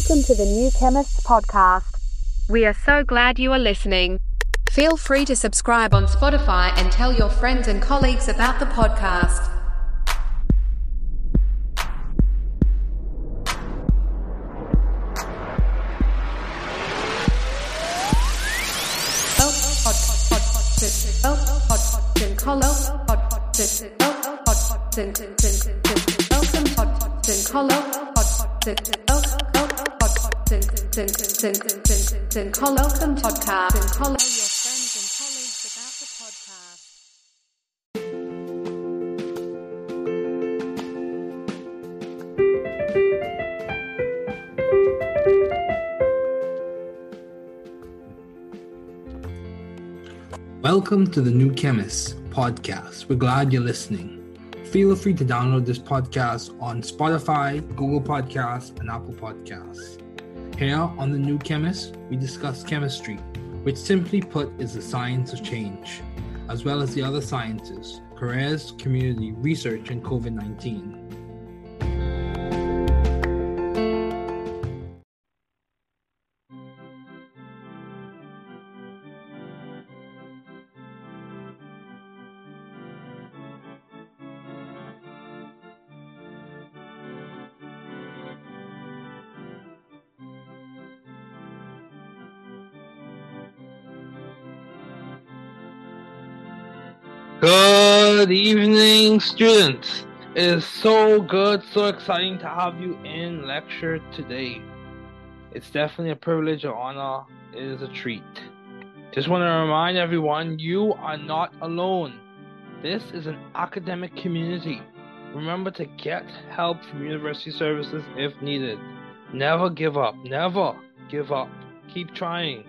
Welcome to the New Chemists podcast. We are so glad you are listening. Feel free to subscribe on Spotify and tell your friends and colleagues about the podcast. Welcome podcast. Tell your friends and colleagues about the podcast. Welcome to the New Chemist podcast. We're glad you're listening. Feel free to download this podcast on Spotify, Google Podcasts, and Apple Podcasts. Here on the New Chemist, we discuss chemistry, which simply put is the science of change, as well as the other sciences, careers, community, research, and COVID 19. Good evening, students. It is so good, so exciting to have you in lecture today. It's definitely a privilege, an honor. It is a treat. Just want to remind everyone you are not alone. This is an academic community. Remember to get help from university services if needed. Never give up. Never give up. Keep trying.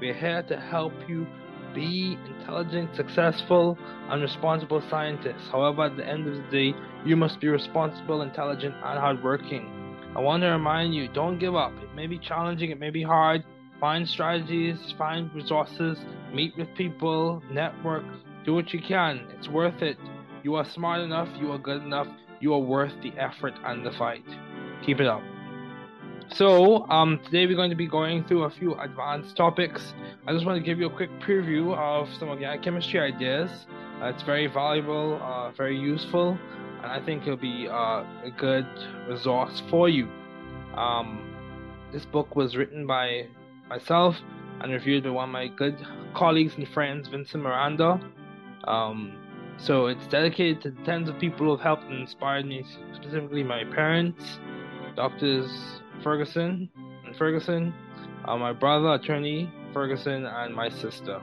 We're here to help you be intelligent, successful, and responsible scientists. However, at the end of the day, you must be responsible, intelligent, and hardworking. I want to remind you don't give up. It may be challenging, it may be hard. Find strategies, find resources, meet with people, network, do what you can. It's worth it. You are smart enough, you are good enough, you are worth the effort and the fight. Keep it up. So, um, today we're going to be going through a few advanced topics. I just want to give you a quick preview of some organic chemistry ideas. Uh, it's very valuable, uh, very useful, and I think it'll be uh, a good resource for you. Um, this book was written by myself and reviewed by one of my good colleagues and friends, Vincent Miranda. Um, so it's dedicated to the tens of people who have helped and inspired me, specifically my parents, doctors Ferguson and Ferguson, uh, my brother, attorney Ferguson, and my sister.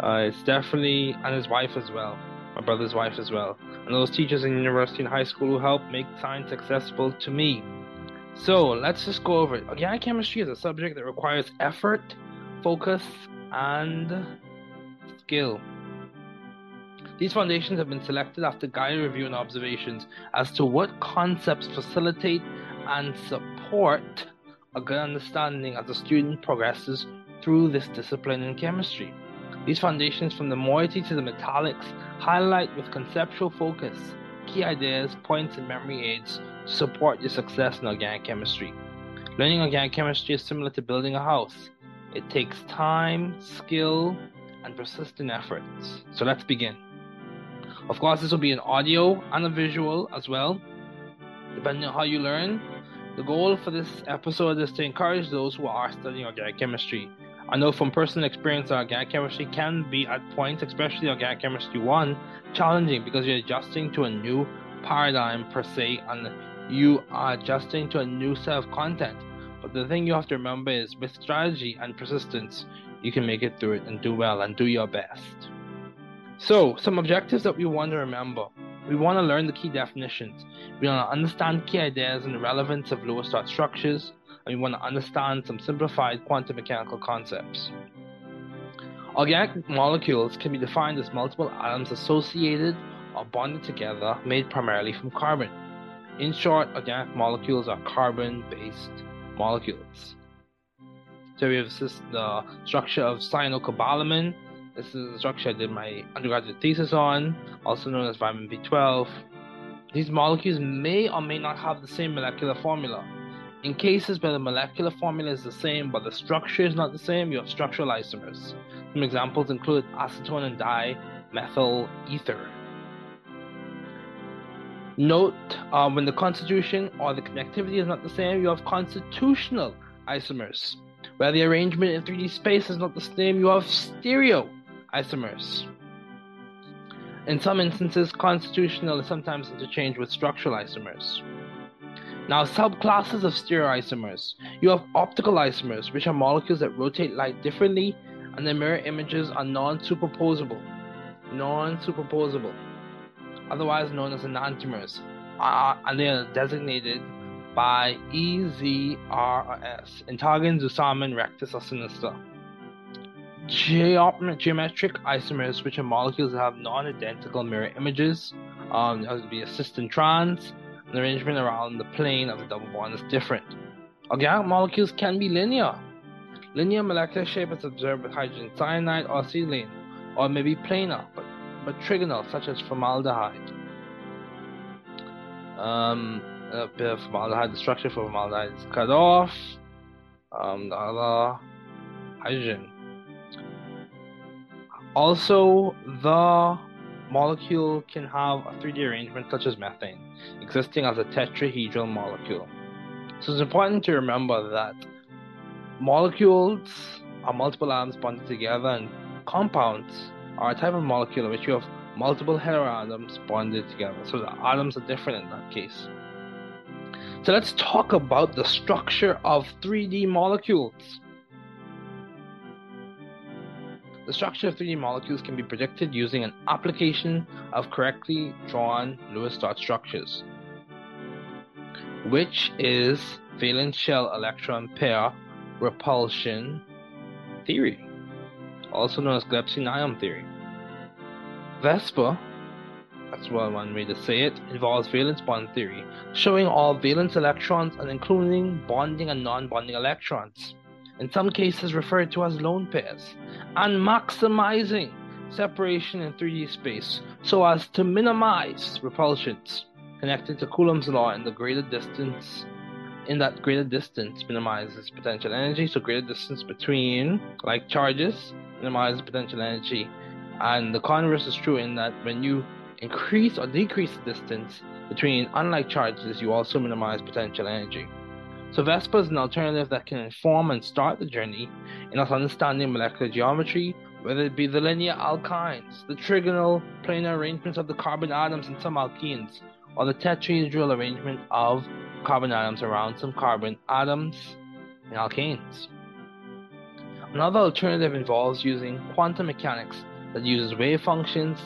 Uh, it's definitely, and his wife as well, my brother's wife as well, and those teachers in university and high school who helped make science accessible to me. So let's just go over it. Organic chemistry is a subject that requires effort, focus, and skill. These foundations have been selected after guided review and observations as to what concepts facilitate and support a good understanding as the student progresses through this discipline in chemistry. These foundations, from the moiety to the metallics, highlight with conceptual focus key ideas, points, and memory aids to support your success in organic chemistry. Learning organic chemistry is similar to building a house. It takes time, skill, and persistent efforts. So let's begin. Of course, this will be an audio and a visual as well, depending on how you learn. The goal for this episode is to encourage those who are studying organic chemistry. I know from personal experience that organic chemistry can be at points, especially organic chemistry 1, challenging because you're adjusting to a new paradigm per se and you are adjusting to a new set of content. But the thing you have to remember is with strategy and persistence, you can make it through it and do well and do your best. So, some objectives that we want to remember. We want to learn the key definitions. We want to understand key ideas and the relevance of Lewis dot structures, and we want to understand some simplified quantum mechanical concepts. Organic molecules can be defined as multiple atoms associated or bonded together, made primarily from carbon. In short, organic molecules are carbon based molecules. So we have the structure of cyanocobalamin. This is the structure I did my undergraduate thesis on, also known as vitamin B12. These molecules may or may not have the same molecular formula. In cases where the molecular formula is the same but the structure is not the same, you have structural isomers. Some examples include acetone and dimethyl ether. Note uh, when the constitution or the connectivity is not the same, you have constitutional isomers. Where the arrangement in 3D space is not the same, you have stereo isomers. In some instances, constitutional is sometimes interchanged with structural isomers. Now, subclasses of stereoisomers. You have optical isomers, which are molecules that rotate light differently, and their mirror images are non-superposable. Non-superposable, otherwise known as enantiomers, and they are designated by EZRS, Intagon, Zusammen, Rectus, or Sinister. Geometric isomers, which are molecules that have non-identical mirror images, um, that would be a cis and trans, the arrangement around the plane of the double bond is different. Organic molecules can be linear. Linear molecular shape is observed with hydrogen cyanide or acetylene, or maybe planar, but, but trigonal, such as formaldehyde. Um, formaldehyde, the structure for formaldehyde is cut off. Um, the other hydrogen. Also, the molecule can have a 3D arrangement such as methane, existing as a tetrahedral molecule. So it's important to remember that molecules are multiple atoms bonded together, and compounds are a type of molecule in which you have multiple heteroatoms bonded together. So the atoms are different in that case. So let's talk about the structure of 3D molecules. The structure of 3D molecules can be predicted using an application of correctly drawn Lewis dot structures, which is valence shell electron pair repulsion theory, also known as Glepsin ion theory. VSEPR, that's one way to say it, involves valence bond theory, showing all valence electrons and including bonding and non bonding electrons in some cases referred to as lone pairs, and maximizing separation in 3D space so as to minimize repulsions connected to Coulomb's law in the greater distance in that greater distance minimizes potential energy. So greater distance between like charges minimizes potential energy. And the converse is true in that when you increase or decrease the distance between unlike charges you also minimize potential energy so VESPA is an alternative that can inform and start the journey in us understanding molecular geometry, whether it be the linear alkynes, the trigonal planar arrangements of the carbon atoms in some alkenes, or the tetrahedral arrangement of carbon atoms around some carbon atoms in alkanes. Another alternative involves using quantum mechanics that uses wave functions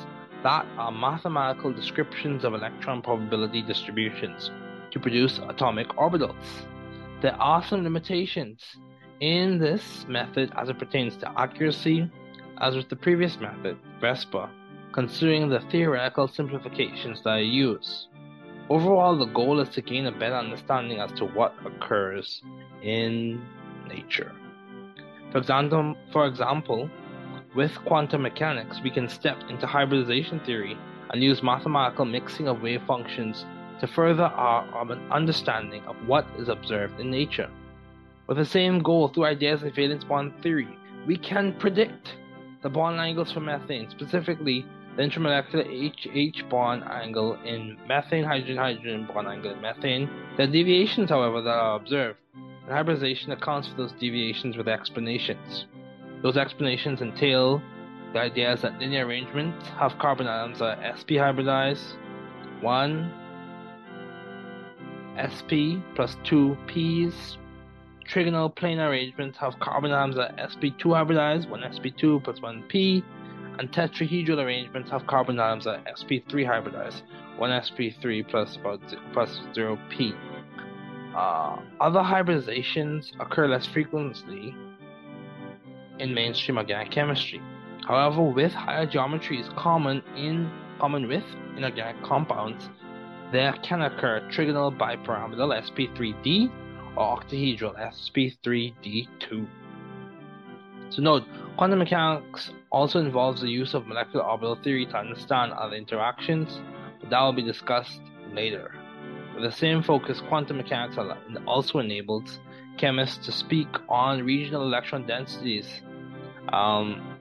that are mathematical descriptions of electron probability distributions to produce atomic orbitals. There are some limitations in this method as it pertains to accuracy, as with the previous method, VESPA, considering the theoretical simplifications that I use. Overall, the goal is to gain a better understanding as to what occurs in nature. For example, for example, with quantum mechanics, we can step into hybridization theory and use mathematical mixing of wave functions to further our um, understanding of what is observed in nature. With the same goal through ideas of valence bond theory, we can predict the bond angles for methane, specifically the intermolecular HH bond angle in methane, hydrogen, hydrogen bond angle in methane. There are deviations, however, that are observed, and hybridization accounts for those deviations with explanations. Those explanations entail the ideas that linear arrangements have carbon atoms are sp hybridized, 1 sp plus 2 p's. Trigonal planar arrangements have carbon atoms at sp2 hybridized, 1 sp2 plus 1 p, and tetrahedral arrangements have carbon atoms at sp3 hybridized, 1 sp3 plus about plus 0 p. Uh, other hybridizations occur less frequently in mainstream organic chemistry. However, with higher geometries common in common with inorganic compounds, there can occur trigonal bipyramidal sp3d or octahedral sp3d2. So note, quantum mechanics also involves the use of molecular orbital theory to understand other interactions, but that will be discussed later. With the same focus, quantum mechanics also enables chemists to speak on regional electron densities. Um,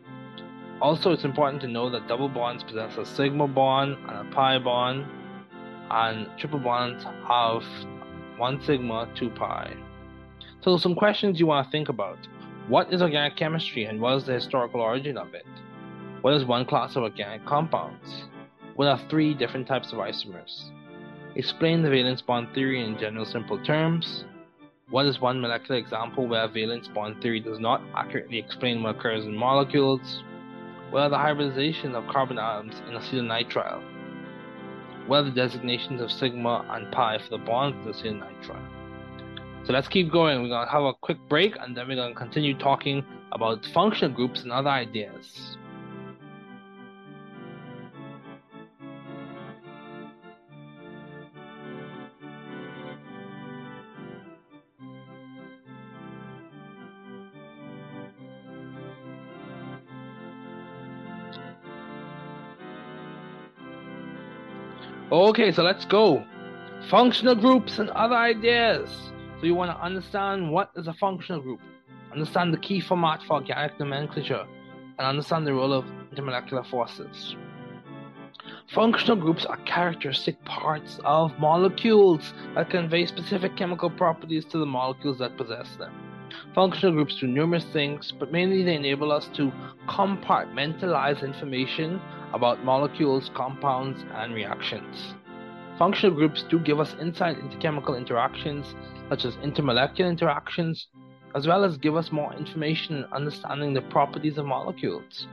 also, it's important to know that double bonds possess a sigma bond and a pi bond, and triple bonds have one sigma, two pi. So, some questions you want to think about. What is organic chemistry and what is the historical origin of it? What is one class of organic compounds? What are three different types of isomers? Explain the valence bond theory in general simple terms. What is one molecular example where valence bond theory does not accurately explain what occurs in molecules? What are the hybridization of carbon atoms in acetonitrile? What are the designations of sigma and pi for the bonds in acetonitrile? So let's keep going. We're going to have a quick break and then we're going to continue talking about functional groups and other ideas. Okay, so let's go. Functional groups and other ideas. So you want to understand what is a functional group, understand the key format for organic nomenclature, and understand the role of intermolecular forces. Functional groups are characteristic parts of molecules that convey specific chemical properties to the molecules that possess them. Functional groups do numerous things, but mainly they enable us to compartmentalize information about molecules, compounds, and reactions. Functional groups do give us insight into chemical interactions, such as intermolecular interactions, as well as give us more information in understanding the properties of molecules.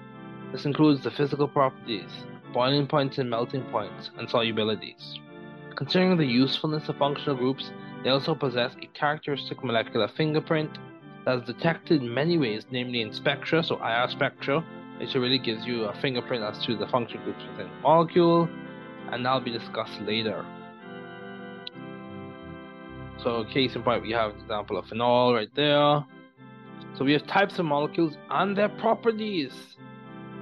This includes the physical properties, boiling points and melting points, and solubilities. Considering the usefulness of functional groups, they also possess a characteristic molecular fingerprint that is detected in many ways, namely in spectra, so IR spectra, which really gives you a fingerprint as to the function groups within the molecule, and that'll be discussed later. So, case in point, we have an example of phenol right there. So, we have types of molecules and their properties.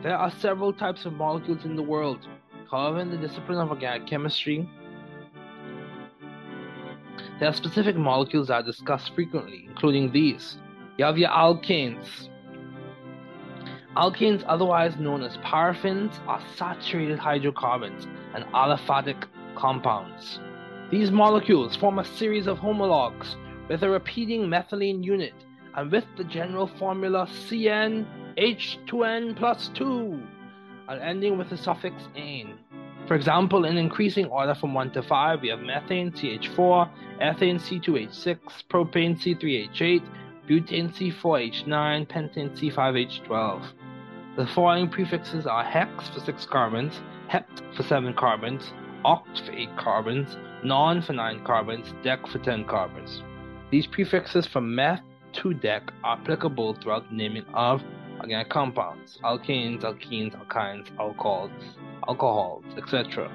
There are several types of molecules in the world. However, in the discipline of organic chemistry, there are specific molecules that are discussed frequently, including these. You have your alkanes, Alkanes, otherwise known as paraffins, are saturated hydrocarbons and aliphatic compounds. These molecules form a series of homologs with a repeating methylene unit and with the general formula CnH2n plus 2 and ending with the suffix ane. For example, in increasing order from 1 to 5, we have methane CH4, ethane C2H6, propane C3H8, butane C4H9, pentane C5H12. The following prefixes are hex for 6 carbons, hept for 7 carbons, oct for 8 carbons, non for 9 carbons, dec for 10 carbons. These prefixes from meth to dec are applicable throughout the naming of organic compounds, alkanes, alkenes, alkynes, alcohols, alcohols, etc.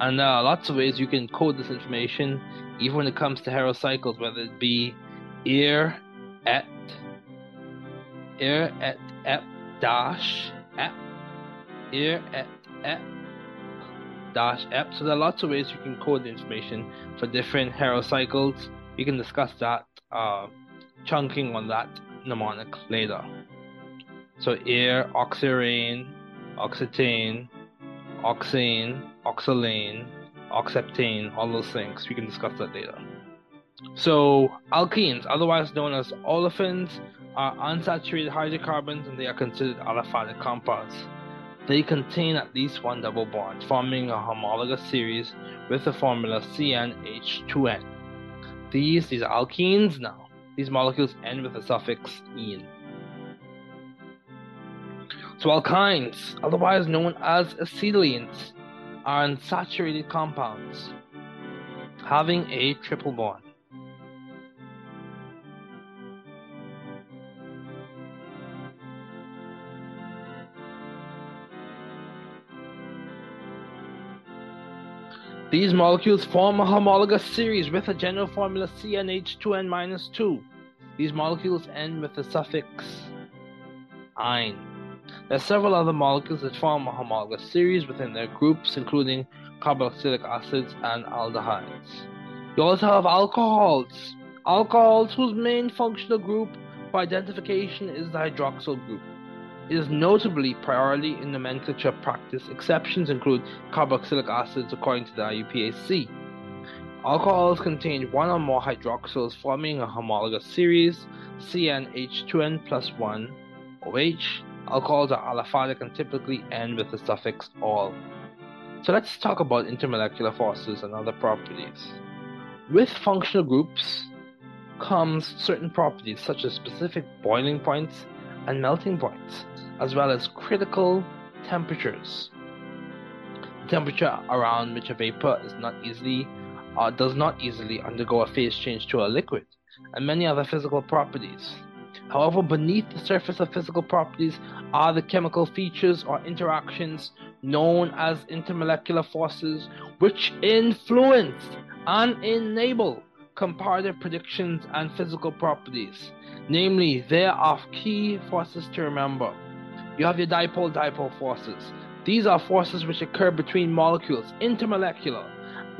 And there are lots of ways you can code this information, even when it comes to heterocycles, whether it be ir, et, ir, et, ep, dash here at ep dash ep. So there are lots of ways you can code the information for different heterocycles. We can discuss that uh, chunking on that mnemonic later. So air, oxirane, oxetane, oxane, oxalane, oxeptane, all those things. We can discuss that later. So alkenes, otherwise known as olefins, are unsaturated hydrocarbons and they are considered aliphatic compounds. They contain at least one double bond, forming a homologous series with the formula CnH2n. These, these are alkenes now. These molecules end with the suffix "-ene". So alkynes, otherwise known as acetylenes, are unsaturated compounds having a triple bond. These molecules form a homologous series with a general formula CnH2n-2. These molecules end with the suffix "-ine". There are several other molecules that form a homologous series within their groups, including carboxylic acids, and aldehydes. You also have alcohols. Alcohols whose main functional group for identification is the hydroxyl group. Is notably priority in nomenclature practice. Exceptions include carboxylic acids according to the IUPAC. Alcohols contain one or more hydroxyls forming a homologous series, CnH2n plus 1 OH. Alcohols are aliphatic and typically end with the suffix "-ol". So let's talk about intermolecular forces and other properties. With functional groups comes certain properties such as specific boiling points and melting points, as well as critical temperatures. The temperature around which a vapor is not easily uh, does not easily undergo a phase change to a liquid, and many other physical properties. However, beneath the surface of physical properties are the chemical features or interactions known as intermolecular forces, which influence and enable comparative predictions and physical properties. Namely, there are key forces to remember. You have your dipole dipole forces. These are forces which occur between molecules, intermolecular,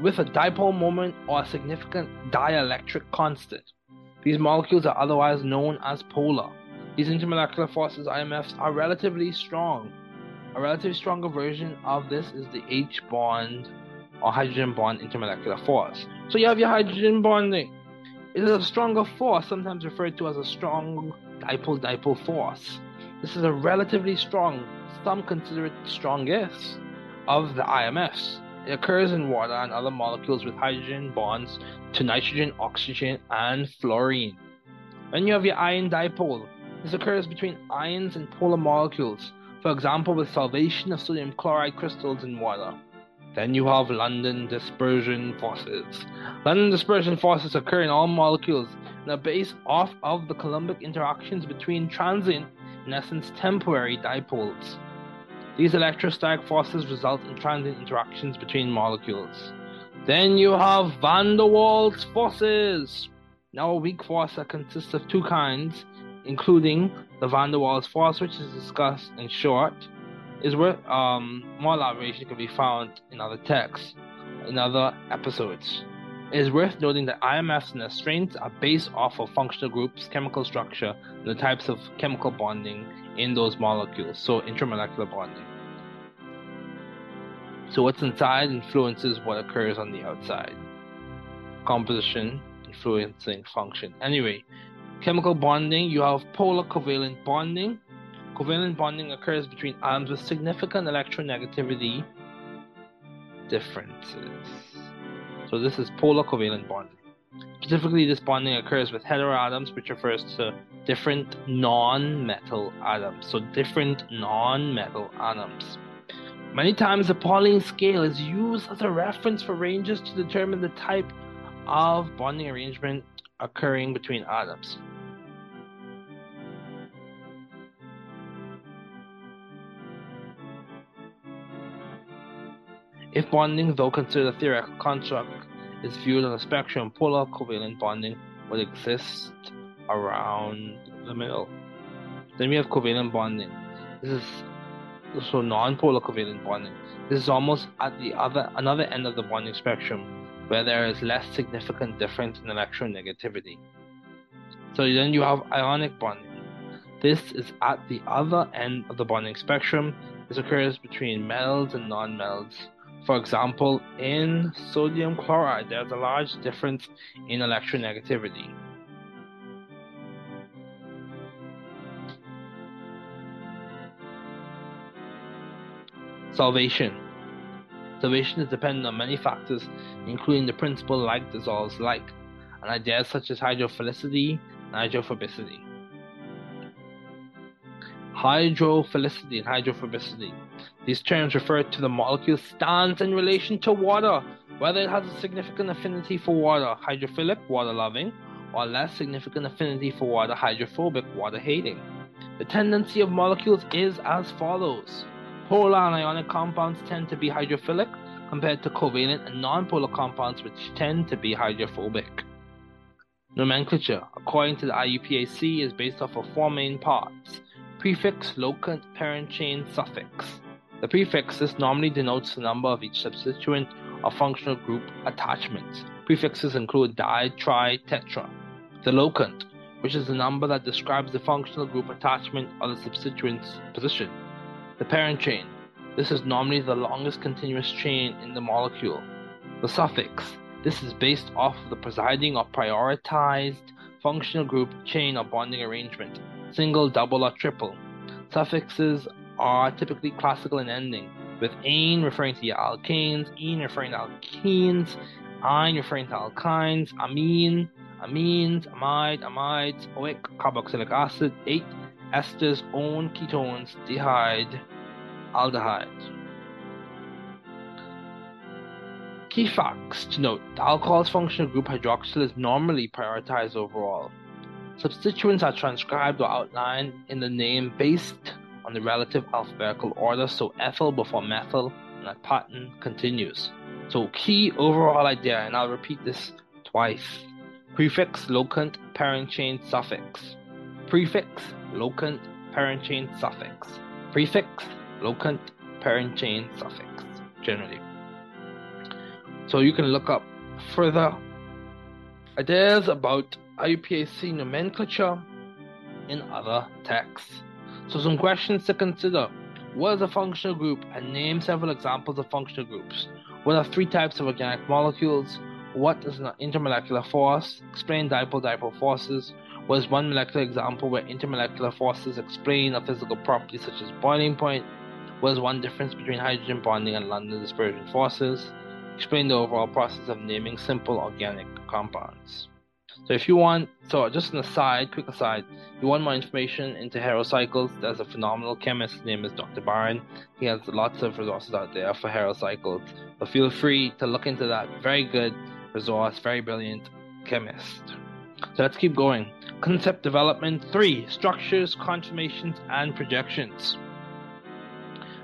with a dipole moment or a significant dielectric constant. These molecules are otherwise known as polar. These intermolecular forces, IMFs, are relatively strong. A relatively stronger version of this is the H bond or hydrogen bond intermolecular force. So you have your hydrogen bonding. It is a stronger force, sometimes referred to as a strong dipole dipole force. This is a relatively strong, some consider it strongest, of the IMFs. It occurs in water and other molecules with hydrogen bonds to nitrogen, oxygen, and fluorine. Then you have your ion dipole. This occurs between ions and polar molecules, for example, with solvation of sodium chloride crystals in water. Then you have London dispersion forces. London dispersion forces occur in all molecules and are based off of the Coulombic interactions between transient, in essence temporary, dipoles. These electrostatic forces result in transient interactions between molecules. Then you have van der Waals forces. Now, a weak force that consists of two kinds, including the van der Waals force, which is discussed in short, is where um, more elaboration can be found in other texts, in other episodes. It is worth noting that IMFs and their strengths are based off of functional groups, chemical structure, and the types of chemical bonding in those molecules, so intramolecular bonding. So what's inside influences what occurs on the outside. Composition influencing function. Anyway, chemical bonding, you have polar covalent bonding, Covalent bonding occurs between atoms with significant electronegativity differences. So this is polar covalent bonding. Specifically, this bonding occurs with heteroatoms, which refers to different non-metal atoms. So different non-metal atoms. Many times the Pauling scale is used as a reference for ranges to determine the type of bonding arrangement occurring between atoms. If bonding, though considered a theoretical construct, is viewed on a spectrum, polar covalent bonding would exist around the middle. Then we have covalent bonding. This is so non-polar covalent bonding. This is almost at the other another end of the bonding spectrum, where there is less significant difference in electronegativity. So then you have ionic bonding. This is at the other end of the bonding spectrum. This occurs between metals and non-metals for example, in sodium chloride, there's a large difference in electronegativity. Solvation. Solvation is dependent on many factors, including the principle like dissolves like, and ideas such as hydrophilicity and hydrophobicity. Hydrophilicity and hydrophobicity these terms refer to the molecule's stance in relation to water, whether it has a significant affinity for water, hydrophilic, water loving, or less significant affinity for water, hydrophobic, water hating. The tendency of molecules is as follows polar and ionic compounds tend to be hydrophilic compared to covalent and nonpolar compounds, which tend to be hydrophobic. Nomenclature, according to the IUPAC, is based off of four main parts prefix, locant, parent chain, suffix. The prefixes normally denotes the number of each substituent or functional group attachment. Prefixes include di, tri, tetra. The locant, which is the number that describes the functional group attachment or the substituent's position. The parent chain. This is normally the longest continuous chain in the molecule. The suffix. This is based off of the presiding or prioritized functional group chain or bonding arrangement, single, double, or triple. Suffixes are typically classical in ending, with ane referring to alkanes, ene referring to alkenes, ine referring to alkynes, amine, amines, amide, amides, oic, carboxylic acid, 8 esters, own ketones, dehyde, aldehydes. Key facts to note the alcohol's functional group hydroxyl is normally prioritized overall. Substituents are transcribed or outlined in the name based on the relative alphabetical order, so ethyl before methyl, and that pattern continues. So, key overall idea, and I'll repeat this twice prefix, locant, parent chain, suffix. Prefix, locant, parent chain, suffix. Prefix, locant, parent chain, suffix, generally. So you can look up further ideas about IUPAC nomenclature in other texts. So some questions to consider. What is a functional group? And name several examples of functional groups. What are three types of organic molecules? What is an intermolecular force? Explain dipole-dipole forces. What is one molecular example where intermolecular forces explain a physical property such as boiling point? What is one difference between hydrogen bonding and London dispersion forces? explain the overall process of naming simple organic compounds. So if you want, so just an aside, quick aside, you want more information into HeroCycles, there's a phenomenal chemist, his name is Dr. Byron. He has lots of resources out there for HeroCycles. So feel free to look into that. Very good resource, very brilliant chemist. So let's keep going. Concept development three structures, conformations, and projections.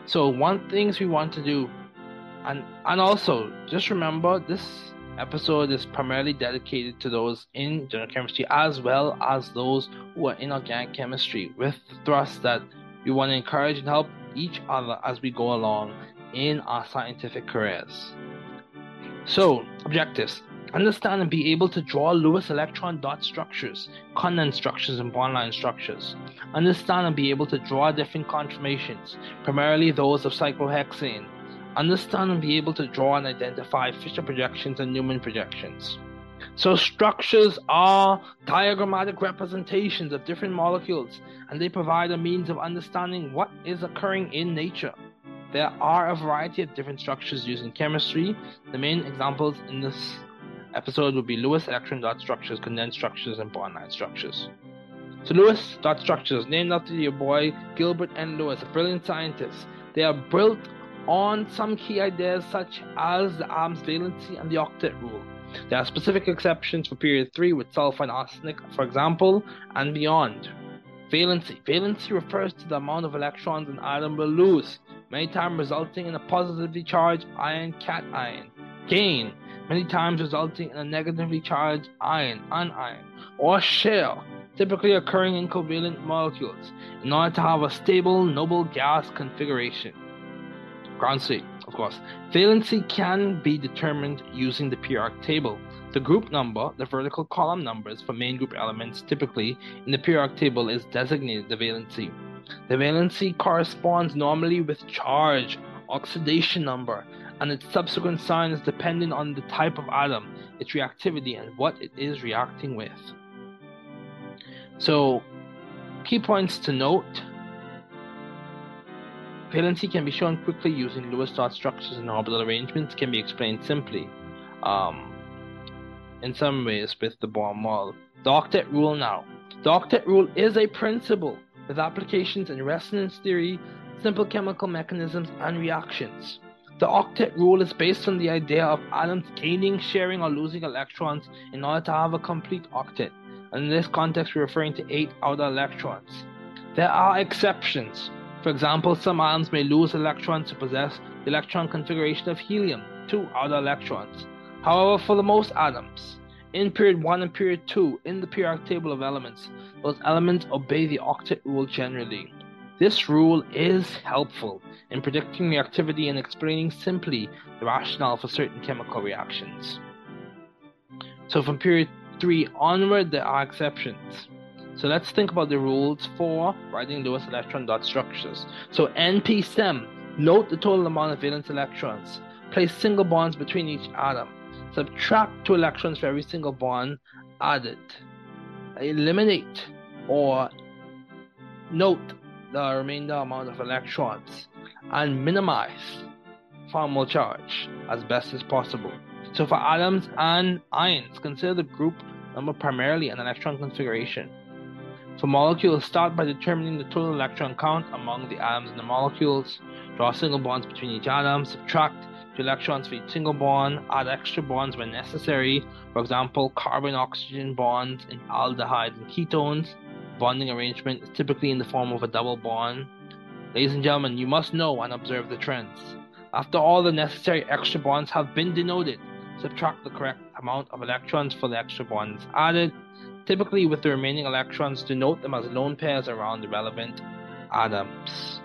So, one things we want to do and and also just remember this episode is primarily dedicated to those in general chemistry as well as those who are in organic chemistry with the thrust that we want to encourage and help each other as we go along in our scientific careers. So, objectives understand and be able to draw Lewis electron dot structures, Condon structures, and bond line structures. Understand and be able to draw different conformations, primarily those of cyclohexane, understand and be able to draw and identify Fischer projections and Newman projections. So, structures are diagrammatic representations of different molecules, and they provide a means of understanding what is occurring in nature. There are a variety of different structures used in chemistry. The main examples in this episode would be Lewis electron dot structures, condensed structures, and bond line structures. So, Lewis dot structures, named after your boy Gilbert N. Lewis, a brilliant scientist. They are built on some key ideas such as the arms valency and the octet rule. There are specific exceptions for period 3 with sulfur and arsenic, for example, and beyond. Valency. Valency refers to the amount of electrons an atom will lose, many times resulting in a positively charged ion cation. Gain, many times resulting in a negatively charged ion anion, or share, typically occurring in covalent molecules, in order to have a stable noble gas configuration. State, of course. Valency can be determined using the periodic table. The group number, the vertical column numbers for main group elements typically in the periodic table is designated the valency. The valency corresponds normally with charge, oxidation number, and its subsequent sign is dependent on the type of atom, its reactivity, and what it is reacting with. So, key points to note Valency can be shown quickly using Lewis dot structures and orbital arrangements can be explained simply. Um, in some ways with the Bohr model. The octet rule now. The octet rule is a principle with applications in resonance theory, simple chemical mechanisms, and reactions. The octet rule is based on the idea of atoms gaining, sharing, or losing electrons in order to have a complete octet. And in this context, we're referring to eight outer electrons. There are exceptions. For example, some atoms may lose electrons to possess the electron configuration of helium, two outer electrons. However, for the most atoms, in period 1 and period 2 in the periodic table of elements, those elements obey the octet rule generally. This rule is helpful in predicting reactivity and explaining simply the rationale for certain chemical reactions. So from period 3 onward, there are exceptions. So let's think about the rules for writing Lewis electron dot structures. So NP-SEM, note the total amount of valence electrons. Place single bonds between each atom. Subtract two electrons for every single bond added. Eliminate or note the remainder amount of electrons and minimize formal charge as best as possible. So for atoms and ions, consider the group number primarily an electron configuration. For molecules, start by determining the total electron count among the atoms in the molecules. Draw single bonds between each atom, subtract two electrons for each single bond, add extra bonds when necessary. For example, carbon oxygen bonds in aldehydes and ketones. Bonding arrangement is typically in the form of a double bond. Ladies and gentlemen, you must know and observe the trends. After all the necessary extra bonds have been denoted, subtract the correct amount of electrons for the extra bonds added typically with the remaining electrons denote them as lone pairs around the relevant atoms.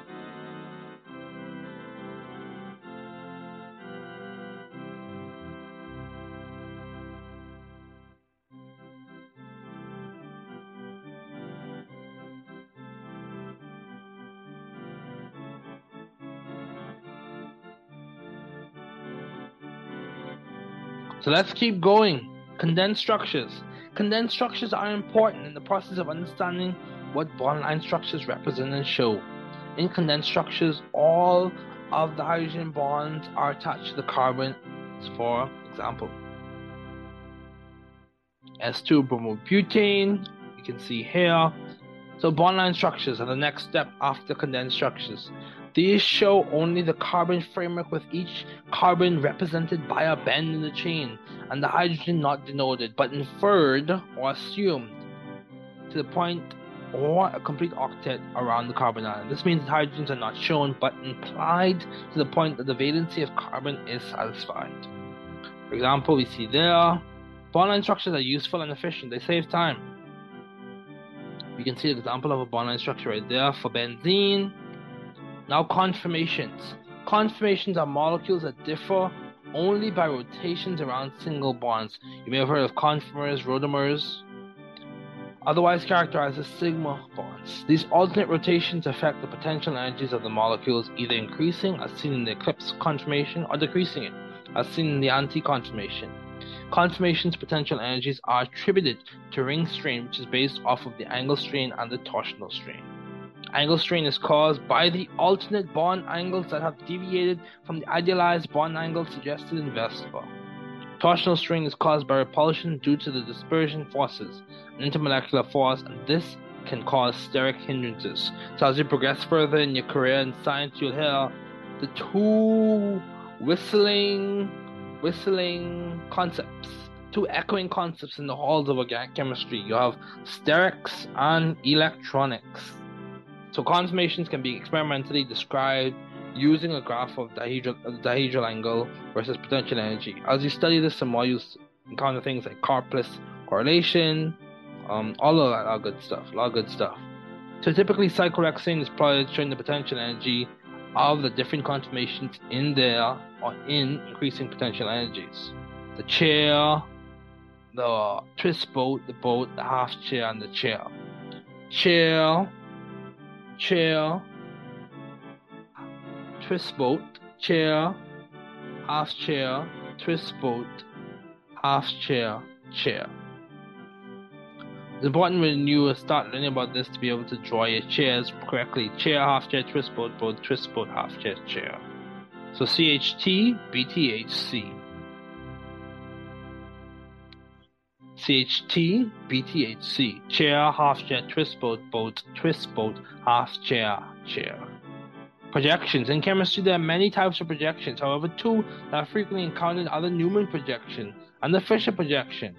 So let's keep going. Condensed structures. Condensed structures are important in the process of understanding what bond-line structures represent and show. In condensed structures, all of the hydrogen bonds are attached to the carbon, for example. S2 bromobutane, you can see here. So bond-line structures are the next step after condensed structures. These show only the carbon framework with each carbon represented by a bend in the chain and the hydrogen not denoted but inferred or assumed to the point or a complete octet around the carbon atom. This means hydrogens are not shown but implied to the point that the valency of carbon is satisfied. For example, we see there bond-line structures are useful and efficient, they save time. We can see an example of a bond-line structure right there for benzene. Now conformations. Conformations are molecules that differ only by rotations around single bonds. You may have heard of conformers, rotamers, otherwise characterized as sigma bonds. These alternate rotations affect the potential energies of the molecules, either increasing, as seen in the eclipse conformation, or decreasing it, as seen in the anti-conformation. Conformation's potential energies are attributed to ring strain, which is based off of the angle strain and the torsional strain. Angle strain is caused by the alternate bond angles that have deviated from the idealized bond angle suggested in VSEPR. Torsional strain is caused by repulsion due to the dispersion forces, an intermolecular force, and this can cause steric hindrances. So as you progress further in your career in science, you'll hear the two whistling, whistling concepts, two echoing concepts in the halls of organic chemistry. You have sterics and electronics. So conformations can be experimentally described using a graph of dihedral, dihedral angle versus potential energy. As you study this, some more you encounter things like Karplus correlation, um, all of that, all good stuff, a lot of good stuff. So typically, cyclohexane is plotted showing the potential energy of the different conformations in there or in increasing potential energies. The chair, the twist boat, the boat, the half chair, and the chair. Chair chair, twist boat, chair, half chair, twist boat, half chair, chair. It's important when you start learning about this to be able to draw your chairs correctly. Chair, half chair, twist boat, boat, twist boat, half chair, chair. So CHT, BTHC. CHT, BTHC, chair, half chair, twist boat, boat, twist boat, half chair, chair. Projections. In chemistry, there are many types of projections. However, two that are frequently encountered are the Newman projection and the Fisher projection.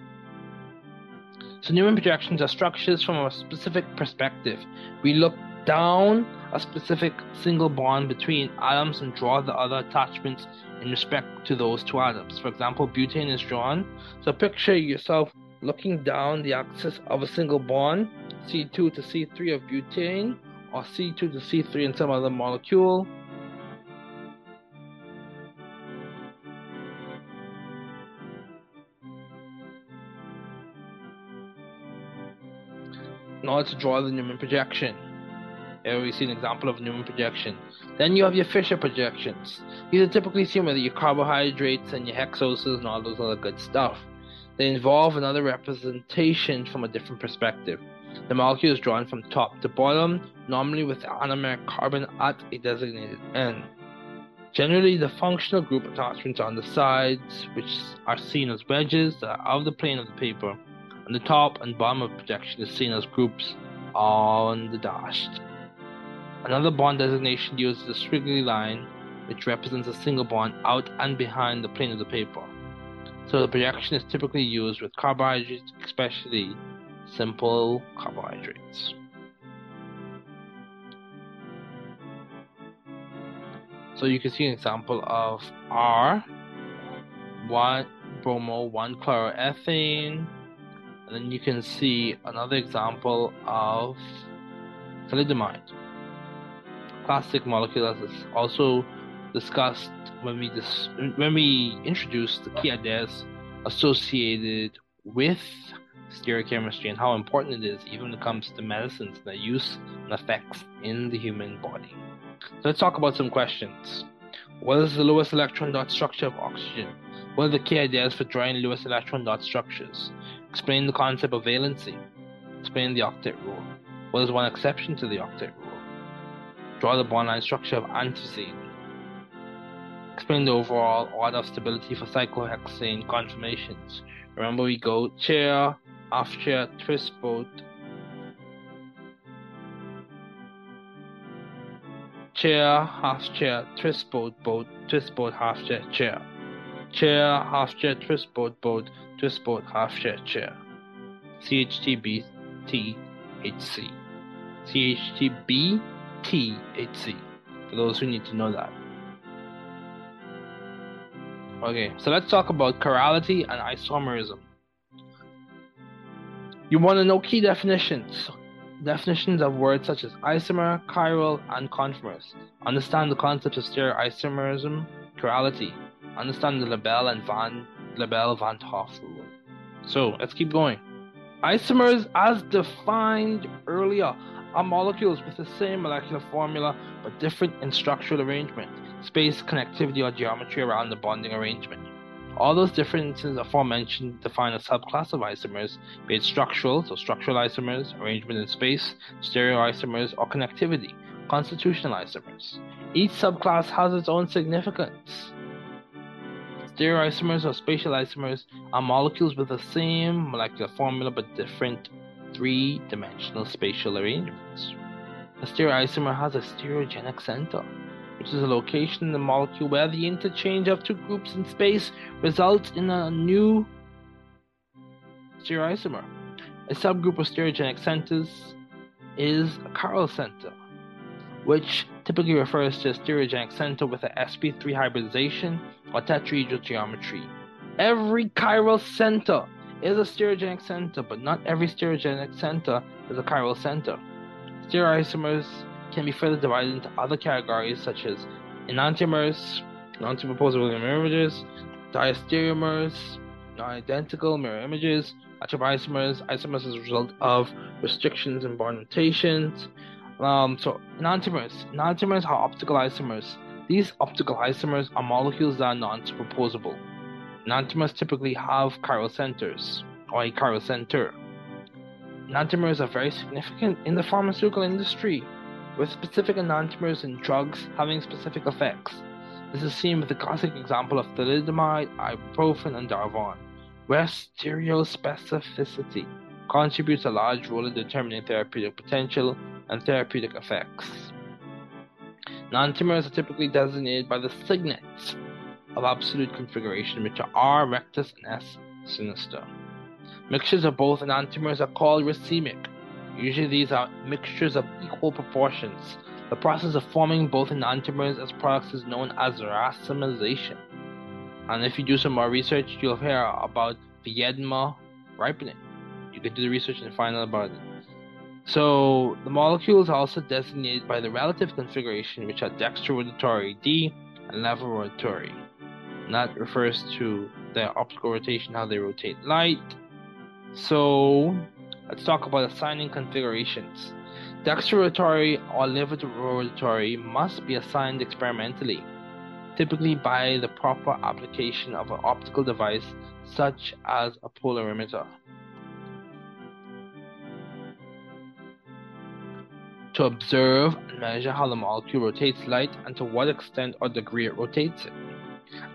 So, Newman projections are structures from a specific perspective. We look down a specific single bond between atoms and draw the other attachments in respect to those two atoms. For example, butane is drawn. So, picture yourself looking down the axis of a single bond, C2 to C3 of butane, or C2 to C3 in some other molecule. Order to draw the Newman projection. Here we see an example of Newman projection. Then you have your Fisher projections. These are typically seen with your carbohydrates and your hexoses and all those other good stuff. They involve another representation from a different perspective. The molecule is drawn from top to bottom, normally with the anomeric carbon at a designated end. Generally, the functional group attachments are on the sides, which are seen as wedges that are out of the plane of the paper, and the top and bottom of projection is seen as groups on the dashed. Another bond designation uses a squiggly line, which represents a single bond out and behind the plane of the paper. So the projection is typically used with carbohydrates, especially simple carbohydrates. So you can see an example of R, one bromo, one chloroethane, and then you can see another example of thalidomide. Classic molecule as is also discussed when we dis- when we introduced the key ideas associated with stereochemistry and how important it is even when it comes to medicines and their use and effects in the human body. So let's talk about some questions. What is the lowest electron dot structure of oxygen? What are the key ideas for drawing Lewis electron dot structures? Explain the concept of valency. Explain the octet rule. What is one exception to the octet rule? Draw the bond line structure of anthracene. Explain the overall order of stability for cyclohexane conformations. Remember, we go chair, half chair, twist boat, chair, half chair, twist boat, boat, twist boat, half chair, chair. Chair, half chair, twist boat, boat, twist boat, half chair, chair. CHTBTHC. CHTBTHC. For those who need to know that. Okay, so let's talk about chirality and isomerism. You want to know key definitions. Definitions of words such as isomer, chiral, and conformers. Understand the concepts of stereoisomerism, chirality. Understand the Lebel and Van Lebel Van Hoff rule. So let's keep going. Isomers, as defined earlier, are molecules with the same molecular formula but different in structural arrangement, space, connectivity, or geometry around the bonding arrangement. All those differences aforementioned define a subclass of isomers, be it structural, so structural isomers, arrangement in space, stereoisomers, or connectivity, constitutional isomers. Each subclass has its own significance. Stereoisomers or spatial isomers are molecules with the same molecular formula but different three dimensional spatial arrangements. A stereoisomer has a stereogenic center, which is a location in the molecule where the interchange of two groups in space results in a new stereoisomer. A subgroup of stereogenic centers is a chiral center, which typically refers to a stereogenic center with a sp3 hybridization or tetrahedral geometry. Every chiral center is a stereogenic center, but not every stereogenic center is a chiral center. Stereoisomers can be further divided into other categories such as enantiomers, non-superposable mirror images, diastereomers, non-identical mirror images, atomizomers, isomers as a result of restrictions and bond rotations. Um, so enantiomers, enantiomers are optical isomers. These optical isomers are molecules that are non-superposable. Enantiomers typically have chiral centers, or a chiral center. Enantiomers are very significant in the pharmaceutical industry, with specific enantiomers in drugs having specific effects. This is seen with the classic example of thalidomide, ibuprofen, and Darvon, where stereospecificity contributes a large role in determining therapeutic potential and therapeutic effects. Enantiomers are typically designated by the signets of absolute configuration, which are R rectus and S sinister. Mixtures of both enantiomers are called racemic. Usually these are mixtures of equal proportions. The process of forming both enantiomers as products is known as racemization. And if you do some more research, you'll hear about Viedma ripening. You can do the research and find out about it. So the molecules are also designated by the relative configuration, which are dextrorotatory D and levorotatory. And that refers to their optical rotation, how they rotate light. So let's talk about assigning configurations. Dextrorotatory or levorotatory must be assigned experimentally, typically by the proper application of an optical device such as a polarimeter. to observe and measure how the molecule rotates light and to what extent or degree it rotates it.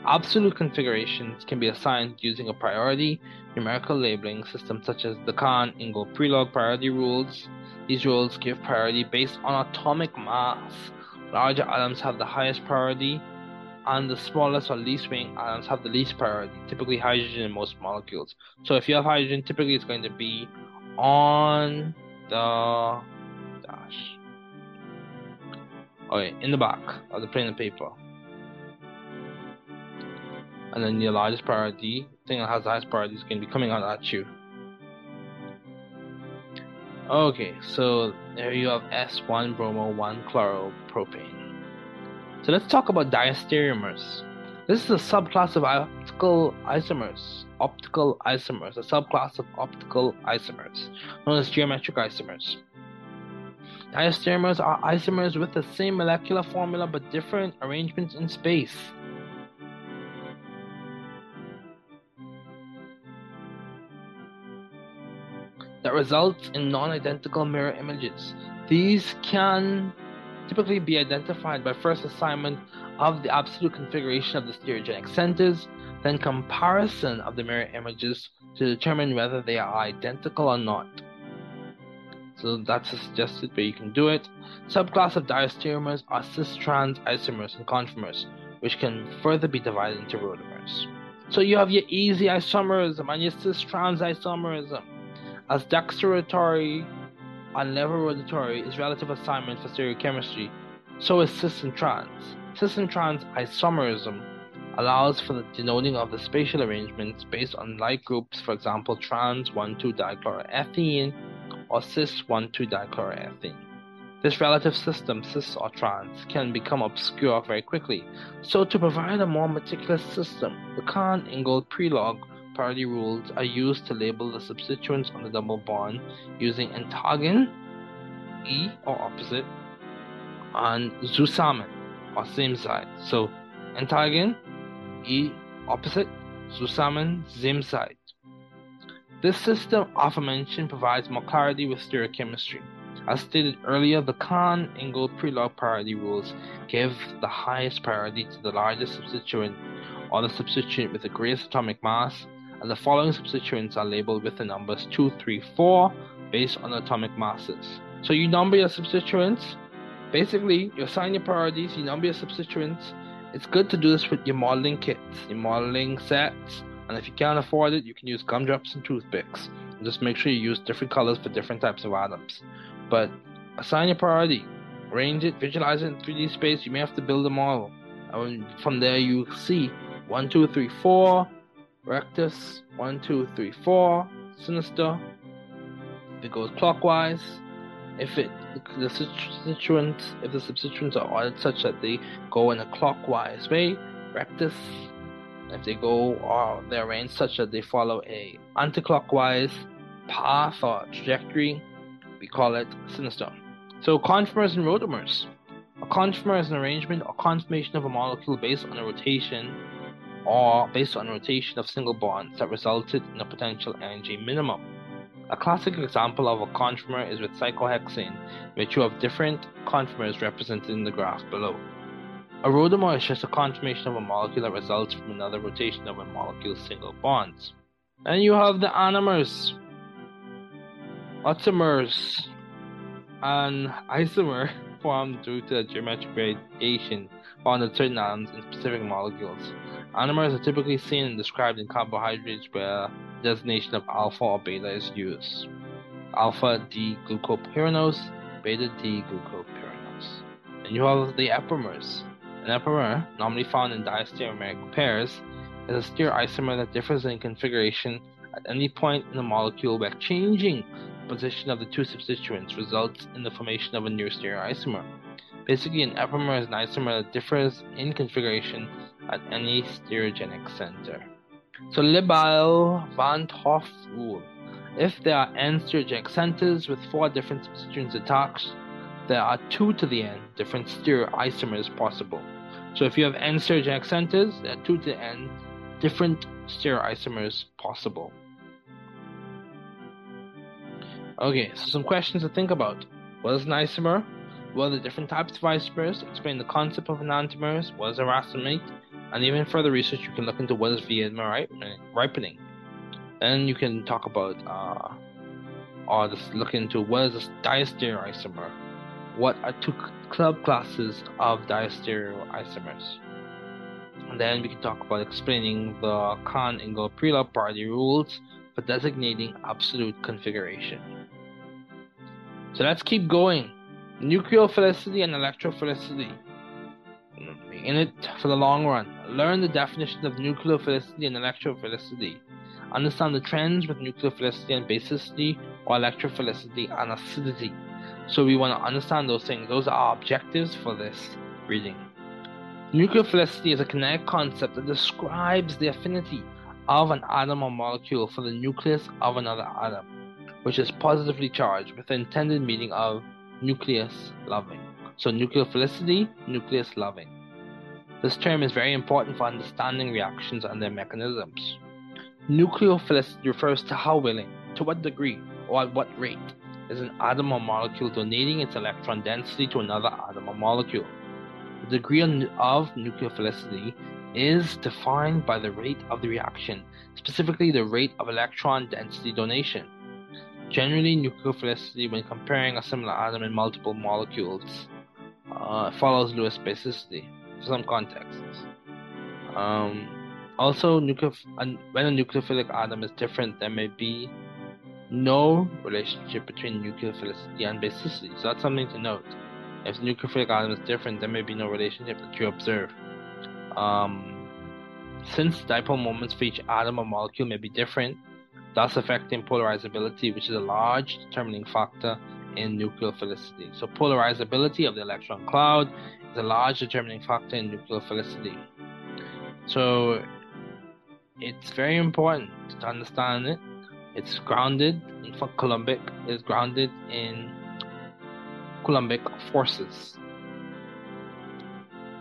Absolute configurations can be assigned using a priority numerical labeling system such as the Kahn Ingold Prelog priority rules. These rules give priority based on atomic mass. Larger atoms have the highest priority, and the smallest or least weighing atoms have the least priority, typically hydrogen in most molecules. So if you have hydrogen, typically it's going to be on the dash. Okay, in the back of the plain of paper. And then your largest priority, thing that has the highest priority, is going to be coming out at you. Okay, so there you have S1 bromo 1 chloropropane. So let's talk about diastereomers. This is a subclass of optical isomers. Optical isomers, a subclass of optical isomers, known as geometric isomers. Diastereomers are isomers with the same molecular formula but different arrangements in space. That results in non identical mirror images. These can typically be identified by first assignment of the absolute configuration of the stereogenic centers, then comparison of the mirror images to determine whether they are identical or not. So that's a suggested way you can do it. Subclass of diastereomers are cis-trans isomers and conformers, which can further be divided into rotamers. So you have your easy isomerism and your cis-trans isomerism. As dextrorotatory and levorotatory is relative assignment for stereochemistry, so is cis and trans. Cis and trans isomerism allows for the denoting of the spatial arrangements based on like groups, for example, trans 1,2 dichloroethene or cis 1,2 dichloroethene. This relative system, cis or trans, can become obscure very quickly. So, to provide a more meticulous system, the Kahn Ingold Prelog priority rules are used to label the substituents on the double bond using antagon, E or opposite, and zusammen or same side. So, antagon, E opposite, zusammen, same side. This system aforementioned provides more clarity with stereochemistry. As stated earlier, the Kahn Ingold Prelog priority rules give the highest priority to the largest substituent or the substituent with the greatest atomic mass, and the following substituents are labeled with the numbers 2, 3, 4 based on atomic masses. So you number your substituents. Basically, you assign your priorities, you number your substituents. It's good to do this with your modeling kits, your modeling sets, and if you can't afford it, you can use gumdrops and toothpicks. Just make sure you use different colors for different types of atoms. But assign your priority, arrange it, visualize it in 3D space. You may have to build a model. And from there, you see 1, 2, 3, 4, rectus, 1, 2, 3, 4, sinister. If it goes clockwise, if it the substituents if the substituents are ordered such that they go in a clockwise way, rectus if they go uh, or they're arranged such that they follow a anticlockwise path or trajectory, we call it sinister. So conformers and rotamers. A conformer is an arrangement or conformation of a molecule based on a rotation or based on rotation of single bonds that resulted in a potential energy minimum. A classic example of a conformer is with cyclohexane, which you have different conformers represented in the graph below. A rotamer is just a conformation of a molecule that results from another rotation of a molecule's single bonds. And you have the anomers, automers, and isomer formed due to the geometric variation found in certain atoms in specific molecules. Anomers are typically seen and described in carbohydrates where designation of alpha or beta is used. Alpha D glucopyranose, beta D glucopyranose. And you have the epimers, an epimer, normally found in diastereomeric pairs, is a stereoisomer that differs in configuration at any point in the molecule by changing the position of the two substituents results in the formation of a new stereoisomer. Basically, an epimer is an isomer that differs in configuration at any stereogenic center. So Libelle van 't rule. If there are n stereogenic centers with four different substituents attached, there are two to the n different stereoisomers possible. So if you have n stereogenic centers, there are two to the n different stereoisomers possible. Okay, so some questions to think about. What is an isomer? What are the different types of isomers? Explain the concept of enantiomers. What is a racemate? And even further research, you can look into what is V-adenine ripening. Then you can talk about, uh, or just look into what is a diastereoisomer. What are two club classes of diastereoisomers? And then we can talk about explaining the Kahn-Engel-Prelop-Pardee rules for designating absolute configuration. So let's keep going. Nucleophilicity and electrophilicity. In it for the long run. Learn the definition of nucleophilicity and electrophilicity. Understand the trends with nucleophilicity and basicity or electrophilicity and acidity. So we want to understand those things. Those are our objectives for this reading. Nucleophilicity is a kinetic concept that describes the affinity of an atom or molecule for the nucleus of another atom which is positively charged with the intended meaning of nucleus loving. So nucleophilicity, nucleus loving. This term is very important for understanding reactions and their mechanisms. Nucleophilicity refers to how willing, to what degree, or at what rate is an atom or molecule donating its electron density to another atom or molecule. The degree of nucleophilicity is defined by the rate of the reaction, specifically the rate of electron density donation. Generally, nucleophilicity, when comparing a similar atom in multiple molecules, uh, follows Lewis basicity some contexts. Um, also, when a nucleophilic atom is different, there may be no relationship between nucleophilicity and basicity. So that's something to note. If the nucleophilic atom is different, there may be no relationship that you observe. Um, since dipole moments for each atom or molecule may be different, thus affecting polarizability, which is a large determining factor in nucleophilicity. So, polarizability of the electron cloud a large determining factor in nucleophilicity. So, it's very important to understand it. It's grounded, in Coulombic is grounded in Coulombic forces.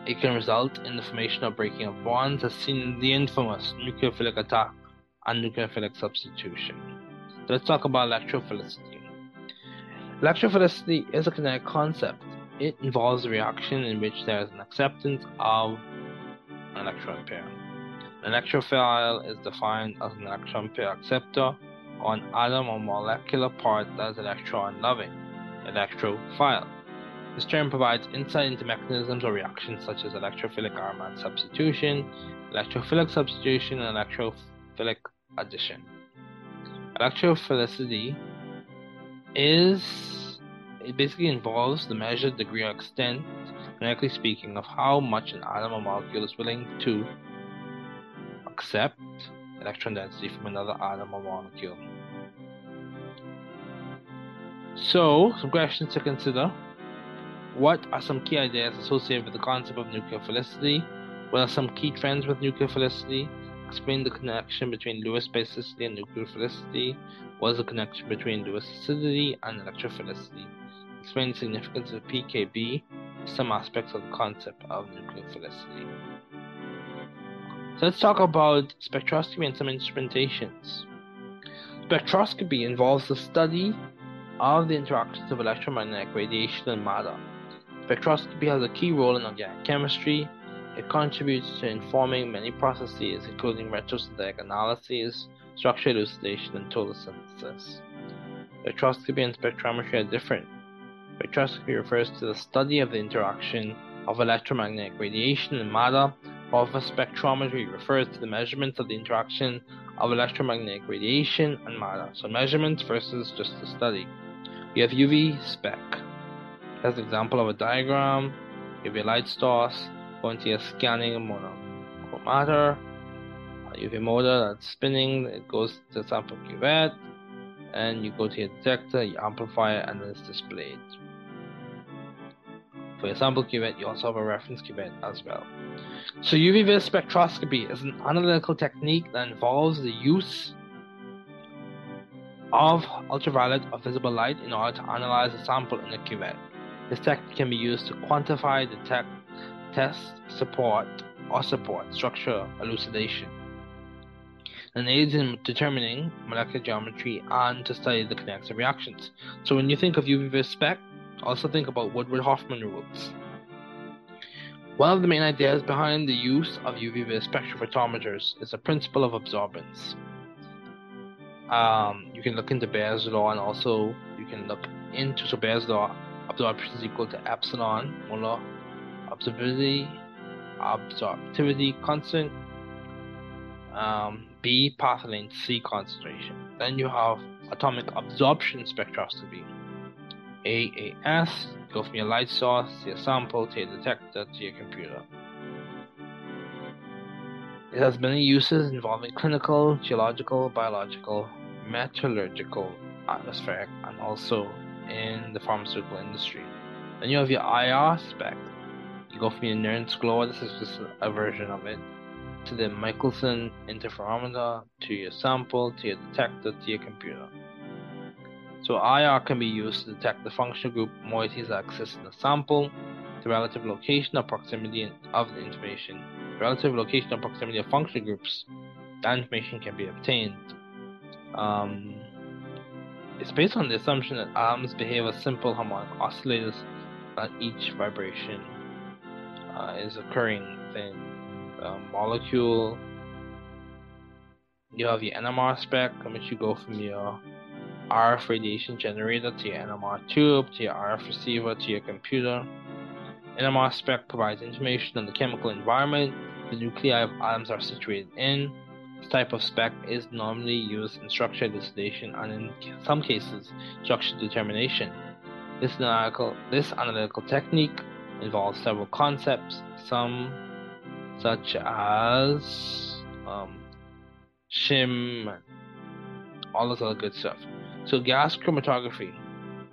It can result in the formation or breaking of bonds, as seen in the infamous nucleophilic attack and nucleophilic substitution. So let's talk about electrophilicity. Electrophilicity is a kinetic concept. It involves a reaction in which there is an acceptance of an electron pair. An electrophile is defined as an electron pair acceptor or an atom or molecular part that is electron loving, electrophile. This term provides insight into mechanisms or reactions such as electrophilic aromatic substitution, electrophilic substitution, and electrophilic addition. Electrophilicity is it basically involves the measured degree or extent, kinetically speaking, of how much an atom or molecule is willing to accept electron density from another atom or molecule. So, some questions to consider. What are some key ideas associated with the concept of nucleophilicity? What are some key trends with nucleophilicity? Explain the connection between Lewis basicity and nucleophilicity. What is the connection between Lewis acidity and electrophilicity? Explain the significance of PKB, some aspects of the concept of nuclear nucleophilicity. So let's talk about spectroscopy and some instrumentations. Spectroscopy involves the study of the interactions of electromagnetic radiation and matter. Spectroscopy has a key role in organic chemistry, it contributes to informing many processes, including retrosynthetic analysis, structure elucidation, and total synthesis. Spectroscopy and spectrometry are different. Spectroscopy refers to the study of the interaction of electromagnetic radiation and matter, while spectrometry refers to the measurements of the interaction of electromagnetic radiation and matter. So measurements versus just the study. We have UV spec. That's an example of a diagram, UV light source, going to your scanning monochromator, UV motor that's spinning, it goes to sample cuvette, and you go to your detector, you amplify it, and then it's displayed. For sample cuvette, you also have a reference cuvette as well. So UV vis spectroscopy is an analytical technique that involves the use of ultraviolet or visible light in order to analyze a sample in a cuvette. This technique can be used to quantify, detect, test, support, or support structure elucidation and aids in determining molecular geometry and to study the kinetics of reactions. So when you think of UV vis spec, also think about Woodward Hoffman rules. One of the main ideas behind the use of UV spectrophotometers is the principle of absorbance. Um, you can look into Bayes' law and also you can look into so Bayes' law absorption is equal to epsilon molar absorptivity absorptivity constant um, B path length C concentration. Then you have atomic absorption spectroscopy. AAS, go from your light source to your sample to your detector to your computer. It has many uses involving clinical, geological, biological, metallurgical, atmospheric, and also in the pharmaceutical industry. Then you have your IR spec. You go from your Nernst glow, this is just a version of it, to the Michelson interferometer, to your sample, to your detector, to your computer. So IR can be used to detect the functional group moieties that exist in the sample, the relative location or proximity of the information, the relative location or proximity of functional groups. That information can be obtained. Um, it's based on the assumption that atoms behave as simple harmonic oscillators, that each vibration uh, is occurring within the molecule. You have your NMR spec, in which you go from your RF radiation generator to your NMR tube, to your RF receiver, to your computer. NMR spec provides information on the chemical environment the nuclei of atoms are situated in. This type of spec is normally used in structure elucidation and in some cases structure determination. This analytical, this analytical technique involves several concepts, some such as um, shim, all this other good stuff. So gas chromatography,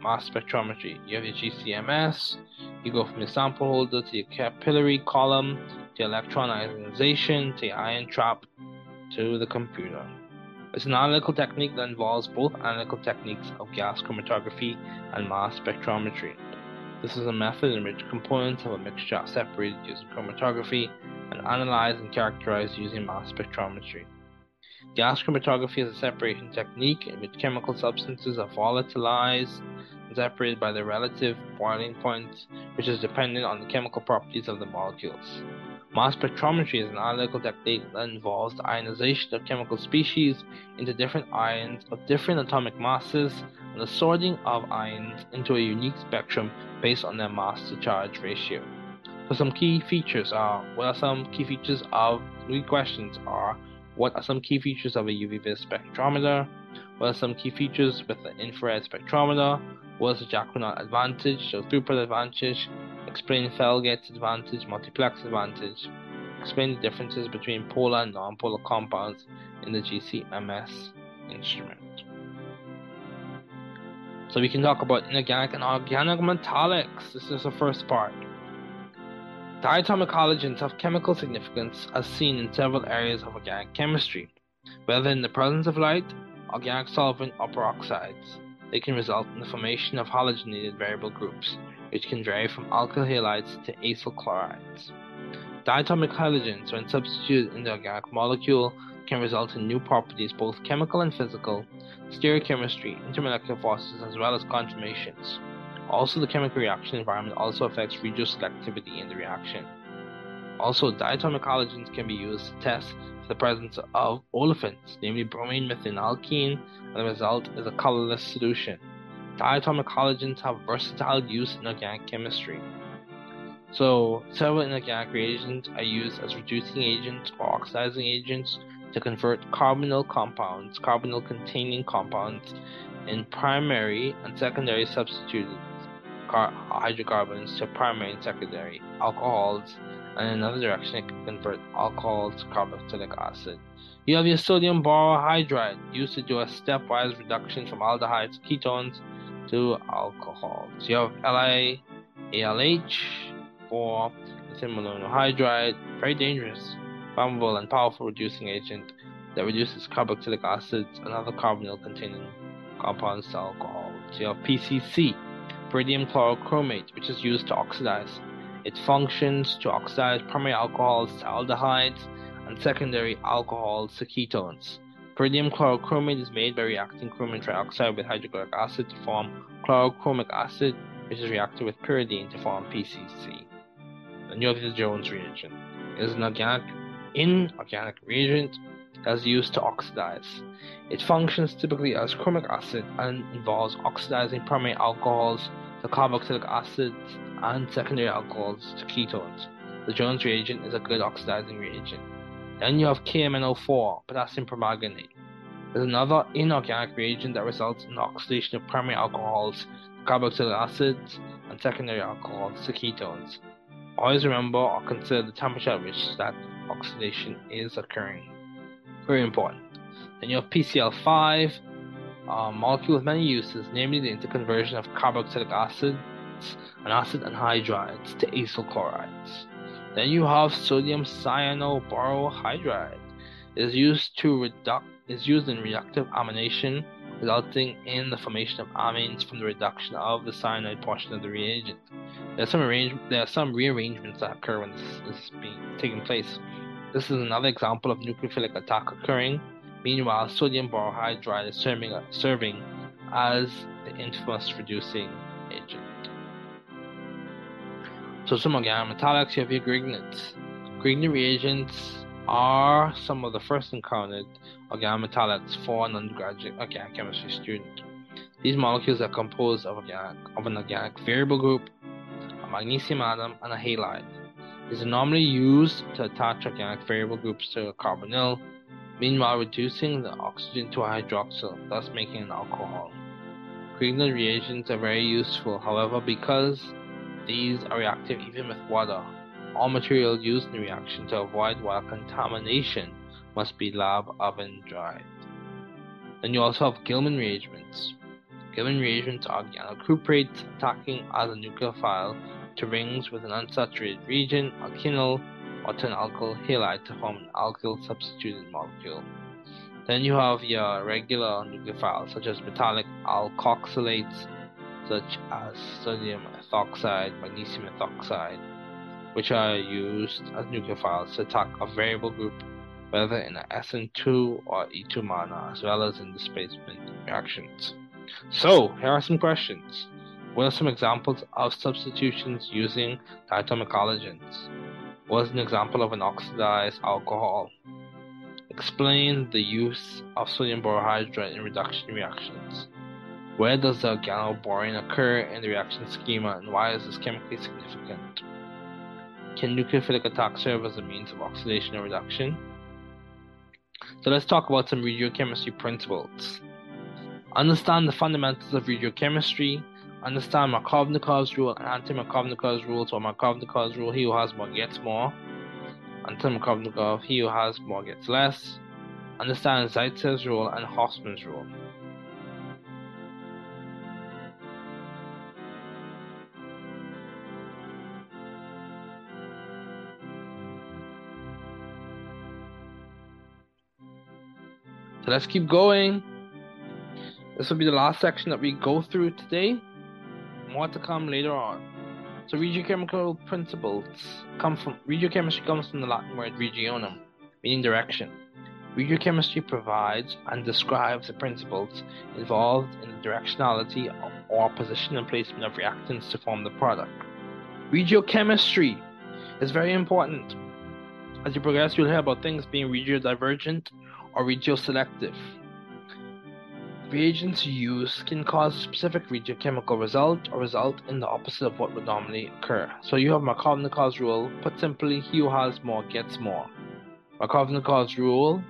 mass spectrometry. You have your GCMS. You go from your sample holder to your capillary column to electron ionization to your ion trap to the computer. It's an analytical technique that involves both analytical techniques of gas chromatography and mass spectrometry. This is a method in which components of a mixture are separated using chromatography and analyzed and characterized using mass spectrometry. Gas chromatography is a separation technique in which chemical substances are volatilized and separated by their relative boiling point, which is dependent on the chemical properties of the molecules. Mass spectrometry is an analytical technique that involves the ionization of chemical species into different ions of different atomic masses and the sorting of ions into a unique spectrum based on their mass to charge ratio. So some key features are what are some key features of three questions are what are some key features of a UV vis spectrometer? What are some key features with the infrared spectrometer? What is the Jacquinot advantage, so throughput advantage? Explain Felget's advantage, multiplex advantage. Explain the differences between polar and non-polar compounds in the GCMS instrument. So we can talk about inorganic and organic metallics. This is the first part. Diatomic halogens have chemical significance as seen in several areas of organic chemistry. Whether in the presence of light, organic solvent, or peroxides, they can result in the formation of halogenated variable groups, which can vary from alkyl halides to acyl chlorides. Diatomic halogens, when substituted in the organic molecule, can result in new properties, both chemical and physical, stereochemistry, intermolecular forces, as well as conformations. Also, the chemical reaction environment also affects radioselectivity in the reaction. Also, diatomic halogens can be used to test the presence of olefins, namely bromine methanalkene, and the result is a colorless solution. Diatomic halogens have versatile use in organic chemistry. So, several inorganic reagents are used as reducing agents or oxidizing agents to convert carbonyl compounds, carbonyl containing compounds, in primary and secondary substituted hydrocarbons to primary and secondary alcohols and in another direction it can convert alcohol to carboxylic acid. You have your sodium borohydride used to do a stepwise reduction from aldehydes ketones to alcohol. So you have LiALH for lithium monohydride, very dangerous, flammable, and powerful reducing agent that reduces carboxylic acids and other carbonyl containing compounds to alcohol. So you have PCC, pyridium chlorochromate, which is used to oxidize. It functions to oxidize primary alcohols to aldehydes and secondary alcohols to ketones. Pyridium chlorochromate is made by reacting chromium trioxide with hydrochloric acid to form chlorochromic acid, which is reacted with pyridine to form PCC. The Jones reagent. is an organic, inorganic reagent is used to oxidize. It functions typically as chromic acid and involves oxidizing primary alcohols to carboxylic acids and secondary alcohols to ketones. The Jones reagent is a good oxidizing reagent. Then you have KMNO4, potassium permanganate. There's another inorganic reagent that results in oxidation of primary alcohols to carboxylic acids and secondary alcohols to ketones. Always remember or consider the temperature at which that oxidation is occurring. Very important. Then you have PCl5, a uh, molecule with many uses, namely the interconversion of carboxylic acids and acid anhydrides to acyl chlorides. Then you have sodium cyanoborohydride. It is used to reduce is used in reductive amination, resulting in the formation of amines from the reduction of the cyanide portion of the reagent. There are some arrange- there are some rearrangements that occur when this is being taking place. This is another example of nucleophilic attack occurring. Meanwhile, sodium borohydride is serving, uh, serving as the infamous reducing agent. So some organic metallics, you have your reagents are some of the first encountered organic for an undergraduate uh, organic chemistry student. These molecules are composed of, organic, of an organic variable group, a magnesium atom, and a halide. Are normally used to attach organic variable groups to a carbonyl, meanwhile reducing the oxygen to a hydroxyl, thus making an alcohol. Grignard reagents are very useful, however, because these are reactive even with water. All material used in the reaction to avoid water contamination must be lab oven dried. Then you also have Gilman reagents. Gilman reagents are organocuprates attacking as a nucleophile to rings with an unsaturated region, alkenyl, or to an alkyl halide to form an alkyl substituted molecule. Then you have your regular nucleophiles such as metallic alkoxylates such as sodium ethoxide, magnesium ethoxide, which are used as nucleophiles to attack a variable group whether in an SN2 or E2 manner, as well as in displacement reactions. So, here are some questions. What are some examples of substitutions using diatomic halogens? What is an example of an oxidized alcohol? Explain the use of sodium borohydride in reduction reactions. Where does the organoborane occur in the reaction schema and why is this chemically significant? Can nucleophilic attack serve as a means of oxidation or reduction? So let's talk about some regiochemistry principles. Understand the fundamentals of regiochemistry. Understand Markovnikov's rule and anti-Markovnikov's rule. So Markovnikov's rule, he who has more gets more. Anti-Markovnikov, he who has more gets less. Understand Zaitsev's rule and Hofmann's rule. So let's keep going. This will be the last section that we go through today. More to come later on. So regiochemical principles come from regiochemistry comes from the Latin word regionum, meaning direction. Regiochemistry provides and describes the principles involved in the directionality or position and placement of reactants to form the product. Regiochemistry is very important. As you progress, you'll hear about things being regiodivergent or regioselective. Reagents used can cause a specific regiochemical result or result in the opposite of what would normally occur. So you have Markovnikov's rule. Put simply, he who has more gets more. Markovnikov's rule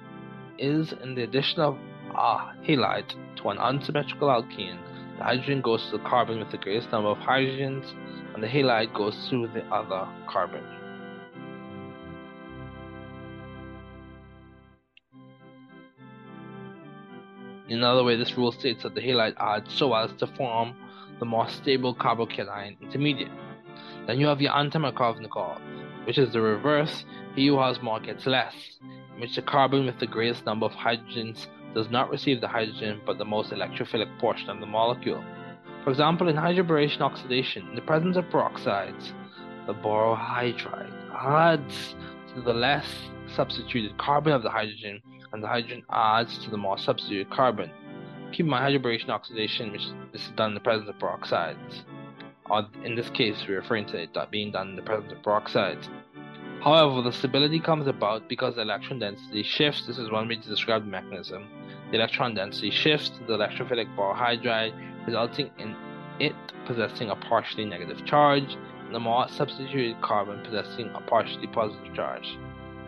is in the addition of a halide to an unsymmetrical alkene, the hydrogen goes to the carbon with the greatest number of hydrogens, and the halide goes to the other carbon. Another way, this rule states that the halide adds so as to form the more stable carbocation intermediate. Then you have your antimarkovnikov, which is the reverse. He who has more gets less, in which the carbon with the greatest number of hydrogens does not receive the hydrogen but the most electrophilic portion of the molecule. For example, in hydroboration oxidation, in the presence of peroxides, the borohydride adds to the less substituted carbon of the hydrogen, and the hydrogen adds to the more substituted carbon. Keep in mind hydroboration oxidation, which is done in the presence of peroxides. Or in this case, we're referring to it being done in the presence of peroxides. However, the stability comes about because the electron density shifts. This is one way to describe the mechanism. The electron density shifts to the electrophilic borohydride, resulting in it possessing a partially negative charge, and the more substituted carbon possessing a partially positive charge.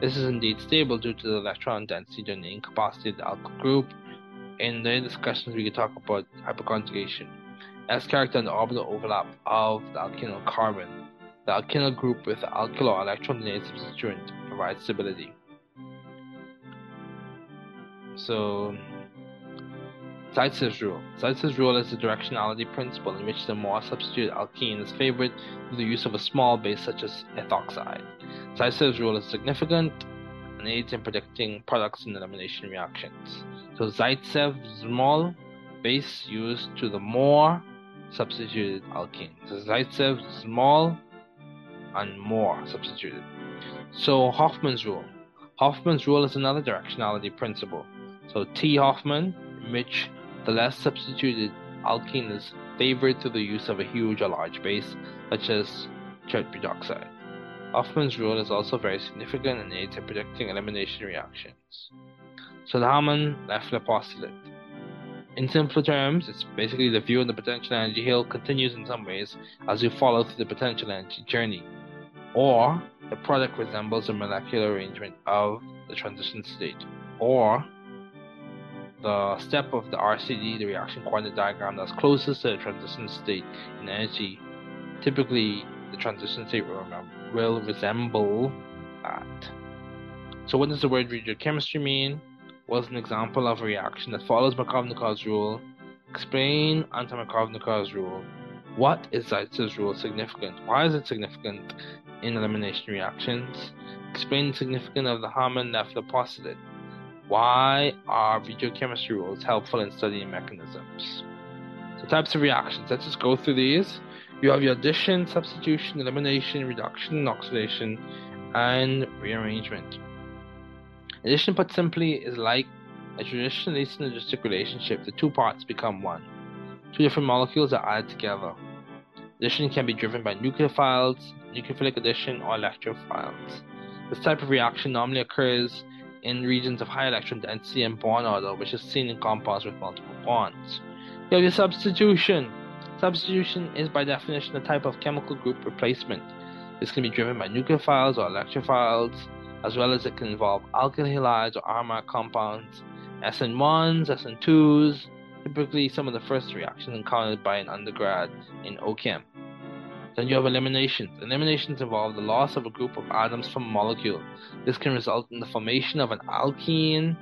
This is indeed stable due to the electron density during the incapacity of the alkyl group. In the discussions, we can talk about hyperconjugation as character and orbital overlap of the alkyl carbon. The alkyl group with the alkyl or electron donated substituent provides stability. So, Zaitsev's rule. Zaitsev's rule is the directionality principle in which the more substituted alkene is favored through the use of a small base such as ethoxide. Zaitsev's rule is significant and aids in predicting products in elimination reactions. So Zaitsev's small base used to the more substituted alkene. So Zaitsev small and more substituted. So Hofmann's rule. Hofmann's rule is another directionality principle. So T Hofmann, in which the less substituted alkene is favored through the use of a huge or large base, such as tetroxide. Hofmann's rule is also very significant and aids in predicting elimination reactions. So the Hamann-Leffler postulate. In simpler terms, it's basically the view on the potential energy hill continues in some ways as you follow through the potential energy journey, or the product resembles a molecular arrangement of the transition state, or the step of the RCD, the reaction coordinate diagram that's closest to the transition state in energy. Typically, the transition state will, resemble that. So, what does the word regiochemistry mean? What's an example of a reaction that follows Markovnikov's rule. Explain anti-Markovnikov's rule. What is Zaitsev's rule significant? Why is it significant in elimination reactions? Explain the significance of the Hamann-Leffler postulate. Why are regiochemistry rules helpful in studying mechanisms? So types of reactions. Let's just go through these. You have your addition, substitution, elimination, reduction, oxidation, and rearrangement. Addition, put simply, is like a traditionally synergistic relationship. The two parts become one. Two different molecules are added together. Addition can be driven by nucleophiles, nucleophilic addition, or electrophiles. This type of reaction normally occurs in regions of high electron density and bond order, which is seen in compounds with multiple bonds. You have your substitution. Substitution is by definition a type of chemical group replacement. This can be driven by nucleophiles or electrophiles as well as it can involve alkyl halides or aromatic compounds, SN1s, SN2s, typically some of the first reactions encountered by an undergrad in OChem. Then you have eliminations. Eliminations involve the loss of a group of atoms from a molecule. This can result in the formation of an alkene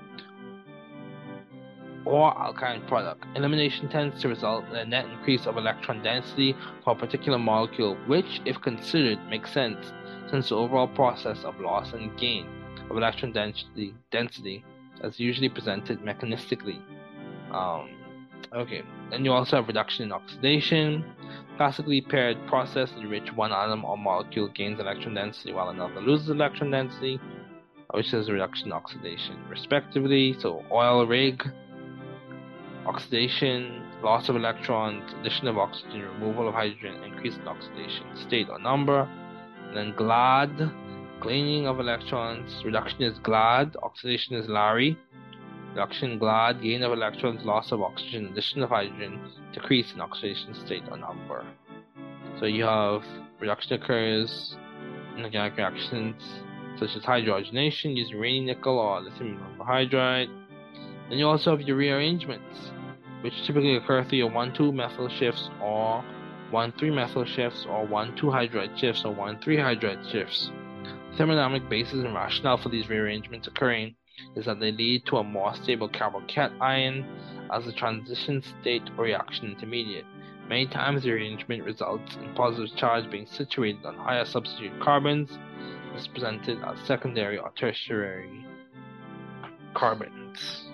or alkyne product. Elimination tends to result in a net increase of electron density for a particular molecule, which, if considered, makes sense since the overall process of loss and gain of electron density, density is usually presented mechanistically. Um, okay, then you also have reduction in oxidation. Classically paired process in which one atom or molecule gains electron density while another loses electron density, which is reduction oxidation, respectively. So oil rig, oxidation, loss of electrons, addition of oxygen, removal of hydrogen, increase in oxidation state or number. Then GLAD, cleaning of electrons. Reduction is GLAD, oxidation is Larry. Reduction GLAD, gain of electrons, loss of oxygen, addition of hydrogen, decrease in oxidation state or number. So you have reduction occurs in organic reactions such as hydrogenation using uranium nickel or lithium hydride. Then you also have your rearrangements, which typically occur through your 1,2 methyl shifts or 1-3 methyl shifts or 1-2 hydride shifts or 1-3 hydride shifts. The thermodynamic basis and rationale for these rearrangements occurring is that they lead to a more stable carbocation as a transition state or reaction intermediate. Many times the arrangement results in positive charge being situated on higher substitute carbons. Is presented as secondary or tertiary carbons.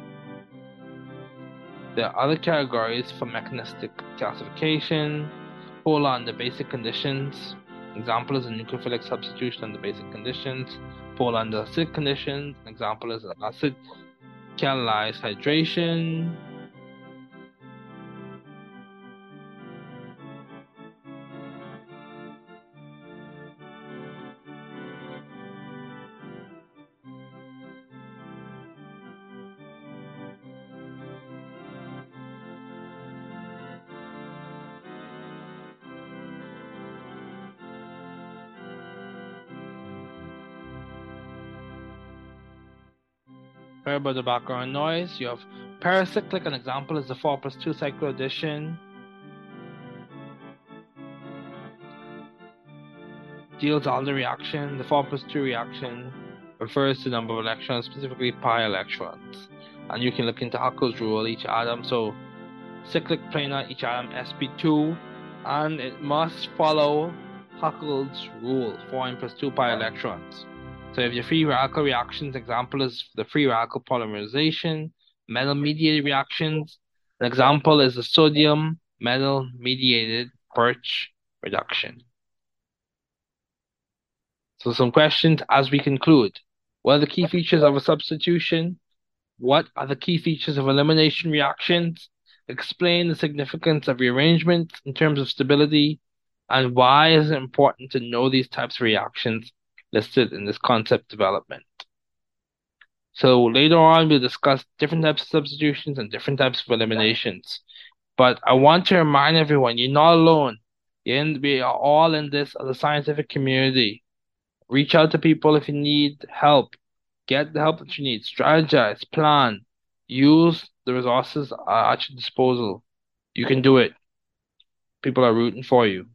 There are other categories for mechanistic classification. Polar under basic conditions. Example is a nucleophilic substitution under basic conditions. Polar under acid conditions. Example is acid catalyzed hydration. About the background noise. You have paracyclic. An example is the 4 plus 2 cycle addition. Deals all the reaction. The 4 plus 2 reaction refers to number of electrons, specifically pi electrons. And you can look into Huckel's rule, each atom. So cyclic planar, each atom sp2, and it must follow Huckel's rule, 4n plus 2 pi electrons. So if your free radical reactions, example is the free radical polymerization, metal mediated reactions. An example is the sodium metal mediated Birch reduction. So some questions as we conclude. What are the key features of a substitution? What are the key features of elimination reactions? Explain the significance of rearrangements in terms of stability, and why is it important to know these types of reactions listed in this concept development. So later on, we'll discuss different types of substitutions and different types of eliminations. But I want to remind everyone, you're not alone. In, we are all in this as a scientific community. Reach out to people if you need help. Get the help that you need. Strategize, plan, use the resources at your disposal. You can do it. People are rooting for you.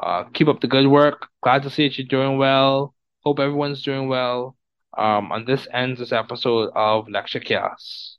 Uh, keep up the good work. Glad to see that you're doing well. Hope everyone's doing well. Um, and this ends this episode of Lecture Chaos.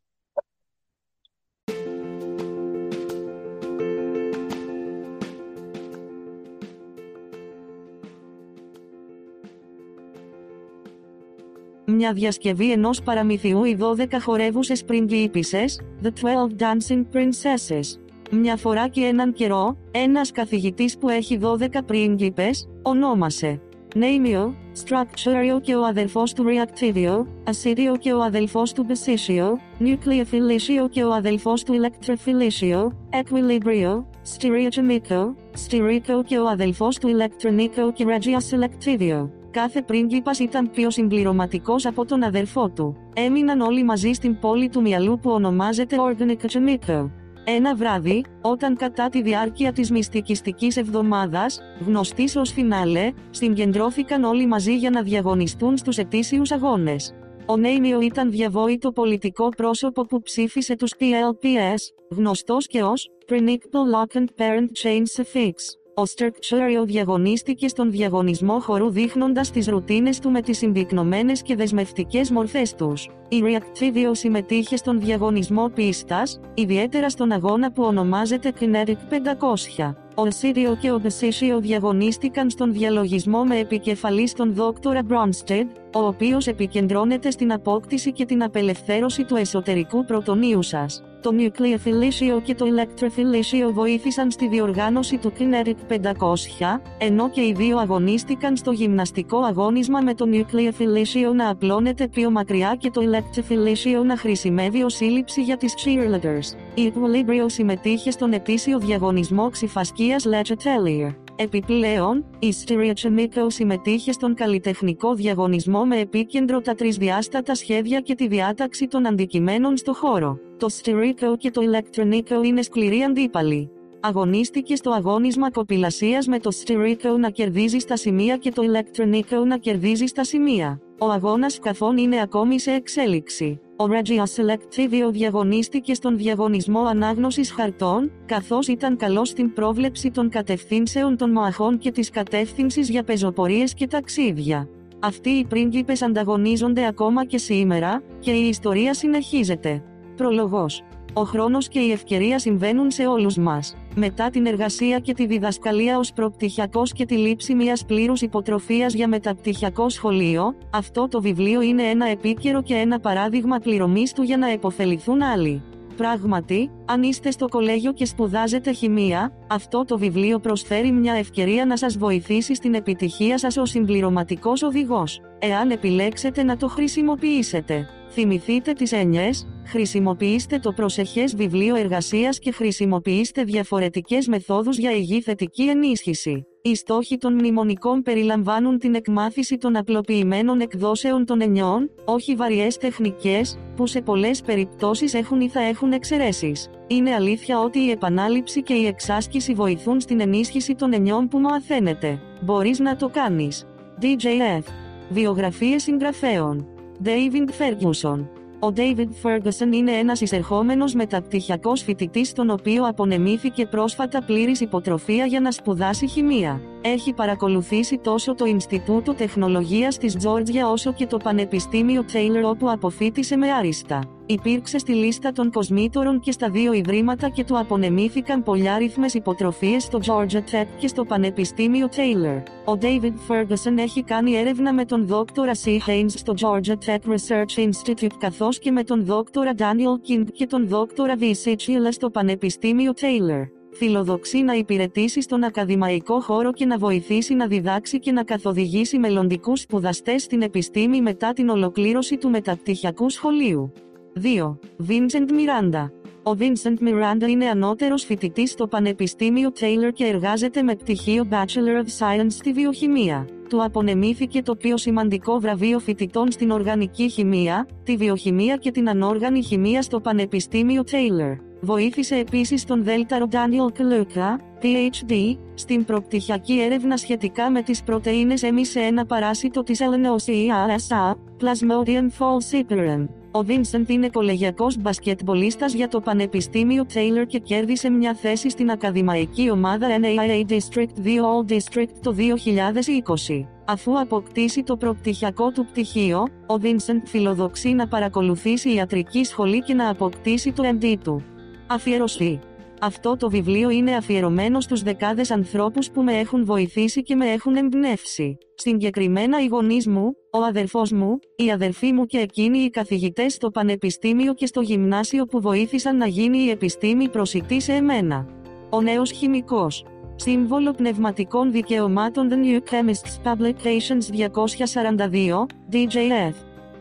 Μια διασκευή ενός παραμυθιού οι 12 χορεύουσες πριγκίπισσες, The 12 Dancing Princesses. Μια φορά και έναν καιρό, ένας καθηγητής που έχει 12 πρίγκιπες, ονόμασε Νέιμιο, Structurio και ο αδελφός του Reactivio, Acidio και ο αδελφός του Basitio, Nucleophilicio και ο αδελφός του Electrophilicio, Equilibrio, Stereochemico, Sterico και ο αδελφός του Electronico και Regia Selectivio. Κάθε πρίγκιπας ήταν πιο συμπληρωματικός από τον αδελφό του. Έμειναν όλοι μαζί στην πόλη του μυαλού που ονομάζεται Organica Chemico. Ένα βράδυ, όταν κατά τη διάρκεια της μυστικιστικής εβδομάδας, γνωστής ως φινάλε, συγκεντρώθηκαν όλοι μαζί για να διαγωνιστούν στους ετήσιους αγώνες. Ο Νέιμιο ήταν διαβόητο πολιτικό πρόσωπο που ψήφισε τους PLPS, γνωστός και ως Predictable Lock and Parent Chain Suffix. Ο Στερκτσόριο διαγωνίστηκε στον διαγωνισμό χορού δείχνοντας τις ρουτίνες του με τις συμπυκνωμένες και δεσμευτικές μορφές τους. Η Reactivio συμμετείχε στον διαγωνισμό πίστας, ιδιαίτερα στον αγώνα που ονομάζεται Kinetic 500. Ο Σίριο και ο Μπεσίσιο διαγωνίστηκαν στον διαλογισμό με επικεφαλής τον Δόκτορα Μπρόνστεντ, ο οποίος επικεντρώνεται στην απόκτηση και την απελευθέρωση του εσωτερικού πρωτονίου σας. Το Nucleophilicio και το Electrophilicio βοήθησαν στη διοργάνωση του Kinetic 500, ενώ και οι δύο αγωνίστηκαν στο γυμναστικό αγώνισμα με το Nucleophilicio να απλώνεται πιο μακριά και το Electrophilicio να χρησιμεύει ως σύλληψη για τις cheerleaders. Η Equilibrio συμμετείχε στον ετήσιο διαγωνισμό ξυφασκίας Legatelier. Επιπλέον, η Stereochemico συμμετείχε στον καλλιτεχνικό διαγωνισμό με επίκεντρο τα τρισδιάστατα σχέδια και τη διάταξη των αντικειμένων στο χώρο. Το Sterico και το Electronico είναι σκληροί αντίπαλοι. Αγωνίστηκε στο αγώνισμα κοπηλασίας με το Sterico να κερδίζει στα σημεία και το Electronico να κερδίζει στα σημεία. Ο αγώνας καθών είναι ακόμη σε εξέλιξη. Ο Regia Selectivio διαγωνίστηκε στον διαγωνισμό ανάγνωσης χαρτών, καθώς ήταν καλός στην πρόβλεψη των κατευθύνσεων των μαχών και της κατεύθυνσης για πεζοπορίες και ταξίδια. Αυτοί οι πρίγκιπες ανταγωνίζονται ακόμα και σήμερα, και η ιστορία συνεχίζεται. Προλογός. Ο χρόνος και η ευκαιρία συμβαίνουν σε όλους μας. Μετά την εργασία και τη διδασκαλία ως προπτυχιακός και τη λήψη μιας πλήρους υποτροφίας για μεταπτυχιακό σχολείο, αυτό το βιβλίο είναι ένα επίκαιρο και ένα παράδειγμα πληρωμής του για να επωφεληθούν άλλοι. Πράγματι, αν είστε στο κολέγιο και σπουδάζετε χημεία, αυτό το βιβλίο προσφέρει μια ευκαιρία να σας βοηθήσει στην επιτυχία σας ως συμπληρωματικός οδηγός, εάν επιλέξετε να το χρησιμοποιήσετε. Θυμηθείτε τις έννοιες, χρησιμοποιήστε το προσεχές βιβλίο εργασίας και χρησιμοποιήστε διαφορετικές μεθόδους για υγιή θετική ενίσχυση. Οι στόχοι των μνημονικών περιλαμβάνουν την εκμάθηση των απλοποιημένων εκδόσεων των ενιών, όχι βαριές τεχνικές, που σε πολλές περιπτώσεις έχουν ή θα έχουν εξαιρέσεις. Είναι αλήθεια ότι η επανάληψη και η εξάσκηση βοηθούν στην ενίσχυση των ενιών που μαθαίνετε. Μπορείς να το κάνεις. DJF. Βιογραφίες συγγραφέων. David Ferguson. Ο David Ferguson είναι ένας εισερχόμενος μεταπτυχιακός φοιτητής τον οποίο απονεμήθηκε πρόσφατα πλήρης υποτροφία για να σπουδάσει χημεία. Έχει παρακολουθήσει τόσο το Ινστιτούτο Τεχνολογίας της Τζόρτζια όσο και το Πανεπιστήμιο Taylor όπου αποφύτησε με άριστα. Υπήρξε στη λίστα των κοσμήτωρων και στα δύο ιδρύματα και του απονεμήθηκαν πολλάριθμες υποτροφίες στο Georgia Tech και στο Πανεπιστήμιο Taylor. Ο David Ferguson έχει κάνει έρευνα με τον δόκτορα C. Haynes στο Georgia Tech Research Institute καθώς και με τον δόκτορα Daniel King και τον δόκτορα V. Sitchila στο Πανεπιστήμιο Taylor. Φιλοδοξεί να υπηρετήσει στον ακαδημαϊκό χώρο και να βοηθήσει να διδάξει και να καθοδηγήσει μελλοντικούς σπουδαστές στην επιστήμη μετά την ολοκλήρωση του μεταπτυχιακού σχολείου. 2. Vincent Miranda. Ο Vincent Miranda είναι ανώτερος φοιτητής στο Πανεπιστήμιο Taylor και εργάζεται με πτυχίο Bachelor of Science στη βιοχημία. Του απονεμήθηκε το πιο σημαντικό βραβείο φοιτητών στην οργανική χημεία, τη βιοχημία και την ανόργανη χημεία στο Πανεπιστήμιο Taylor. Βοήθησε επίσης τον Δέλταρο Daniel Kaluka, PhD, στην προπτυχιακή έρευνα σχετικά με τις πρωτεΐνες εμείς σε ένα παράσιτο της LNOCEASA, Plasmodium falciparum. Ο Vincent είναι κολεγιακός μπασκετμπολίστας για το Πανεπιστήμιο Taylor και κέρδισε μια θέση στην ακαδημαϊκή ομάδα NAIA District 2 All District το 2020. Αφού αποκτήσει το προπτυχιακό του πτυχίο, ο Vincent φιλοδοξεί να παρακολουθήσει ιατρική σχολή και να αποκτήσει το MD του. Αφιέρωση αυτό το βιβλίο είναι αφιερωμένο στους δεκάδες ανθρώπους που με έχουν βοηθήσει και με έχουν εμπνεύσει. Συγκεκριμένα οι γονείς μου, ο αδερφός μου, οι αδερφοί μου και εκείνοι οι καθηγητές στο πανεπιστήμιο και στο γυμνάσιο που βοήθησαν να γίνει η επιστήμη προσιτή σε εμένα. Ο νέος χημικός. Σύμβολο πνευματικών δικαιωμάτων The New Chemists Publications 242, DJF.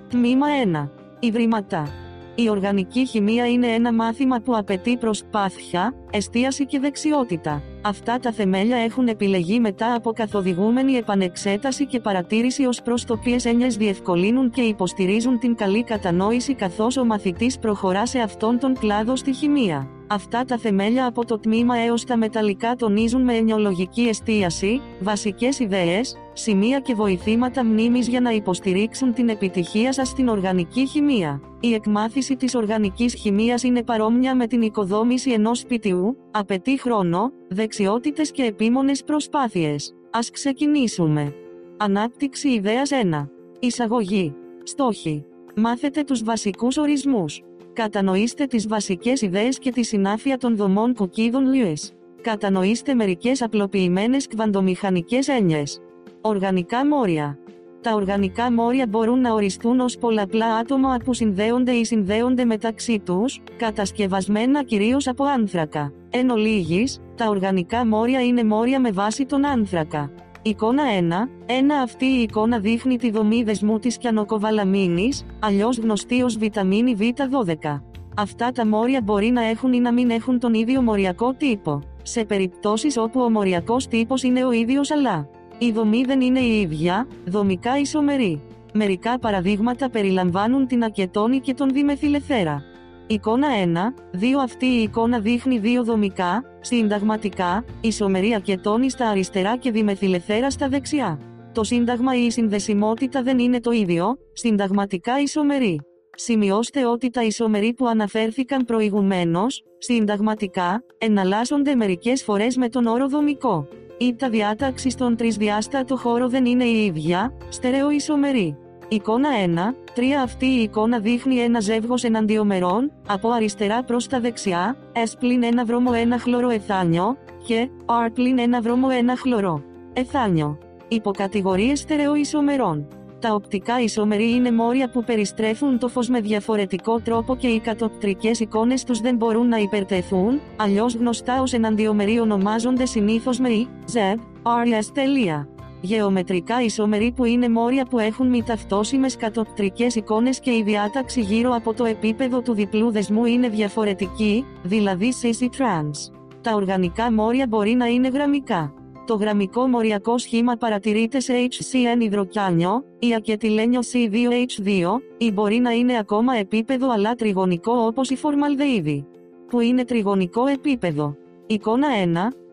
Τμήμα 1. Ιδρύματα. Η οργανική χημεία είναι ένα μάθημα που απαιτεί προσπάθεια, εστίαση και δεξιότητα. Αυτά τα θεμέλια έχουν επιλεγεί μετά από καθοδηγούμενη επανεξέταση και παρατήρηση ως προς το ποιες έννοιες διευκολύνουν και υποστηρίζουν την καλή κατανόηση καθώς ο μαθητής προχωρά σε αυτόν τον κλάδο στη χημεία. Αυτά τα θεμέλια από το τμήμα έως τα μεταλλικά τονίζουν με ενοιολογική εστίαση, βασικές ιδέες, σημεία και βοηθήματα μνήμης για να υποστηρίξουν την επιτυχία σας στην οργανική χημεία. Η εκμάθηση της οργανικής χημείας είναι παρόμοια με την οικοδόμηση ενός σπιτιού, απαιτεί χρόνο, δεξιότητες και επίμονες προσπάθειες. Ας ξεκινήσουμε. Ανάπτυξη ιδέας 1. Εισαγωγή. Στόχοι. Μάθετε τους βασικούς ορισμούς. Κατανοήστε τις βασικές ιδέες και τη συνάφεια των δομών κουκίδων Lewis. Κατανοήστε μερικές απλοποιημένες κβαντομηχανικές έννοιες. Οργανικά μόρια. Τα οργανικά μόρια μπορούν να οριστούν ως πολλαπλά άτομα που συνδέονται ή συνδέονται μεταξύ τους, κατασκευασμένα κυρίως από άνθρακα. Εν ολίγης, τα οργανικά μόρια είναι μόρια με βάση τον άνθρακα. Εικόνα 1. Ένα αυτή η εικόνα δείχνει τη δομή δεσμού της κιανοκοβαλαμίνης, αλλιώς γνωστή ως βιταμίνη Β12. Αυτά τα μόρια μπορεί να έχουν ή να μην έχουν τον ίδιο μοριακό τύπο. Σε περιπτώσεις όπου ο μοριακός τύπος είναι ο ίδιος αλλά η δομή δεν είναι η ίδια, δομικά ισομερή. Μερικά παραδείγματα περιλαμβάνουν την ακετόνη και τον διμεθυλεθέρα. Εικόνα 1, 2 Αυτή η εικόνα δείχνει δύο δομικά, συνταγματικά, ισομερή ακετόνη στα αριστερά και διμεθυλεθέρα στα δεξιά. Το σύνταγμα ή η συνδεσιμότητα δεν είναι το ίδιο, συνταγματικά ισομερή. Σημειώστε ότι τα ισομερή που αναφέρθηκαν προηγουμένως, συνταγματικά, εναλλάσσονται μερικές φορές με τον όρο δομικό. Ή τα διάταξη στον τρισδιάστατο χώρο δεν είναι η ίδια, στερεοισομερή. Εικόνα 1, 3 Αυτή η εικόνα δείχνει ένα ζεύγος εναντιομερών, από αριστερά προς τα δεξιά, S πλην 1 βρώμο 1 χλωρό εθάνιο, και R πλην 1 βρώμο 1 χλωρό εθάνιο. Υποκατηγορίες στερεοισομερών. Τα οπτικά ισομερή είναι μόρια που περιστρέφουν το φως με διαφορετικό τρόπο και οι κατοπτρικές εικόνες τους δεν μπορούν να υπερτεθούν, αλλιώς γνωστά ως εναντιομεροί ονομάζονται συνήθως με I, Z, R, S. τελεία. Γεωμετρικά ισομεροί που είναι μόρια που έχουν μη ταυτόσιμες κατοπτρικές εικόνες και η διάταξη γύρω από το επίπεδο του διπλού δεσμού είναι διαφορετική, δηλαδή CC trans. Τα οργανικά μόρια μπορεί να είναι γραμμικά. Το γραμμικό μοριακό σχήμα παρατηρείται σε HCN υδροκιάνιο, η ακετιλένιο C2H2, ή μπορεί να είναι ακόμα επίπεδο αλλά τριγωνικό όπως η φορμαλδεΐδη. Που είναι τριγωνικό επίπεδο. Εικόνα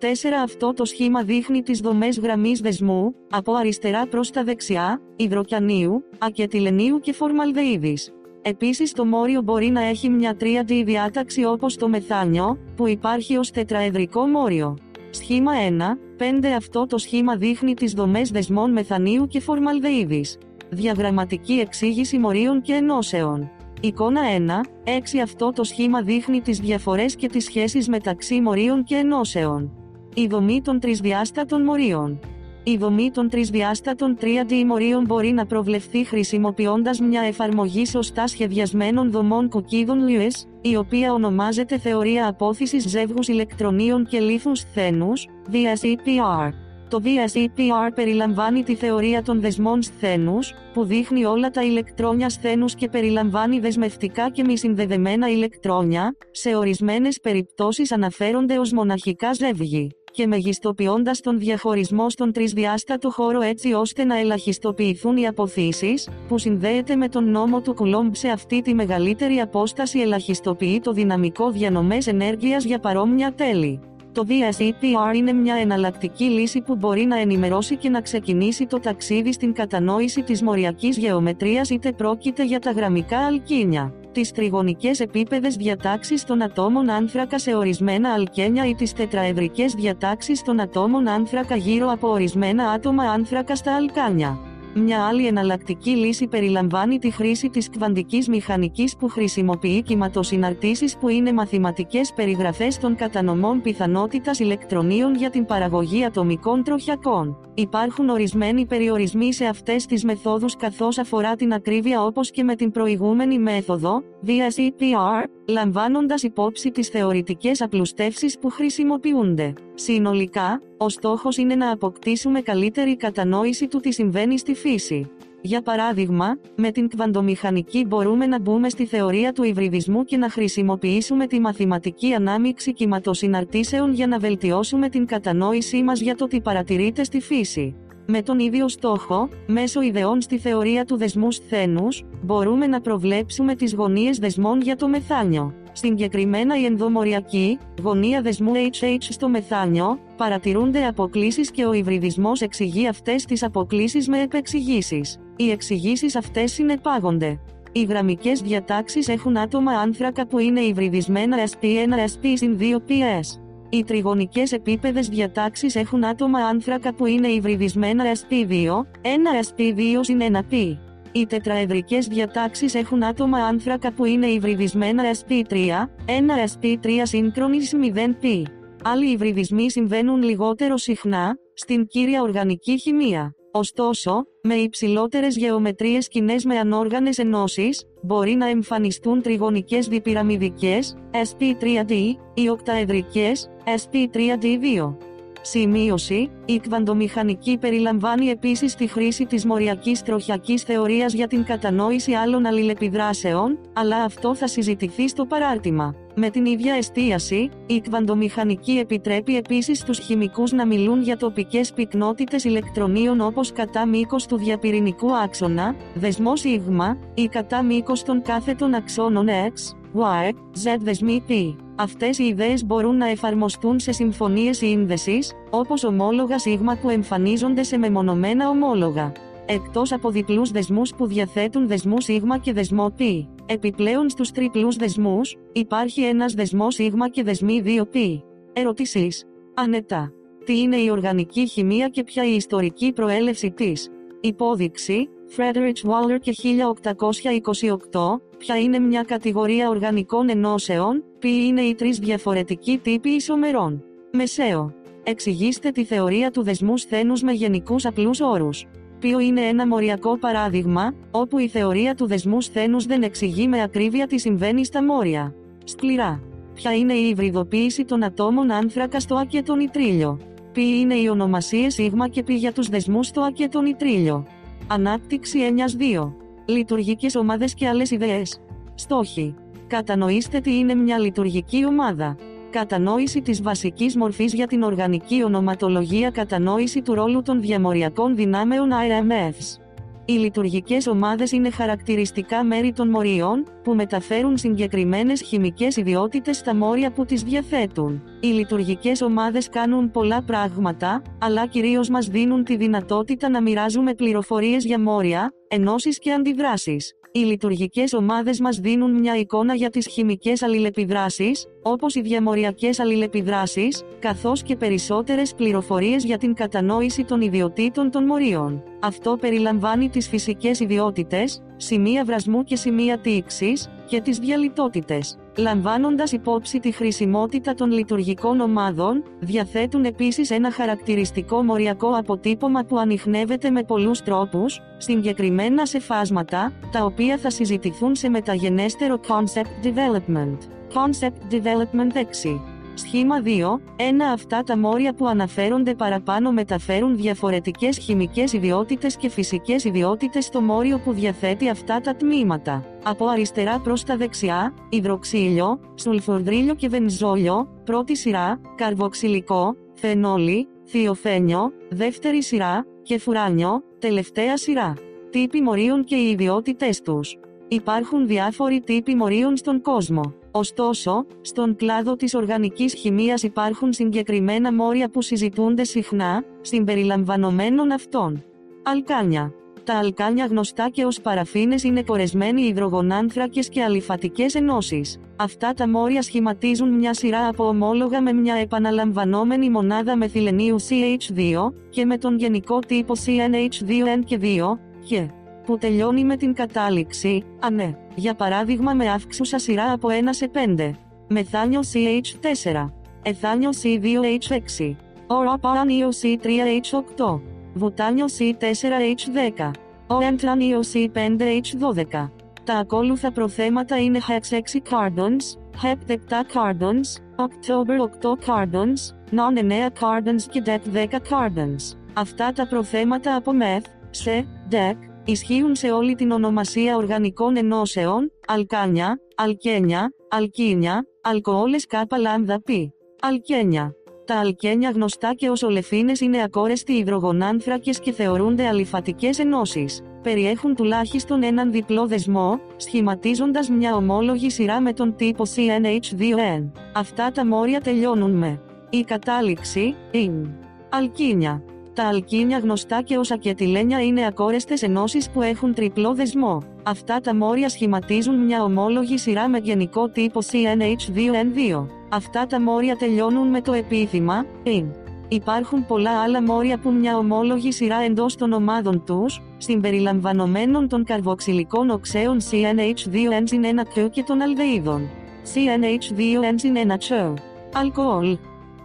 1, 4 Αυτό το σχήμα δείχνει τις δομές γραμμής δεσμού, από αριστερά προς τα δεξιά, υδροκιανίου, ακετιλενίου και φορμαλδεΐδης. Επίσης το μόριο μπορεί να έχει μια 3D διάταξη όπως το μεθάνιο, που υπάρχει ως τετραεδρικό μόριο. Σχήμα 1, 5 Αυτό το σχήμα δείχνει τις δομές δεσμών μεθανίου και φορμαλδεΐδης. Διαγραμματική εξήγηση μορίων και ενώσεων. Εικόνα 1, 6 Αυτό το σχήμα δείχνει τις διαφορές και τις σχέσεις μεταξύ μορίων και ενώσεων. Η δομή των τρισδιάστατων μορίων. Η δομή των τρισδιάστατων 3D μορίων μπορεί να προβλεφθεί χρησιμοποιώντας μια εφαρμογή σωστά σχεδιασμένων δομών κοκκίδων Lewis, η οποία ονομάζεται Θεωρία Απόθυσης Ζεύγους Ηλεκτρονίων και Λίθους Σθένους, VSEPR. Το VSEPR περιλαμβάνει τη θεωρία των δεσμών σθένους, που δείχνει όλα τα ηλεκτρόνια σθένους και περιλαμβάνει δεσμευτικά και μη συνδεδεμένα ηλεκτρόνια, σε ορισμένες περιπτώσεις αναφέρονται ως μοναχικά ζεύγη και μεγιστοποιώντας τον διαχωρισμό στον τρισδιάστατο χώρο έτσι ώστε να ελαχιστοποιηθούν οι αποθήσεις, που συνδέεται με τον νόμο του Κουλόμπ σε αυτή τη μεγαλύτερη απόσταση ελαχιστοποιεί το δυναμικό διανομές ενέργειας για παρόμοια τέλη. Το VSEPR είναι μια εναλλακτική λύση που μπορεί να ενημερώσει και να ξεκινήσει το ταξίδι στην κατανόηση της μοριακής γεωμετρίας είτε πρόκειται για τα γραμμικά αλκίνια τις τριγωνικές επίπεδες διατάξεις των ατόμων άνθρακα σε ορισμένα αλκένια ή τις τετραεδρικές διατάξεις των ατόμων άνθρακα γύρω από ορισμένα άτομα άνθρακα στα αλκάνια. Μια άλλη εναλλακτική λύση περιλαμβάνει τη χρήση της κβαντικής μηχανικής που χρησιμοποιεί κυματοσυναρτήσεις που είναι μαθηματικές περιγραφές των κατανομών πιθανότητας ηλεκτρονίων για την παραγωγή ατομικών τροχιακών. Υπάρχουν ορισμένοι περιορισμοί σε αυτές τις μεθόδους καθώς αφορά την ακρίβεια όπως και με την προηγούμενη μέθοδο, VSEPR, λαμβάνοντας υπόψη τις θεωρητικές απλουστεύσεις που χρησιμοποιούνται. Συνολικά, ο στόχος είναι να αποκτήσουμε καλύτερη κατανόηση του τι συμβαίνει στη φύση. Για παράδειγμα, με την κβαντομηχανική μπορούμε να μπούμε στη θεωρία του υβριδισμού και να χρησιμοποιήσουμε τη μαθηματική ανάμειξη κυματοσυναρτήσεων για να βελτιώσουμε την κατανόησή μας για το τι παρατηρείται στη φύση. Με τον ίδιο στόχο, μέσω ιδεών στη θεωρία του δεσμού σθένους, μπορούμε να προβλέψουμε τις γωνίες δεσμών για το μεθάνιο. Συγκεκριμένα η ενδομοριακή, γωνία δεσμού HH στο μεθάνιο, παρατηρούνται αποκλήσεις και ο υβριδισμός εξηγεί αυτές τις αποκλήσεις με επεξηγήσεις. Οι εξηγήσεις αυτές συνεπάγονται. Οι γραμμικές διατάξεις έχουν άτομα άνθρακα που είναι υβριδισμένα SP1 SP 2 PS. Οι τριγωνικές επίπεδες διατάξεις έχουν άτομα άνθρακα που είναι υβριδισμένα SP2, 1 SP2 συν 1P. Οι τετραεδρικές διατάξεις έχουν άτομα άνθρακα που είναι υβριδισμένα SP3, 1 SP3 σύγχρονης 0P. Άλλοι υβριδισμοί συμβαίνουν λιγότερο συχνά, στην κύρια οργανική χημεία. Ωστόσο, με υψηλότερες γεωμετρίες κοινέ με ανόργανες ενώσεις, μπορεί να εμφανιστούν τριγωνικές διπυραμιδικές, SP3D, ή οκταεδρικές, SP3D2. Σημείωση, η κβαντομηχανική περιλαμβάνει επίσης τη χρήση της μοριακής τροχιακής θεωρίας για την κατανόηση άλλων αλληλεπιδράσεων, αλλά αυτό θα συζητηθεί στο παράρτημα. Με την ίδια εστίαση, η κβαντομηχανική επιτρέπει επίσης στους χημικούς να μιλούν για τοπικές πυκνότητες ηλεκτρονίων όπως κατά μήκος του διαπυρηνικού άξονα, δεσμός σίγμα, ή κατά μήκος των κάθετων αξώνων X, Y, Z δεσμοί P. Αυτές οι ιδέες μπορούν να εφαρμοστούν σε συμφωνίες σύνδεσης, όπως ομόλογα σίγμα που εμφανίζονται σε μεμονωμένα ομόλογα. Εκτός από διπλούς δεσμούς που διαθέτουν δεσμού σίγμα και δεσμό π. Επιπλέον στους τριπλούς δεσμούς, υπάρχει ένας δεσμός σίγμα και δεσμοί 2 π. Ερωτήσεις. Ανετά. Τι είναι η οργανική χημεία και ποια η ιστορική προέλευση της; Υπόδειξη, Frederick Waller και 1828, ποια είναι μια κατηγορία οργανικών ενώσεων, ποιοι είναι οι τρεις διαφορετικοί τύποι ισομερών. Μεσαίο. Εξηγήστε τη θεωρία του δεσμού σθένους με γενικούς απλούς όρους. Ποιο είναι ένα μοριακό παράδειγμα, όπου η θεωρία του δεσμού σθένους δεν εξηγεί με ακρίβεια τι συμβαίνει στα μόρια. Σκληρά. Ποια είναι η υβριδοποίηση των ατόμων άνθρακα στο Α και τον Ιτρίλιο. Ποιοι είναι οι ονομασίες σίγμα και πι για τους δεσμούς στο Α και τον Ιτρίλιο. Ανάπτυξη 9-2. Λειτουργικές ομάδες και άλλες ιδέες. Στόχοι. Κατανοήστε τι είναι μια λειτουργική ομάδα. Κατανόηση της βασικής μορφής για την οργανική ονοματολογία Κατανόηση του ρόλου των διαμοριακών δυνάμεων IMFs. Οι λειτουργικές ομάδες είναι χαρακτηριστικά μέρη των μοριών, που μεταφέρουν συγκεκριμένες χημικές ιδιότητες στα μόρια που τις διαθέτουν. Οι λειτουργικές ομάδες κάνουν πολλά πράγματα, αλλά κυρίως μας δίνουν τη δυνατότητα να μοιράζουμε πληροφορίες για μόρια, ενώσεις και αντιδράσεις. Οι λειτουργικές ομάδες μας δίνουν μια εικόνα για τις χημικές αλληλεπιδράσεις, όπως οι διαμοριακές αλληλεπιδράσεις, καθώς και περισσότερες πληροφορίες για την κατανόηση των ιδιωτήτων των μορίων. Αυτό περιλαμβάνει τις φυσικές ιδιότητες, σημεία βρασμού και σημεία τήξης, και τις διαλυτότητες. Λαμβάνοντας υπόψη τη χρησιμότητα των λειτουργικών ομάδων, διαθέτουν επίσης ένα χαρακτηριστικό μοριακό αποτύπωμα που ανοιχνεύεται με πολλούς τρόπους, συγκεκριμένα σε φάσματα, τα οποία θα συζητηθούν σε μεταγενέστερο Concept Development. Concept Development 6 Σχήμα 2. Ένα αυτά τα μόρια που αναφέρονται παραπάνω μεταφέρουν διαφορετικές χημικές ιδιότητες και φυσικές ιδιότητες στο μόριο που διαθέτει αυτά τα τμήματα. Από αριστερά προς τα δεξιά, υδροξύλιο, σουλφορδρίλιο και βενζόλιο, πρώτη σειρά, καρβοξυλικό, φενόλι, θειοφένιο, δεύτερη σειρά, και φουράνιο, τελευταία σειρά. Τύποι μορίων και οι ιδιότητες τους. Υπάρχουν διάφοροι τύποι μορίων στον κόσμο. Ωστόσο, στον κλάδο της οργανικής χημείας υπάρχουν συγκεκριμένα μόρια που συζητούνται συχνά, συμπεριλαμβανομένων αυτών. Αλκάνια. Τα αλκάνια γνωστά και ως παραφίνες είναι κορεσμένοι υδρογονάνθρακες και αλιφατικές ενώσεις. Αυτά τα μόρια σχηματίζουν μια σειρά από ομόλογα με μια επαναλαμβανόμενη μονάδα μεθυλενίου CH2 και με τον γενικό τύπο CNH2N και 2 και που τελειώνει με την κατάληξη, ανέ, για παράδειγμα με αύξουσα σειρά από 1 σε 5. Μεθάνιο CH4. Εθάνιο C2H6. Οροπάνιο C3H8. Βουτάνιο C4H10. Οέντρανιο C5H12. Τα ακόλουθα προθέματα είναι Hex 6 carbons, Hep 7 carbons, October 8 carbons, Non 9 carbons και Dec 10 carbons. Αυτά τα προθέματα από Meth, σε, Dec, Ισχύουν σε όλη την ονομασία οργανικών ενώσεων, αλκάνια, αλκένια, αλκίνια, αλκοόλες κάπα λάμδα π. Αλκένια. Τα αλκένια γνωστά και ως ολεφίνες είναι ακόρεστοι υδρογονάνθρακες και θεωρούνται αλιφατικές ενώσεις. Περιέχουν τουλάχιστον έναν διπλό δεσμό, σχηματίζοντας μια ομόλογη σειρά με τον τύπο CNH2N. Αυτά τα μόρια τελειώνουν με η κατάληξη, in. Αλκίνια. Τα αλκίνια γνωστά και ως ακετιλένια είναι ακόρεστες ενώσεις που έχουν τριπλό δεσμό. Αυτά τα μόρια σχηματίζουν μια ομόλογη σειρά με γενικό τύπο CNH2N2. Αυτά τα μόρια τελειώνουν με το επίθυμα, in. Υπάρχουν πολλά άλλα μόρια που μια ομόλογη σειρά εντός των ομάδων τους, συμπεριλαμβανομένων των καρβοξυλικών οξέων CNH2N1 και των αλδεΐδων. CNH2N1 Αλκοόλ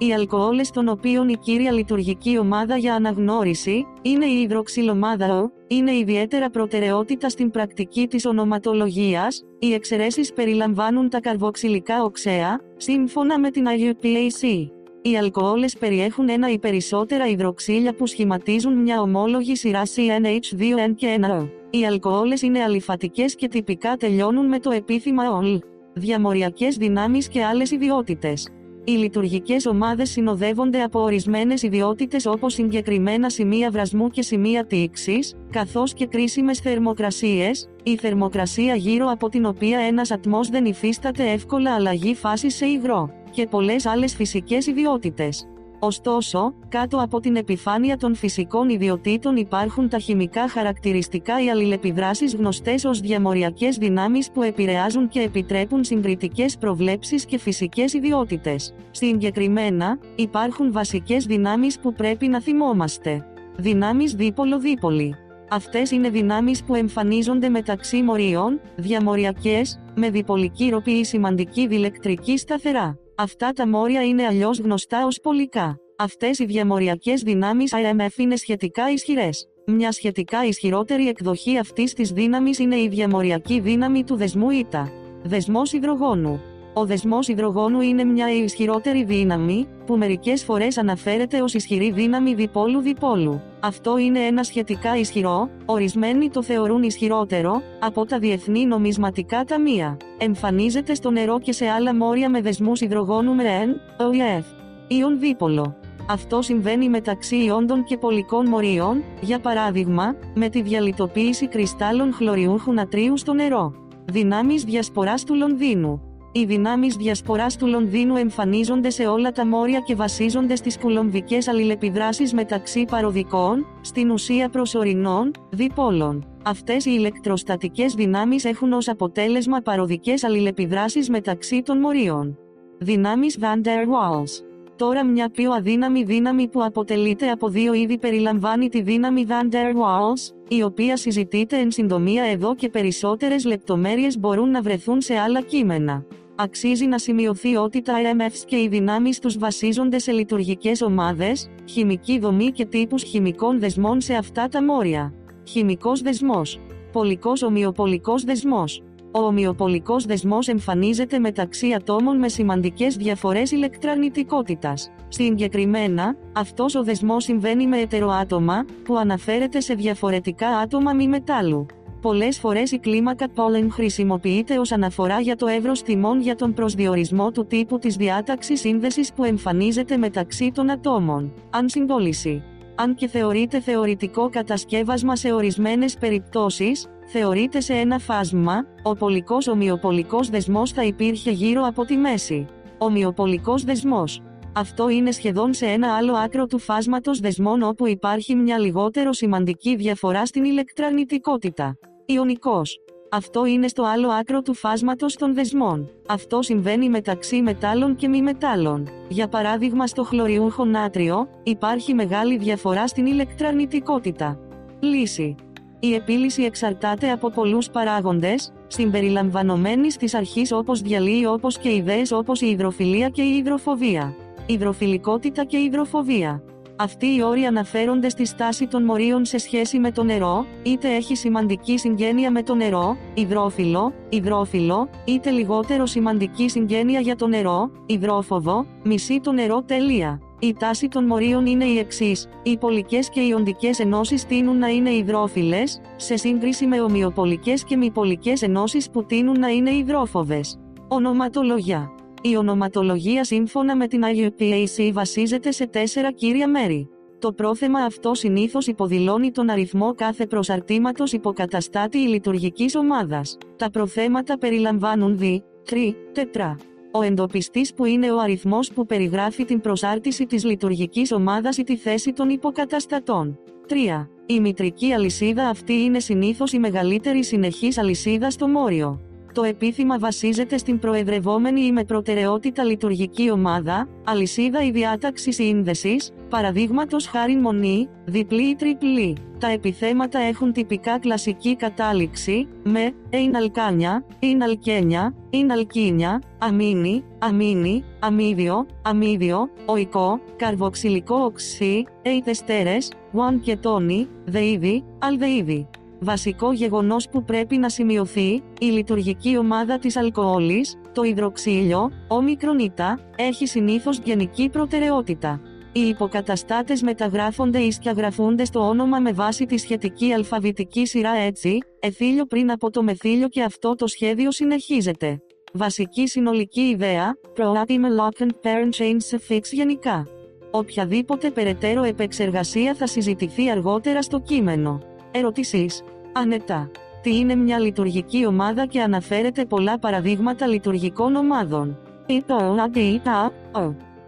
οι αλκοόλες των οποίων η κύρια λειτουργική ομάδα για αναγνώριση, είναι η υδροξυλομάδα Ο, είναι ιδιαίτερα προτεραιότητα στην πρακτική της ονοματολογίας, οι εξαιρέσεις περιλαμβάνουν τα καρβοξυλικά οξέα, σύμφωνα με την IUPAC. Οι αλκοόλες περιέχουν ένα ή περισσότερα υδροξύλια που σχηματίζουν μια ομόλογη σειρά CNH2N και 1O. Οι αλκοόλες είναι αλιφατικές και τυπικά τελειώνουν με το επίθυμα OL. Διαμοριακές δυνάμεις και άλλες ιδιότητες. Οι λειτουργικές ομάδες συνοδεύονται από ορισμένες ιδιότητες όπως συγκεκριμένα σημεία βρασμού και σημεία τήξης, καθώς και κρίσιμες θερμοκρασίες, η θερμοκρασία γύρω από την οποία ένας ατμός δεν υφίσταται εύκολα αλλαγή φάσης σε υγρό, και πολλές άλλες φυσικές ιδιότητες. Ωστόσο, κάτω από την επιφάνεια των φυσικών ιδιωτήτων υπάρχουν τα χημικά χαρακτηριστικά οι αλληλεπιδράσεις γνωστές ως διαμοριακές δυνάμεις που επηρεάζουν και επιτρέπουν συγκριτικές προβλέψεις και φυσικές ιδιότητες. Συγκεκριμένα, υπάρχουν βασικές δυνάμεις που πρέπει να θυμόμαστε. Δυνάμεις δίπολο-δίπολη. Αυτές είναι δυνάμεις που εμφανίζονται μεταξύ μορίων, διαμοριακές, με διπολική ροπή ή σημαντική διελεκτρική σταθερά. Αυτά τα μόρια είναι αλλιώς γνωστά ως πολικά. Αυτές οι διαμοριακές δυνάμεις IMF είναι σχετικά ισχυρές. Μια σχετικά ισχυρότερη εκδοχή αυτής της δύναμης είναι η διαμοριακή δύναμη του δεσμού ΙΤΑ. Δεσμός υδρογόνου. Ο δεσμός υδρογόνου είναι μια ισχυρότερη δύναμη, που μερικές φορές αναφέρεται ως ισχυρή δύναμη διπόλου-διπόλου. Αυτό είναι ένα σχετικά ισχυρό, ορισμένοι το θεωρούν ισχυρότερο, από τα διεθνή νομισματικά ταμεία. Εμφανίζεται στο νερό και σε άλλα μόρια με δεσμούς υδρογόνου με N, OEF. Ιον δίπολο. Αυτό συμβαίνει μεταξύ ιόντων και πολικών μορίων, για παράδειγμα, με τη διαλυτοποίηση κρυστάλλων χλωριούχου νατρίου στο νερό. Δυνάμεις διασποράς του Λονδίνου. Οι δυνάμεις διασποράς του Λονδίνου εμφανίζονται σε όλα τα μόρια και βασίζονται στις κουλομβικέ αλληλεπιδράσεις μεταξύ παροδικών, στην ουσία προσωρινών, διπόλων. Αυτές οι ηλεκτροστατικές δυνάμεις έχουν ως αποτέλεσμα παροδικές αλληλεπιδράσεις μεταξύ των μορίων. Δυνάμεις Van der Waals. Τώρα μια πιο αδύναμη δύναμη που αποτελείται από δύο είδη περιλαμβάνει τη δύναμη Van der Waals, η οποία συζητείται εν συντομία εδώ και περισσότερες λεπτομέρειες μπορούν να βρεθούν σε άλλα κείμενα. Αξίζει να σημειωθεί ότι τα EMFs και οι δυνάμεις τους βασίζονται σε λειτουργικές ομάδες, χημική δομή και τύπους χημικών δεσμών σε αυτά τα μόρια. Χημικός δεσμός. Πολικός ομοιοπολικός δεσμός. Ο ομοιοπολικός δεσμός εμφανίζεται μεταξύ ατόμων με σημαντικές διαφορές ηλεκτραρνητικότητας. Συγκεκριμένα, αυτός ο δεσμός συμβαίνει με ετεροάτομα, που αναφέρεται σε διαφορετικά άτομα μη μετάλλου. Πολλές φορές η κλίμακα Πόλεν χρησιμοποιείται ως αναφορά για το εύρος τιμών για τον προσδιορισμό του τύπου της διάταξης σύνδεσης που εμφανίζεται μεταξύ των ατόμων. Αν συμπόληση. Αν και θεωρείται θεωρητικό κατασκεύασμα σε ορισμένες περιπτώσεις, θεωρείται σε ένα φάσμα, ο πολικός ομοιοπολικός δεσμός θα υπήρχε γύρω από τη μέση. Ομοιοπολικός δεσμός. Αυτό είναι σχεδόν σε ένα άλλο άκρο του φάσματος δεσμών όπου υπάρχει μια λιγότερο σημαντική διαφορά στην ηλεκτρανητικότητα. Ιωνικός. Αυτό είναι στο άλλο άκρο του φάσματος των δεσμών. Αυτό συμβαίνει μεταξύ μετάλλων και μη μετάλλων. Για παράδειγμα στο χλωριούχο νάτριο, υπάρχει μεγάλη διαφορά στην ηλεκτρανητικότητα. Λύση. Η επίλυση εξαρτάται από πολλούς παράγοντες, συμπεριλαμβανομένης της αρχής όπως διαλύει όπως και ιδέες όπως η υδροφιλία και η υδροφοβία. Υδροφιλικότητα και υδροφοβία. Αυτοί οι όροι αναφέρονται στη στάση των μορίων σε σχέση με το νερό, είτε έχει σημαντική συγγένεια με το νερό, υδρόφιλο, υδρόφιλο, είτε λιγότερο σημαντική συγγένεια για το νερό, υδρόφοβο, μισή το νερό τελεία. Η τάση των μορίων είναι η εξής: Οι πολικές και οι οντικέ ενώσεις τείνουν να είναι υδρόφιλες, σε σύγκριση με ομοιοπολικές και μη πολικές ενώσεις που τείνουν να είναι υδρόφοβες. Ονοματολογιά. Η ονοματολογία σύμφωνα με την IUPAC βασίζεται σε τέσσερα κύρια μέρη. Το πρόθεμα αυτό συνήθως υποδηλώνει τον αριθμό κάθε προσαρτήματος υποκαταστάτη ή λειτουργικής ομάδας. Τα προθέματα περιλαμβάνουν δι, τρι, τετρά. Ο εντοπιστής που είναι ο αριθμός που περιγράφει την προσάρτηση της λειτουργικής ομάδας ή τη θέση των υποκαταστατών. 3. Η μητρική αλυσίδα αυτή είναι συνήθως η μεγαλύτερη συνεχής αλυσίδα στο μόριο. Το επίθυμα βασίζεται στην προεδρευόμενη ή με προτεραιότητα λειτουργική ομάδα, αλυσίδα ή διάταξη σύνδεσης, παραδείγματος χάρη μονή, διπλή ή τριπλή. Τα επιθέματα έχουν τυπικά κλασική κατάληξη, με ειν αλκάνια, ειν αλκένια, ειν αλκίνια, αμίνι, αμίνι, αμίδιο, αμίδιο, οικό, καρβοξυλικό οξύ, ειτεστέρες, one και τόνι, δεΐδι, αλδεΐδι. Βασικό γεγονός που πρέπει να σημειωθεί, η λειτουργική ομάδα της αλκοόλης, το υδροξύλιο, όμικρον έχει συνήθως γενική προτεραιότητα. Οι υποκαταστάτες μεταγράφονται ή σκιαγραφούνται στο όνομα με βάση τη σχετική αλφαβητική σειρά έτσι, εθήλιο πριν από το μεθήλιο και αυτό το σχέδιο συνεχίζεται. Βασική συνολική ιδέα, Proactive Lock and Parent Chain Suffix γενικά. Οποιαδήποτε περαιτέρω επεξεργασία θα συζητηθεί αργότερα στο κείμενο. Ερωτήσεις; Ανετά. Τι είναι μια λειτουργική ομάδα και αναφέρεται πολλά παραδείγματα λειτουργικών ομάδων.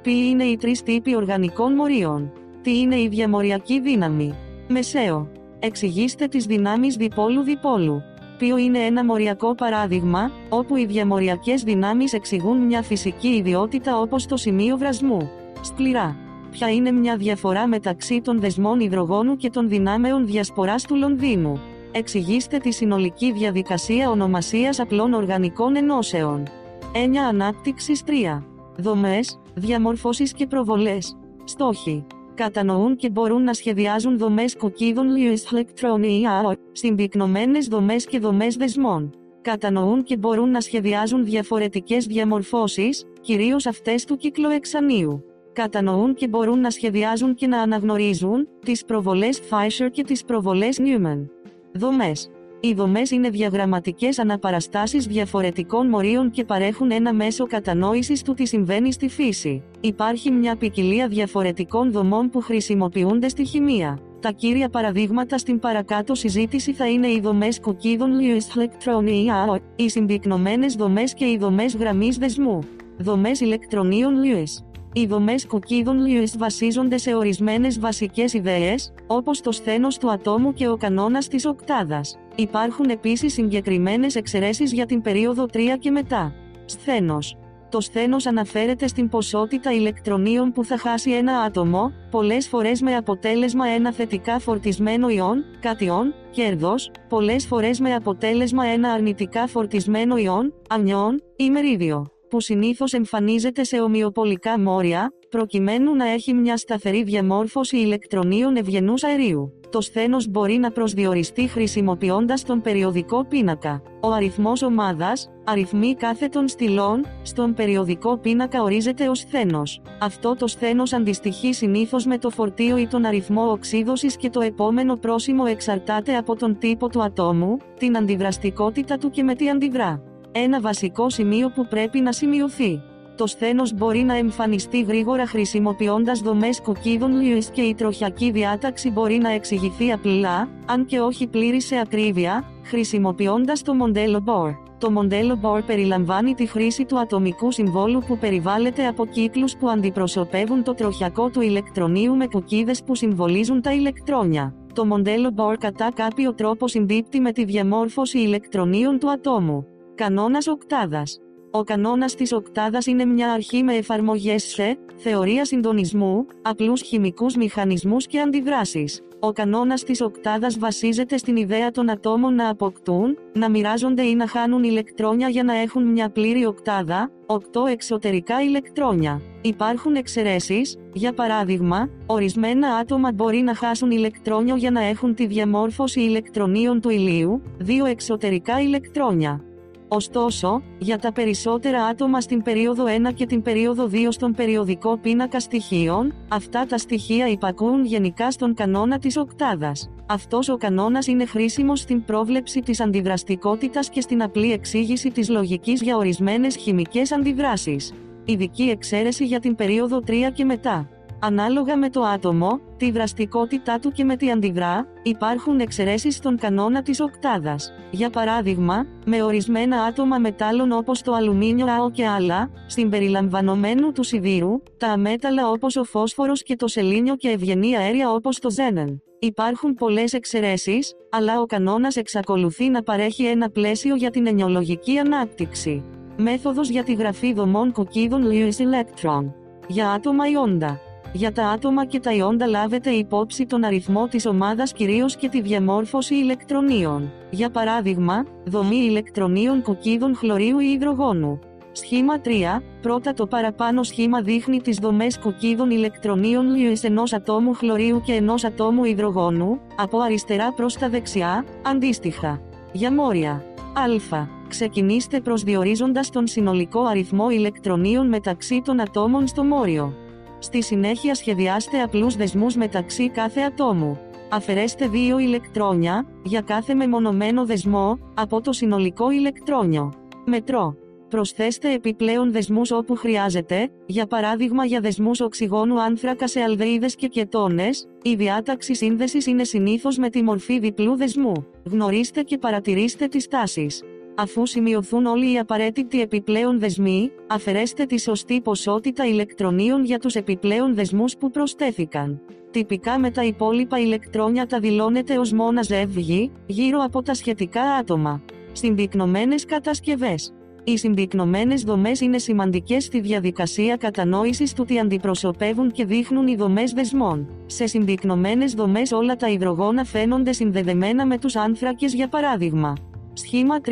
Ποιοι είναι οι τρεις τύποι οργανικών μορίων. Τι είναι η διαμοριακή δύναμη. Μεσαίο. Εξηγήστε τις δυνάμεις διπόλου-διπόλου. Ποιο είναι ένα μοριακό παράδειγμα, όπου οι διαμοριακές δυνάμεις εξηγούν μια φυσική ιδιότητα όπως το σημείο βρασμού. Σκληρά. Ποια είναι μια διαφορά μεταξύ των δεσμών υδρογόνου και των δυνάμεων διασποράς του Λονδίνου. Εξηγήστε τη συνολική διαδικασία ονομασίας απλών οργανικών ενώσεων. Έννοια ανάπτυξης 3. Δομές, διαμορφώσεις και προβολές. Στόχοι. Κατανοούν και μπορούν να σχεδιάζουν δομές κοκκίδων Lewis Electronia, συμπυκνωμένες δομές και δομές δεσμών. Κατανοούν και μπορούν να σχεδιάζουν διαφορετικές διαμορφώσεις, κυρίως αυτές του κυκλοεξανίου. Κατανοούν και μπορούν να σχεδιάζουν και να αναγνωρίζουν τις προβολές Fisher και τις προβολές Newman. Δομές. Οι δομές είναι διαγραμματικές αναπαραστάσεις διαφορετικών μορίων και παρέχουν ένα μέσο κατανόησης του τι συμβαίνει στη φύση. Υπάρχει μια ποικιλία διαφορετικών δομών που χρησιμοποιούνται στη χημεία. Τα κύρια παραδείγματα στην παρακάτω συζήτηση θα είναι οι δομές κουκίδων Lewis Electronia, οι συμπυκνωμένες δομές και οι δομές γραμμής δεσμού. Δομές ηλεκτρονίων Lewis. Οι δομές κουκίδων Lewis βασίζονται σε ορισμένες βασικές ιδέες, όπως το σθένος του ατόμου και ο κανόνας της οκτάδας. Υπάρχουν επίσης συγκεκριμένες εξαιρέσεις για την περίοδο 3 και μετά. Σθένος. Το σθένος αναφέρεται στην ποσότητα ηλεκτρονίων που θα χάσει ένα άτομο, πολλές φορές με αποτέλεσμα ένα θετικά φορτισμένο ιόν, κατιόν, κέρδος, πολλές φορές με αποτέλεσμα ένα αρνητικά φορτισμένο ιόν, ανιόν ή μερίδιο που συνήθως εμφανίζεται σε ομοιοπολικά μόρια, προκειμένου να έχει μια σταθερή διαμόρφωση ηλεκτρονίων ευγενούς αερίου. Το σθένος μπορεί να προσδιοριστεί χρησιμοποιώντας τον περιοδικό πίνακα. Ο αριθμός ομάδας, αριθμοί κάθετων στυλών, στον περιοδικό πίνακα ορίζεται ως σθένος. Αυτό το σθένος αντιστοιχεί συνήθως με το φορτίο ή τον αριθμό οξύδωσης και το επόμενο πρόσημο εξαρτάται από τον τύπο του ατόμου, την αντιδραστικότητα του και με τι αντιδρά. Ένα βασικό σημείο που πρέπει να σημειωθεί. Το σθένος μπορεί να εμφανιστεί γρήγορα χρησιμοποιώντας δομές κοκκίδων Lewis και η τροχιακή διάταξη μπορεί να εξηγηθεί απλά, αν και όχι πλήρη σε ακρίβεια, χρησιμοποιώντας το μοντέλο Bohr. Το μοντέλο Bohr περιλαμβάνει τη χρήση του ατομικού συμβόλου που περιβάλλεται από κύκλους που αντιπροσωπεύουν το τροχιακό του ηλεκτρονίου με κουκίδες που συμβολίζουν τα ηλεκτρόνια. Το μοντέλο Bohr κατά κάποιο τρόπο συμπίπτει με τη διαμόρφωση ηλεκτρονίων του ατόμου. Κανόνας οκτάδας. Ο κανόνας της οκτάδας είναι μια αρχή με εφαρμογές σε θεωρία συντονισμού, απλούς χημικούς μηχανισμούς και αντιδράσεις. Ο κανόνας της οκτάδας βασίζεται στην ιδέα των ατόμων να αποκτούν, να μοιράζονται ή να χάνουν ηλεκτρόνια για να έχουν μια πλήρη οκτάδα, 8 εξωτερικά ηλεκτρόνια. Υπάρχουν εξαιρέσεις, για παράδειγμα, ορισμένα άτομα μπορεί να χάσουν ηλεκτρόνιο για να έχουν τη διαμόρφωση ηλεκτρονίων του ηλίου, 2 εξωτερικά ηλεκτρόνια. Ωστόσο, για τα περισσότερα άτομα στην περίοδο 1 και την περίοδο 2 στον περιοδικό πίνακα στοιχείων, αυτά τα στοιχεία υπακούουν γενικά στον κανόνα της οκτάδας. Αυτός ο κανόνας είναι χρήσιμος στην πρόβλεψη της αντιδραστικότητας και στην απλή εξήγηση της λογικής για ορισμένες χημικές αντιδράσεις. Ειδική εξαίρεση για την περίοδο 3 και μετά. Ανάλογα με το άτομο, τη δραστικότητά του και με τι αντιδρά, υπάρχουν εξαιρέσεις στον κανόνα της οκτάδας. Για παράδειγμα, με ορισμένα άτομα μετάλλων όπως το αλουμίνιο ΑΟ και άλλα, συμπεριλαμβανομένου του σιδήρου, τα αμέταλλα όπως ο φόσφορος και το σελήνιο και ευγενή αέρια όπως το ζένεν. Υπάρχουν πολλές εξαιρέσεις, αλλά ο κανόνας εξακολουθεί να παρέχει ένα πλαίσιο για την ενιολογική ανάπτυξη. Μέθοδος για τη γραφή δομών κοκκίδων Lewis Electron. Για άτομα ιόντα. Για τα άτομα και τα ιόντα λάβετε υπόψη τον αριθμό της ομάδας κυρίως και τη διαμόρφωση ηλεκτρονίων. Για παράδειγμα, δομή ηλεκτρονίων κοκκίδων χλωρίου ή υδρογόνου. Σχήμα 3. Πρώτα το παραπάνω σχήμα δείχνει τις δομές κοκκίδων ηλεκτρονίων Lewis ενός ατόμου χλωρίου και ενός ατόμου υδρογόνου, από αριστερά προς τα δεξιά, αντίστοιχα. Για μόρια. Α. Ξεκινήστε προσδιορίζοντας τον συνολικό αριθμό ηλεκτρονίων μεταξύ των ατόμων στο μόριο. Στη συνέχεια σχεδιάστε απλούς δεσμούς μεταξύ κάθε ατόμου. Αφαιρέστε δύο ηλεκτρόνια, για κάθε μεμονωμένο δεσμό, από το συνολικό ηλεκτρόνιο. Μετρό. Προσθέστε επιπλέον δεσμούς όπου χρειάζεται, για παράδειγμα για δεσμούς οξυγόνου άνθρακα σε αλδεΐδες και κετόνες, η διάταξη σύνδεσης είναι συνήθως με τη μορφή διπλού δεσμού. Γνωρίστε και παρατηρήστε τις τάσεις. Αφού σημειωθούν όλοι οι απαραίτητοι επιπλέον δεσμοί, αφαιρέστε τη σωστή ποσότητα ηλεκτρονίων για τους επιπλέον δεσμούς που προσθέθηκαν. Τυπικά με τα υπόλοιπα ηλεκτρόνια τα δηλώνετε ως μόνα ζεύγη, γύρω από τα σχετικά άτομα. Συμπυκνωμένες κατασκευές οι συμπυκνωμένες δομές είναι σημαντικές στη διαδικασία κατανόησης του τι αντιπροσωπεύουν και δείχνουν οι δομές δεσμών. Σε συμπυκνωμένες δομές όλα τα υδρογόνα φαίνονται συνδεδεμένα με τους άνθρακες για παράδειγμα. Σχήμα 3,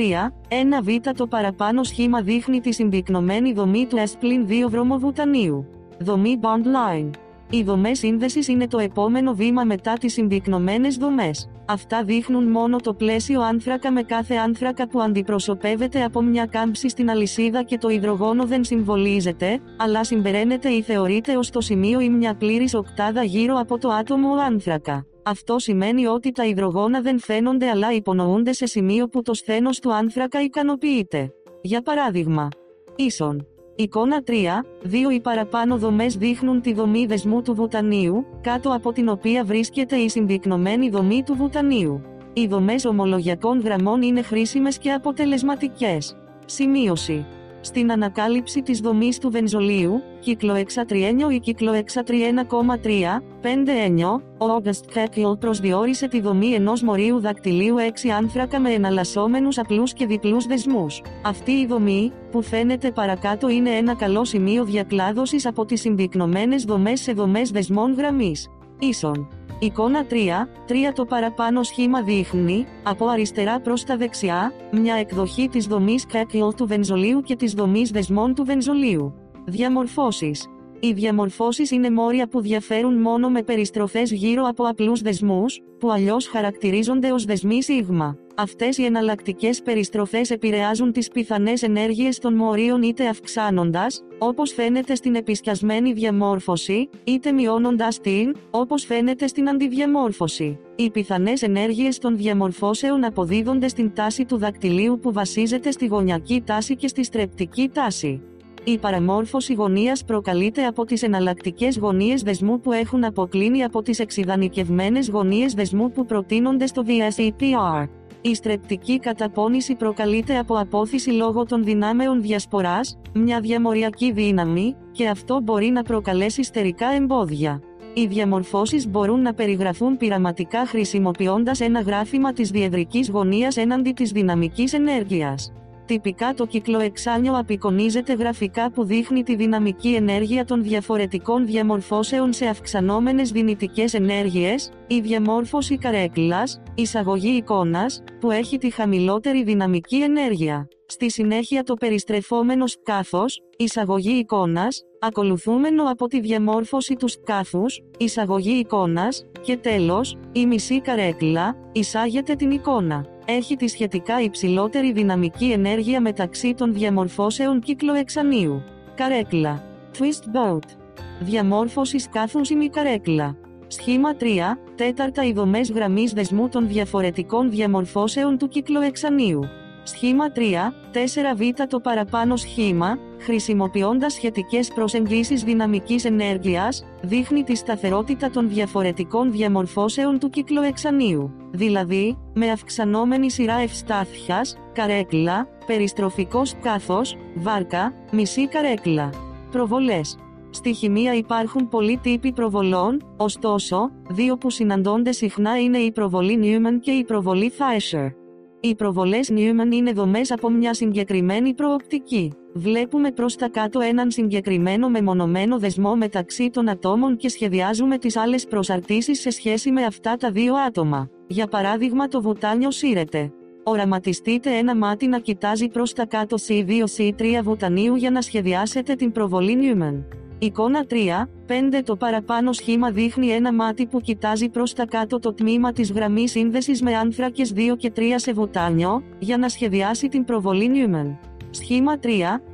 1β το παραπάνω σχήμα δείχνει τη συμπυκνωμένη δομή του S2 βρωμοβουτανίου. Δομή Bond Line. Οι δομές σύνδεσης είναι το επόμενο βήμα μετά τις συμπυκνωμένες δομές. Αυτά δείχνουν μόνο το πλαίσιο άνθρακα με κάθε άνθρακα που αντιπροσωπεύεται από μια κάμψη στην αλυσίδα και το υδρογόνο δεν συμβολίζεται, αλλά συμπεραίνεται ή θεωρείται ως το σημείο ή μια πλήρης οκτάδα γύρω από το άτομο άνθρακα. Αυτό σημαίνει ότι τα υδρογόνα δεν φαίνονται αλλά υπονοούνται σε σημείο που το σθένος του άνθρακα ικανοποιείται. Για παράδειγμα, ίσον Εικόνα 3, δύο ή παραπάνω δομές δείχνουν τη δομή δεσμού του βουτανίου, κάτω από την οποία βρίσκεται η συμπυκνωμένη δομή του βουτανίου. Οι δομές ομολογιακών γραμμών είναι χρήσιμες και αποτελεσματικές. Σημείωση στην ανακάλυψη της δομής του βενζολίου, κυκλοεξατριένιο ή κυκλοεξατριένα,3, 5 ο August Κέκλ προσδιορίσε τη δομή ενός μορίου δακτυλίου 6 άνθρακα με εναλλασσόμενους απλούς και διπλούς δεσμούς. Αυτή η δομή, που φαίνεται παρακάτω είναι ένα καλό σημείο διακλάδωσης από τις συμπυκνωμένες δομές σε δομές δεσμών γραμμής. Ίσον. Εικόνα 3, 3 το παραπάνω σχήμα δείχνει, από αριστερά προς τα δεξιά, μια εκδοχή της δομής Κέκλ του βενζολίου και της δομής δεσμών του βενζολίου. Διαμορφώσεις οι διαμορφώσεις είναι μόρια που διαφέρουν μόνο με περιστροφές γύρω από απλούς δεσμούς, που αλλιώς χαρακτηρίζονται ως δεσμοί σίγμα. Αυτές οι εναλλακτικές περιστροφές επηρεάζουν τις πιθανές ενέργειες των μορίων είτε αυξάνοντας, όπως φαίνεται στην επισκιασμένη διαμόρφωση, είτε μειώνοντας την, όπως φαίνεται στην αντιδιαμόρφωση. Οι πιθανές ενέργειες των διαμορφώσεων αποδίδονται στην τάση του δακτυλίου που βασίζεται στη γωνιακή τάση και στη στρεπτική τάση. Η παραμόρφωση γωνίας προκαλείται από τις εναλλακτικές γωνίες δεσμού που έχουν αποκλίνει από τις εξειδανικευμένες γωνίες δεσμού που προτείνονται στο VSEPR. Η στρεπτική καταπώνηση προκαλείται από απόθυση λόγω των δυνάμεων διασποράς, μια διαμοριακή δύναμη, και αυτό μπορεί να προκαλέσει στερικά εμπόδια. Οι διαμορφώσεις μπορούν να περιγραφούν πειραματικά χρησιμοποιώντας ένα γράφημα της διεδρικής γωνίας έναντι της δυναμικής ενέργειας. Τυπικά το κυκλοεξάνιο απεικονίζεται γραφικά που δείχνει τη δυναμική ενέργεια των διαφορετικών διαμορφώσεων σε αυξανόμενες δυνητικές ενέργειες, η διαμόρφωση καρέκλας, εισαγωγή εικόνας, που έχει τη χαμηλότερη δυναμική ενέργεια. Στη συνέχεια το περιστρεφόμενο σκάθος, εισαγωγή εικόνας, ακολουθούμενο από τη διαμόρφωση του σκάθους, εισαγωγή εικόνας, και τέλος, η μισή καρέκλα, εισάγεται την εικόνα έχει τη σχετικά υψηλότερη δυναμική ενέργεια μεταξύ των διαμορφώσεων κυκλοεξανίου. Καρέκλα. Twist boat. Διαμόρφωσης σκάθους καρέκλα. Σχήμα 3, τέταρτα οι δομές γραμμής δεσμού των διαφορετικών διαμορφώσεων του κυκλοεξανίου. Σχήμα 3, 4β το παραπάνω σχήμα, χρησιμοποιώντας σχετικές προσεγγίσεις δυναμικής ενέργειας, δείχνει τη σταθερότητα των διαφορετικών διαμορφώσεων του κυκλοεξανίου, δηλαδή, με αυξανόμενη σειρά ευστάθειας, καρέκλα, περιστροφικός κάθος, βάρκα, μισή καρέκλα. Προβολές Στη χημεία υπάρχουν πολλοί τύποι προβολών, ωστόσο, δύο που συναντώνται συχνά είναι η προβολή Newman και η προβολή Thaisher. Οι προβολές Newman είναι δομές από μια συγκεκριμένη προοπτική. Βλέπουμε προς τα κάτω έναν συγκεκριμένο μεμονωμένο δεσμό μεταξύ των ατόμων και σχεδιάζουμε τις άλλες προσαρτήσεις σε σχέση με αυτά τα δύο άτομα. Για παράδειγμα, το βουτάνιο σύρεται. Οραματιστείτε ένα μάτι να κοιτάζει προς τα κάτω C2-C3 βουτανίου για να σχεδιάσετε την προβολή Newman. Εικόνα 3, 5 Το παραπάνω σχήμα δείχνει ένα μάτι που κοιτάζει προς τα κάτω το τμήμα της γραμμής σύνδεσης με άνθρακες 2 και 3 σε βουτάνιο, για να σχεδιάσει την προβολή Newman. Σχήμα 3,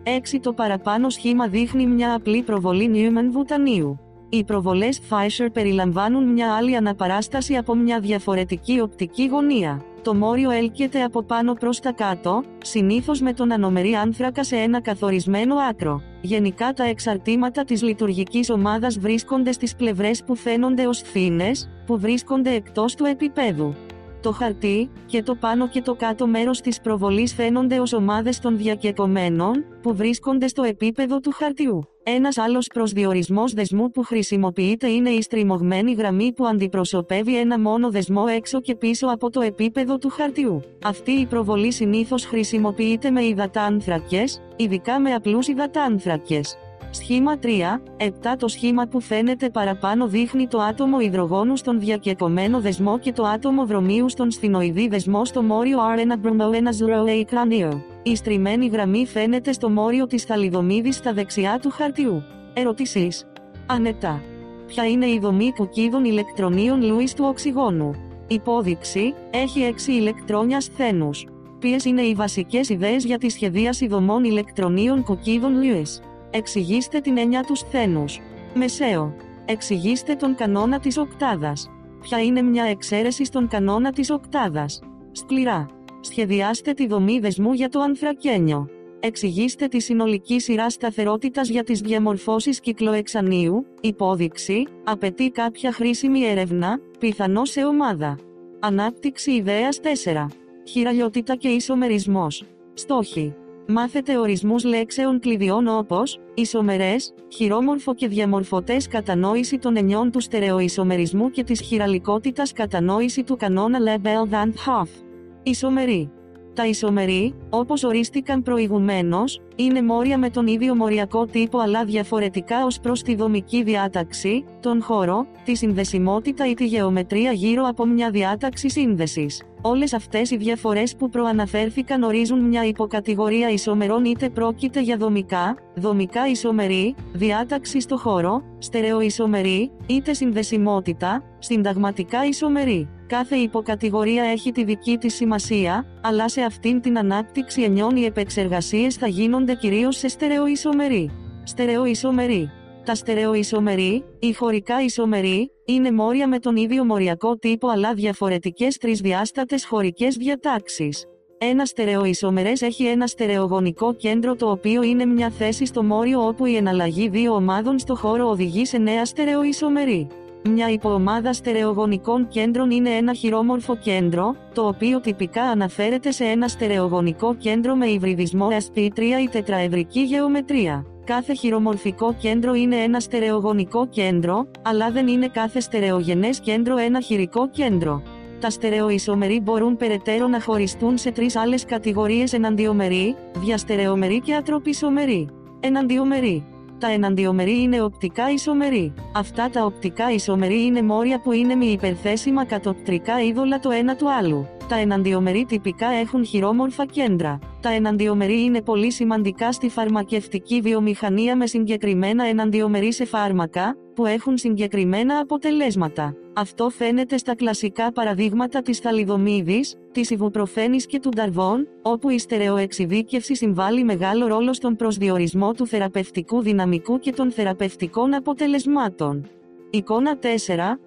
6 Το παραπάνω σχήμα δείχνει μια απλή προβολή Newman βουτανίου. Οι προβολές Fisher περιλαμβάνουν μια άλλη αναπαράσταση από μια διαφορετική οπτική γωνία. Το μόριο έλκεται από πάνω προς τα κάτω, συνήθως με τον ανομερή άνθρακα σε ένα καθορισμένο άκρο. Γενικά τα εξαρτήματα της λειτουργικής ομάδας βρίσκονται στις πλευρές που φαίνονται ως θύνες, που βρίσκονται εκτός του επίπεδου. Το χαρτί και το πάνω και το κάτω μέρος της προβολής φαίνονται ως ομάδες των διακεκομένων, που βρίσκονται στο επίπεδο του χαρτιού. Ένας άλλος προσδιορισμός δεσμού που χρησιμοποιείται είναι η στριμωγμένη γραμμή που αντιπροσωπεύει ένα μόνο δεσμό έξω και πίσω από το επίπεδο του χαρτιού. Αυτή η προβολή συνήθως χρησιμοποιείται με υδατάνθρακες, ειδικά με απλούς υδατάνθρακες. Σχήμα 3, 7 Το σχήμα που φαίνεται παραπάνω δείχνει το άτομο υδρογόνου στον διακεκομένο δεσμό και το άτομο βρωμίου στον σθηνοειδή δεσμό στο μόριο R1 Bromo 1 κρανίο. Η στριμμένη γραμμή φαίνεται στο μόριο της θαλιδομίδης στα δεξιά του χαρτιού. Ερωτήσεις. Ανετά. Ποια είναι η δομή κουκίδων ηλεκτρονίων Λούις του οξυγόνου; Υπόδειξη, έχει 6 ηλεκτρόνια σθένους. Ποιες είναι οι βασικές ιδέες για τη σχεδίαση δομών ηλεκτρονίων κουκίδων Λούις; Εξηγήστε την έννοια του σθένους. Μεσαίο. Εξηγήστε τον κανόνα της οκτάδας. Ποια είναι μια εξαίρεση στον κανόνα της οκτάδας; Σκληρά. Σχεδιάστε τη δομή δεσμού για το ανθρακένιο. Εξηγήστε τη συνολική σειρά σταθερότητας για τις διαμορφώσεις κυκλοεξανίου. Υπόδειξη. Απαιτεί κάποια χρήσιμη έρευνα, πιθανώ σε ομάδα. Ανάπτυξη ιδέας 4. Χειραλιότητα και ισομερισμός. Στόχοι. Μάθετε ορισμούς λέξεων κλειδιών όπως ισομερές, χειρόμορφο και διαμορφωτές κατανόηση των ενιών του στερεοισομερισμού και της χειραλικότητας κατανόηση του κανόνα Lebel and Hoff. Ισομερή. Τα ισομερή, όπως ορίστηκαν προηγουμένως, είναι μόρια με τον ίδιο μοριακό τύπο αλλά διαφορετικά ως προς τη δομική διάταξη, τον χώρο, τη συνδεσιμότητα ή τη γεωμετρία γύρω από μια διάταξη σύνδεσης. Όλες αυτές οι διαφορές που προαναφέρθηκαν ορίζουν μια υποκατηγορία ισομερών είτε πρόκειται για δομικά, δομικά ισομερή, διάταξη στο χώρο, στερεοισομερή, είτε συνδεσιμότητα, συνταγματικά ισομερή. Κάθε υποκατηγορία έχει τη δική της σημασία, αλλά σε αυτήν την ανάπτυξη ενιών οι επεξεργασίες θα γίνονται κυρίως σε στερεοισομερή. Στερεοισομερή. Τα στερεοισομερή, ή χωρικά ισομερή, είναι μόρια με τον ίδιο μοριακό τύπο αλλά διαφορετικές τρισδιάστατες χωρικές διατάξεις. Ένα στερεοισομερές έχει ένα στερεογωνικό κέντρο το οποίο είναι μια θέση στο μόριο όπου η εναλλαγή δύο ομάδων στο χώρο οδηγεί σε νέα στερεοισομερή. Μια υποομάδα στερεογωνικών κέντρων είναι ένα χειρόμορφο κέντρο, το οποίο τυπικά αναφέρεται σε ένα στερεογωνικό κέντρο με υβριδισμό SP3 ή τετραεδρική γεωμετρία. Κάθε χειρομορφικό κέντρο είναι ένα στερεογωνικό κέντρο, αλλά δεν είναι κάθε στερεογενές κέντρο ένα χειρικό κέντρο. Τα στερεοισομερή μπορούν περαιτέρω να χωριστούν σε τρεις άλλες κατηγορίες εναντιομερή, διαστερεομερή και ατροπισομερή. Εναντιομερή. Τα εναντιομερή είναι οπτικά ισομερή. Αυτά τα οπτικά ισομερή είναι μόρια που είναι μη υπερθέσιμα κατοπτρικά είδωλα το ένα του άλλου. Τα εναντιομερή τυπικά έχουν χειρόμορφα κέντρα. Τα εναντιομερή είναι πολύ σημαντικά στη φαρμακευτική βιομηχανία με συγκεκριμένα εναντιομερή σε φάρμακα, που έχουν συγκεκριμένα αποτελέσματα. Αυτό φαίνεται στα κλασικά παραδείγματα της θαλιδομίδης, της ιβουπροφένης και του νταρβών, όπου η στερεοεξειδίκευση συμβάλλει μεγάλο ρόλο στον προσδιορισμό του θεραπευτικού δυναμικού και των θεραπευτικών αποτελεσμάτων. Εικόνα 4,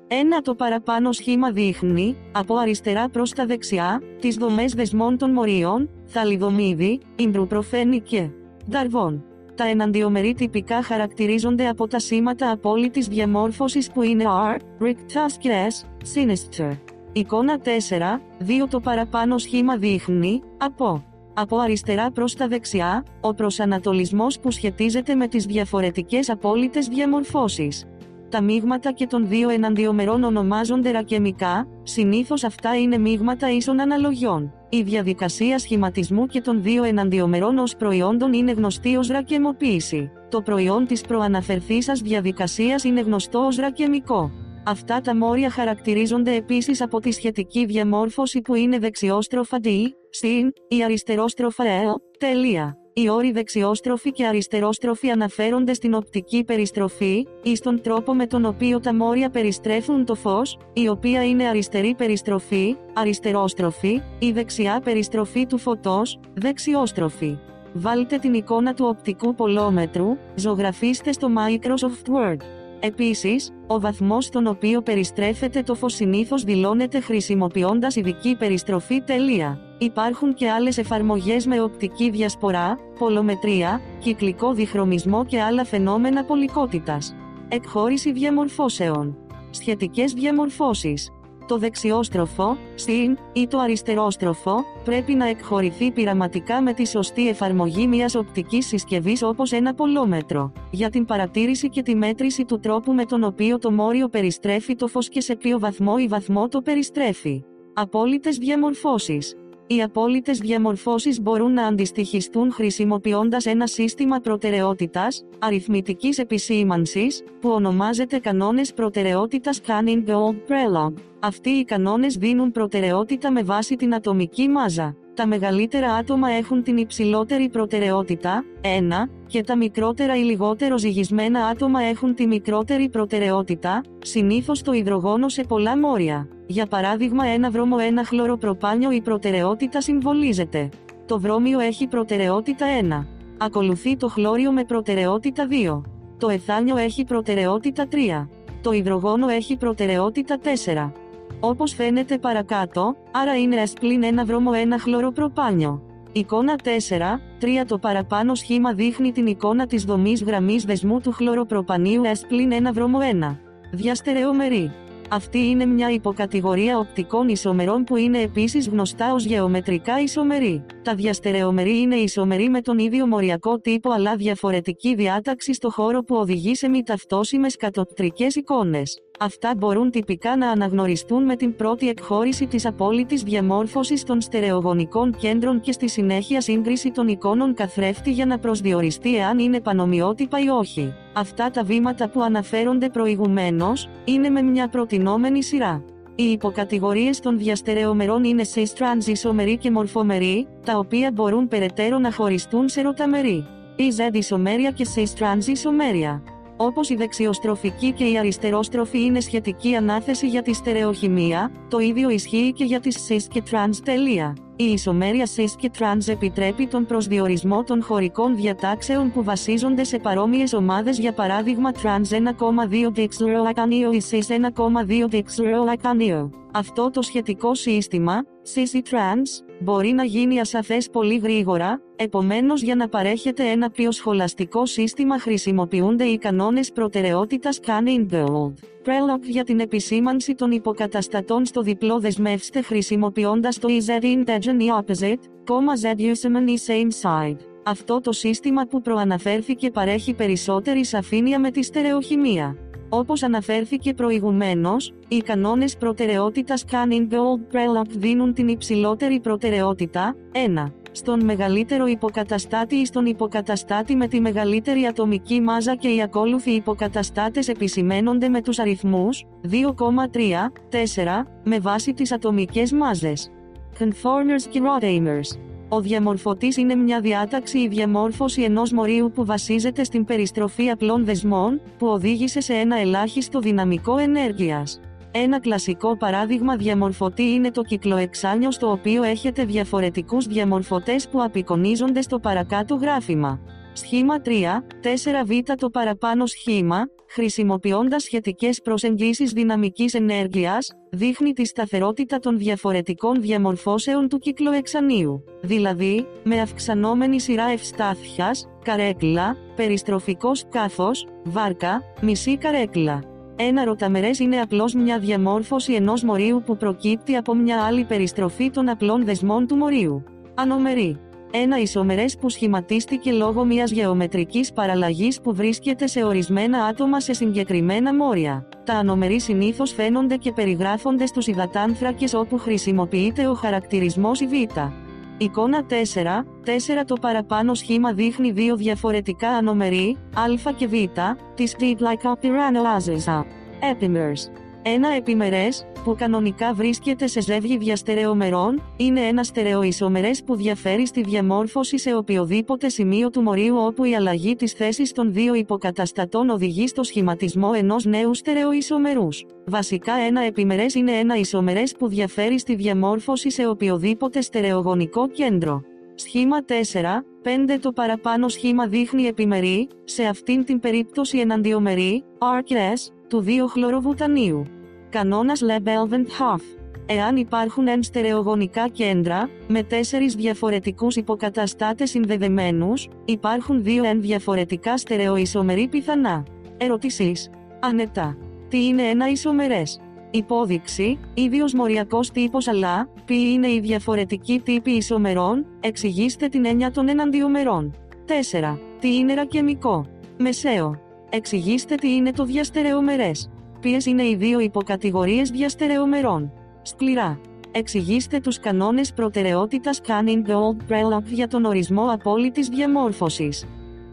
ένα το παραπάνω σχήμα δείχνει, από αριστερά προς τα δεξιά, τις δομές δεσμών των μορίων, θαλιδομίδη, ιμπρουπροφένη και νταρβών. Τα εναντιομερή τυπικά χαρακτηρίζονται από τα σήματα απόλυτης διαμόρφωσης που είναι R, Rictus και S, Sinister. Εικόνα 4, 2 το παραπάνω σχήμα δείχνει, από από αριστερά προς τα δεξιά, ο προσανατολισμός που σχετίζεται με τις διαφορετικές απόλυτες διαμορφώσεις. Τα μείγματα και των δύο εναντιομερών ονομάζονται ρακεμικά, συνήθως αυτά είναι μείγματα ίσων αναλογιών. Η διαδικασία σχηματισμού και των δύο εναντιομερών ως προϊόντων είναι γνωστή ως ρακεμοποίηση. Το προϊόν της προαναφερθήσας διαδικασίας είναι γνωστό ως ρακεμικό. Αυτά τα μόρια χαρακτηρίζονται επίσης από τη σχετική διαμόρφωση που είναι δεξιόστροφα D, συν, η αριστερόστροφα L, τελεία. Οι όροι δεξιόστροφοι και αριστερόστροφοι αναφέρονται στην οπτική περιστροφή, ή στον τρόπο με τον οποίο τα μόρια περιστρέφουν το φως, η οποία είναι αριστερή περιστροφή, αριστερόστροφη, η δεξιά περιστροφή του φωτός, δεξιόστροφη. Βάλτε την εικόνα του οπτικού πολλόμετρου, ζωγραφίστε στο Microsoft Word. Επίσης, ο βαθμός στον οποίο περιστρέφεται το φως συνήθως δηλώνεται χρησιμοποιώντας ειδική περιστροφή τελεία. Υπάρχουν και άλλες εφαρμογές με οπτική διασπορά, πολλομετρία, κυκλικό διχρωμισμό και άλλα φαινόμενα πολικότητας. Εκχώρηση διαμορφώσεων. Σχετικές διαμορφώσεις. Το δεξιόστροφο, συν, ή το αριστερόστροφο, πρέπει να εκχωρηθεί πειραματικά με τη σωστή εφαρμογή μιας οπτικής συσκευής όπως ένα πολλόμετρο, για την παρατήρηση και τη μέτρηση του τρόπου με τον οποίο το μόριο περιστρέφει το φως και σε ποιο βαθμό ή βαθμό το περιστρέφει. Απόλυτες διαμορφώσεις οι απόλυτες διαμορφώσεις μπορούν να αντιστοιχιστούν χρησιμοποιώντας ένα σύστημα προτεραιότητας, αριθμητικής επισήμανσης, που ονομάζεται κανόνες προτεραιότητας Canning Gold Prelog. Αυτοί οι κανόνες δίνουν προτεραιότητα με βάση την ατομική μάζα. Τα μεγαλύτερα άτομα έχουν την υψηλότερη προτεραιότητα, 1, και τα μικρότερα ή λιγότερο ζυγισμένα άτομα έχουν τη μικρότερη προτεραιότητα, συνήθως το υδρογόνο σε πολλά μόρια. Για παράδειγμα ένα βρώμο ένα χλωροπροπάνιο η προτεραιότητα συμβολίζεται. Το βρώμιο έχει προτεραιότητα 1. Ακολουθεί το χλώριο με προτεραιότητα 2. Το εθάνιο έχει προτεραιότητα 3. Το υδρογόνο έχει προτεραιότητα 4. Όπως φαίνεται παρακάτω, άρα είναι S πλην ένα βρώμο ένα χλωροπροπάνιο. Εικόνα 4, 3 Το παραπάνω σχήμα δείχνει την εικόνα της δομής γραμμής δεσμού του χλωροπροπανίου S πλην ένα βρώμο 1. Διαστερεομερή. Αυτή είναι μια υποκατηγορία οπτικών ισομερών που είναι επίσης γνωστά ως γεωμετρικά ισομερή. Τα διαστερεομερή είναι ισομερή με τον ίδιο μοριακό τύπο αλλά διαφορετική διάταξη στο χώρο που οδηγεί σε μη ταυτόσιμες κατοπτρικές εικόνες. Αυτά μπορούν τυπικά να αναγνωριστούν με την πρώτη εκχώρηση της απόλυτης διαμόρφωσης των στερεογονικών κέντρων και στη συνέχεια σύγκριση των εικόνων καθρέφτη για να προσδιοριστεί εάν είναι πανομοιότυπα ή όχι. Αυτά τα βήματα που αναφέρονται προηγουμένως, είναι με μια προτινόμενη σειρά. Οι υποκατηγορίες των διαστερεομερών είναι cis-trans ισομερή και μορφομερή, τα οποία μπορούν περαιτέρω να χωριστούν σε ρωταμερή. Η Z ισομέρεια και cis-trans ισομέρεια. Όπως η δεξιοστροφική και η αριστερόστροφη είναι σχετική ανάθεση για τη στερεοχημία, το ίδιο ισχύει και για τις cis και trans τελεία. Η ισομέρεια cis και trans επιτρέπει τον προσδιορισμό των χωρικών διατάξεων που βασίζονται σε παρόμοιες ομάδες για παράδειγμα trans 1,2 dixloroacanio ή cis 1,2 dixloroacanio. Αυτό το σχετικό σύστημα, cis ή trans, μπορεί να γίνει ασαφές πολύ γρήγορα, επομένως για να παρέχεται ένα πιο σχολαστικό σύστημα χρησιμοποιούνται οι κανόνες προτεραιότητας Canning Gold. Prelog για την επισήμανση των υποκαταστατών στο διπλό δεσμεύστε χρησιμοποιώντας το EZ Integer Opposite, Z Usman Same Side. Αυτό το σύστημα που προαναφέρθηκε παρέχει περισσότερη σαφήνεια με τη στερεοχημία. Όπως αναφέρθηκε προηγουμένως, οι κανόνες προτεραιότητας Canning Gold Prelog δίνουν την υψηλότερη προτεραιότητα, 1. Στον μεγαλύτερο υποκαταστάτη ή στον υποκαταστάτη με τη μεγαλύτερη ατομική μάζα και οι ακόλουθοι υποκαταστάτες επισημένονται με τους αριθμούς 2,3, 4, με βάση τις ατομικές μάζες. Conformers και Rotamers ο διαμορφωτής είναι μια διάταξη ή διαμόρφωση ενός μορίου που βασίζεται στην περιστροφή απλών δεσμών, που οδήγησε σε ένα ελάχιστο δυναμικό ενέργειας. Ένα κλασικό παράδειγμα διαμορφωτή είναι το κυκλοεξάνιο στο οποίο έχετε διαφορετικούς διαμορφωτές που απεικονίζονται στο παρακάτω γράφημα. Σχήμα 3, 4β το παραπάνω σχήμα, χρησιμοποιώντας σχετικές προσεγγίσεις δυναμικής ενέργειας, δείχνει τη σταθερότητα των διαφορετικών διαμορφώσεων του κυκλοεξανίου, δηλαδή, με αυξανόμενη σειρά ευστάθειας, καρέκλα, περιστροφικός κάθος, βάρκα, μισή καρέκλα. Ένα ρωταμερές είναι απλώς μια διαμόρφωση ενός μορίου που προκύπτει από μια άλλη περιστροφή των απλών δεσμών του μορίου. Ανομερή. Ένα ισομερές που σχηματίστηκε λόγω μιας γεωμετρικής παραλλαγής που βρίσκεται σε ορισμένα άτομα σε συγκεκριμένα μόρια. Τα ανομερή συνήθως φαίνονται και περιγράφονται στους υδατάνθρακες όπου χρησιμοποιείται ο χαρακτηρισμός η Β. Εικόνα 4, 4 το παραπάνω σχήμα δείχνει δύο διαφορετικά ανομερή, α και β, της Deep Like Opirano Epimers. Ένα επιμερές, που κανονικά βρίσκεται σε ζεύγη διαστερεομερών, είναι ένα στερεοισομερές που διαφέρει στη διαμόρφωση σε οποιοδήποτε σημείο του μορίου όπου η αλλαγή της θέσης των δύο υποκαταστατών οδηγεί στο σχηματισμό ενός νέου στερεοισομερούς. Βασικά ένα επιμερές είναι ένα ισομερές που διαφέρει στη διαμόρφωση σε οποιοδήποτε στερεογονικό κέντρο. Σχήμα 4, 5 Το παραπάνω σχήμα δείχνει επιμερή, σε αυτήν την περίπτωση εναντιομερή, RQS, του 2 χλωροβουτανίου. Κανόνας Lebelvent Hoff. Εάν υπάρχουν εν στερεογονικά κέντρα, με τέσσερις διαφορετικούς υποκαταστάτες συνδεδεμένους, υπάρχουν δύο εν διαφορετικά στερεοισομερή πιθανά. Ερωτήσεις. Ανετά. Τι είναι ένα ισομερές; Υπόδειξη, ίδιος μοριακός τύπος αλλά, ποιοι είναι οι διαφορετικοί τύποι ισομερών, εξηγήστε την έννοια των εναντιομερών. 4. Τι είναι ρακεμικό; Μεσαίο. Εξηγήστε τι είναι το διαστερεομερές. Ποιες είναι οι δύο υποκατηγορίες διαστερεομερών. Σκληρά. Εξηγήστε τους κανόνες προτεραιότητας Canning Gold Prelog για τον ορισμό απόλυτης διαμόρφωσης.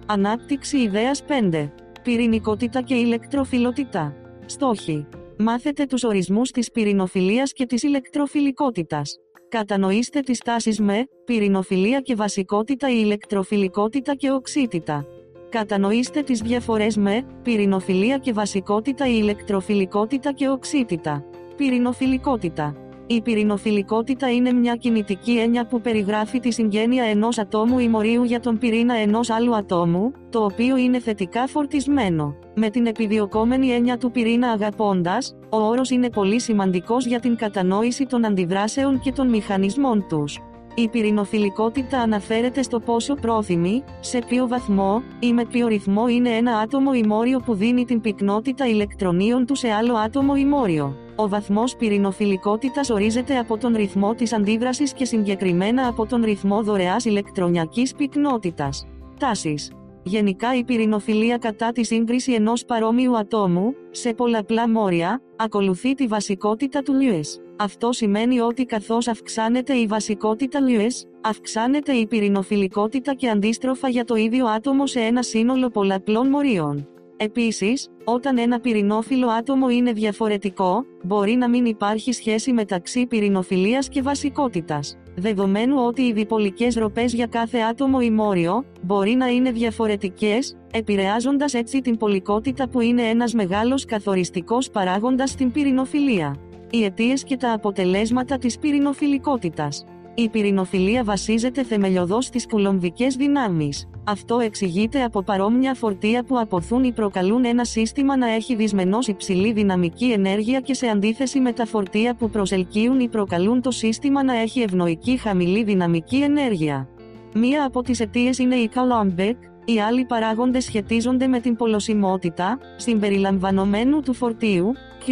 Ανάπτυξη ιδέας 5. Πυρηνικότητα και ηλεκτροφιλότητα. Στόχοι. Μάθετε τους ορισμούς της πυρηνοφιλίας και της ηλεκτροφιλικότητας. Κατανοήστε τις τάσεις με πυρηνοφιλία και βασικότητα ή ηλεκτροφιλικότητα και οξύτητα. Κατανοήστε τις διαφορές με πυρηνοφιλία και βασικότητα ή ηλεκτροφιλικότητα και οξύτητα. Πυρηνοφιλικότητα. Η πυρηνοφιλικότητα είναι μια κινητική έννοια που περιγράφει τη συγγένεια ενός ατόμου ή μορίου για τον πυρήνα ενός άλλου ατόμου, το οποίο είναι θετικά φορτισμένο. Με την επιδιωκόμενη έννοια του πυρήνα αγαπώντας, ο όρος είναι πολύ σημαντικός για την κατανόηση των αντιδράσεων και των μηχανισμών τους. Η πυρηνοφιλικότητα αναφέρεται στο πόσο πρόθυμη, σε ποιο βαθμό ή με ποιο ρυθμό είναι ένα άτομο ή μόριο που δίνει την πυκνότητα ηλεκτρονίων του σε άλλο άτομο ή μόριο. Ο βαθμός πυρηνοφιλικότητας ορίζεται από τον ρυθμό της αντίδρασης και συγκεκριμένα από τον ρυθμό δωρεάς ηλεκτρονιακής πυκνότητας. Τάσεις. Γενικά η πυρηνοφιλία κατά τη σύγκριση ενός παρόμοιου ατόμου, σε πολλαπλά μόρια, ακολουθεί τη βασικότητα του Lewis. Αυτό σημαίνει ότι καθώς αυξάνεται η βασικότητα Lewis, αυξάνεται η πυρηνοφιλικότητα και αντίστροφα για το ίδιο άτομο σε ένα σύνολο πολλαπλών μορίων. Επίσης, όταν ένα πυρηνόφιλο άτομο είναι διαφορετικό, μπορεί να μην υπάρχει σχέση μεταξύ πυρηνοφιλίας και βασικότητας. Δεδομένου ότι οι διπολικές ροπές για κάθε άτομο ή μόριο, μπορεί να είναι διαφορετικές, επηρεάζοντας έτσι την πολικότητα που είναι ένας μεγάλος καθοριστικός παράγοντας στην πυρηνοφιλία. Οι αιτίες και τα αποτελέσματα της πυρηνοφιλικότητας. Η πυρηνοφιλία βασίζεται θεμελιωδώς στις κουλομβικές δυνάμεις. Αυτό εξηγείται από παρόμοια φορτία που αποθούν ή προκαλούν ένα σύστημα να έχει δυσμενώς υψηλή δυναμική ενέργεια και σε αντίθεση με τα φορτία που προσελκύουν ή προκαλούν το σύστημα να έχει ευνοϊκή χαμηλή δυναμική ενέργεια. Μία από τις αιτίες είναι η Coulombic, οι άλλοι παράγοντες σχετίζονται με την πολωσιμότητα, συμπεριλαμβανομένου του φορτίου, Q,